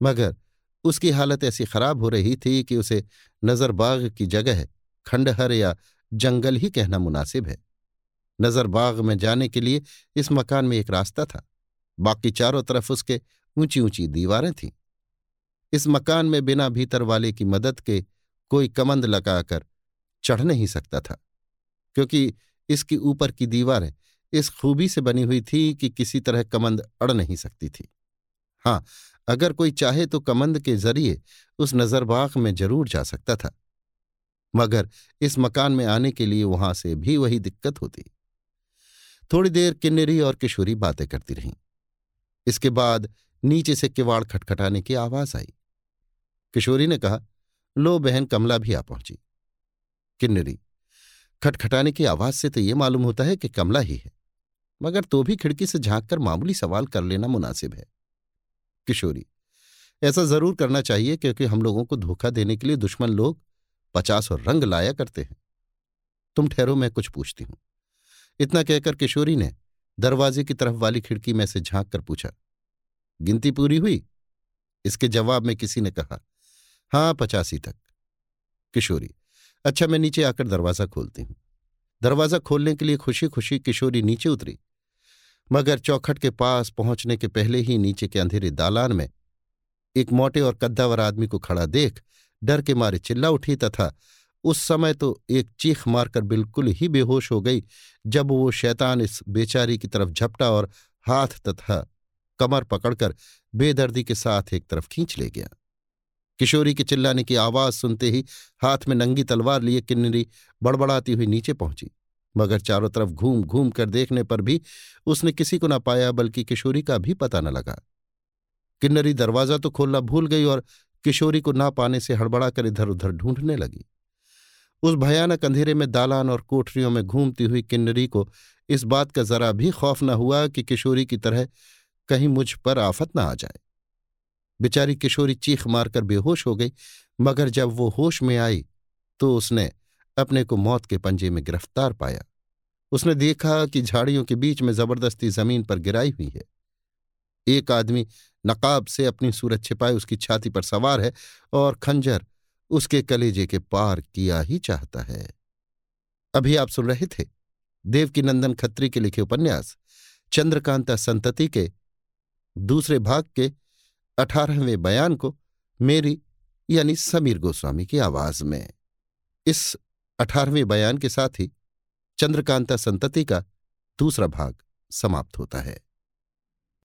मगर उसकी हालत ऐसी खराब हो रही थी कि उसे नजरबाग की जगह खंडहर या जंगल ही कहना मुनासिब है। नजरबाग में जाने के लिए इस मकान में एक रास्ता था, बाकी चारों तरफ़ उसके ऊँची ऊँची दीवारें थीं। इस मकान में बिना भीतर वाले की मदद के कोई कमंद लगाकर चढ़ नहीं सकता था, क्योंकि इसकी ऊपर की दीवारें इस खूबी से बनी हुई थी कि किसी तरह कमंद अड़ नहीं सकती थी। हाँ अगर कोई चाहे तो कमंद के ज़रिए उस नजरबाग में ज़रूर जा सकता था। मगर इस मकान में आने के लिए वहाँ से भी वही दिक्कत होती। थोड़ी देर किन्नरी और किशोरी बातें करती रहीं। इसके बाद नीचे से किवाड़ खटखटाने की आवाज़ आई। किशोरी ने कहा, लो बहन, कमला भी आ पहुँची। किन्नरी, खटखटाने की आवाज़ से तो ये मालूम होता है कि कमला ही है। मगर तो भी खिड़की से झाँक कर मामूली सवाल कर लेना मुनासिब है। किशोरी, ऐसा ज़रूर करना चाहिए क्योंकि हम लोगों को धोखा देने के लिए दुश्मन लोग पचास और रंग लाया करते हैं। तुम ठहरो, मैं कुछ पूछती हूँ। इतना कहकर किशोरी ने दरवाजे की तरफ़ वाली खिड़की में से झाँक कर पूछा, गिनती पूरी हुई? इसके जवाब में किसी ने कहा, हाँ, पचासी तक। किशोरी अच्छा मैं नीचे आकर दरवाज़ा खोलती हूँ। दरवाज़ा खोलने के लिए खुशी खुशी किशोरी नीचे उतरी। मगर चौखट के पास पहुँचने के पहले ही नीचे के अंधेरे दालान में एक मोटे और कद्दावर आदमी को खड़ा देख डर के मारे चिल्ला उठी तथा उस समय तो एक चीख मारकर बिल्कुल ही बेहोश हो गई, जब वो शैतान इस बेचारी की तरफ़ झपटा और हाथ तथा कमर पकड़कर बेदर्दी के साथ एक तरफ़ खींच ले गया। किशोरी के चिल्लाने की आवाज़ सुनते ही हाथ में नंगी तलवार लिए किन्नरी बड़बड़ाती हुई नीचे पहुँची। मगर चारों तरफ़ घूम घूम कर देखने पर भी उसने किसी को न पाया, बल्कि किशोरी का भी पता न लगा। किन्नरी दरवाज़ा तो खोलना भूल गई और किशोरी को ना पाने से हड़बड़ा कर इधर उधर ढूँढने लगी। उस भयानक अंधेरे में दालान और कोठरियों में घूमती हुई किन्नरी को इस बात का जरा भी खौफ न हुआ कि किशोरी की तरह कहीं मुझ पर आफत न आ जाए। बेचारी किशोरी चीख मारकर बेहोश हो गई, मगर जब वो होश में आई तो उसने अपने को मौत के पंजे में गिरफ़्तार पाया। उसने देखा कि झाड़ियों के बीच में ज़बरदस्ती ज़मीन पर गिराई हुई है। एक आदमी नकाब से अपनी सूरत छिपाए उसकी छाती पर सवार है और खंजर उसके कलेजे के पार किया ही चाहता है। अभी आप सुन रहे थे देवकी नंदन खत्री के लिखे उपन्यास, चंद्रकांता संतति के दूसरे भाग के अठारहवें बयान को मेरी यानी समीर गोस्वामी की आवाज़ में। इस अठारहवें बयान के साथ ही चंद्रकांता संतति का दूसरा भाग समाप्त होता है।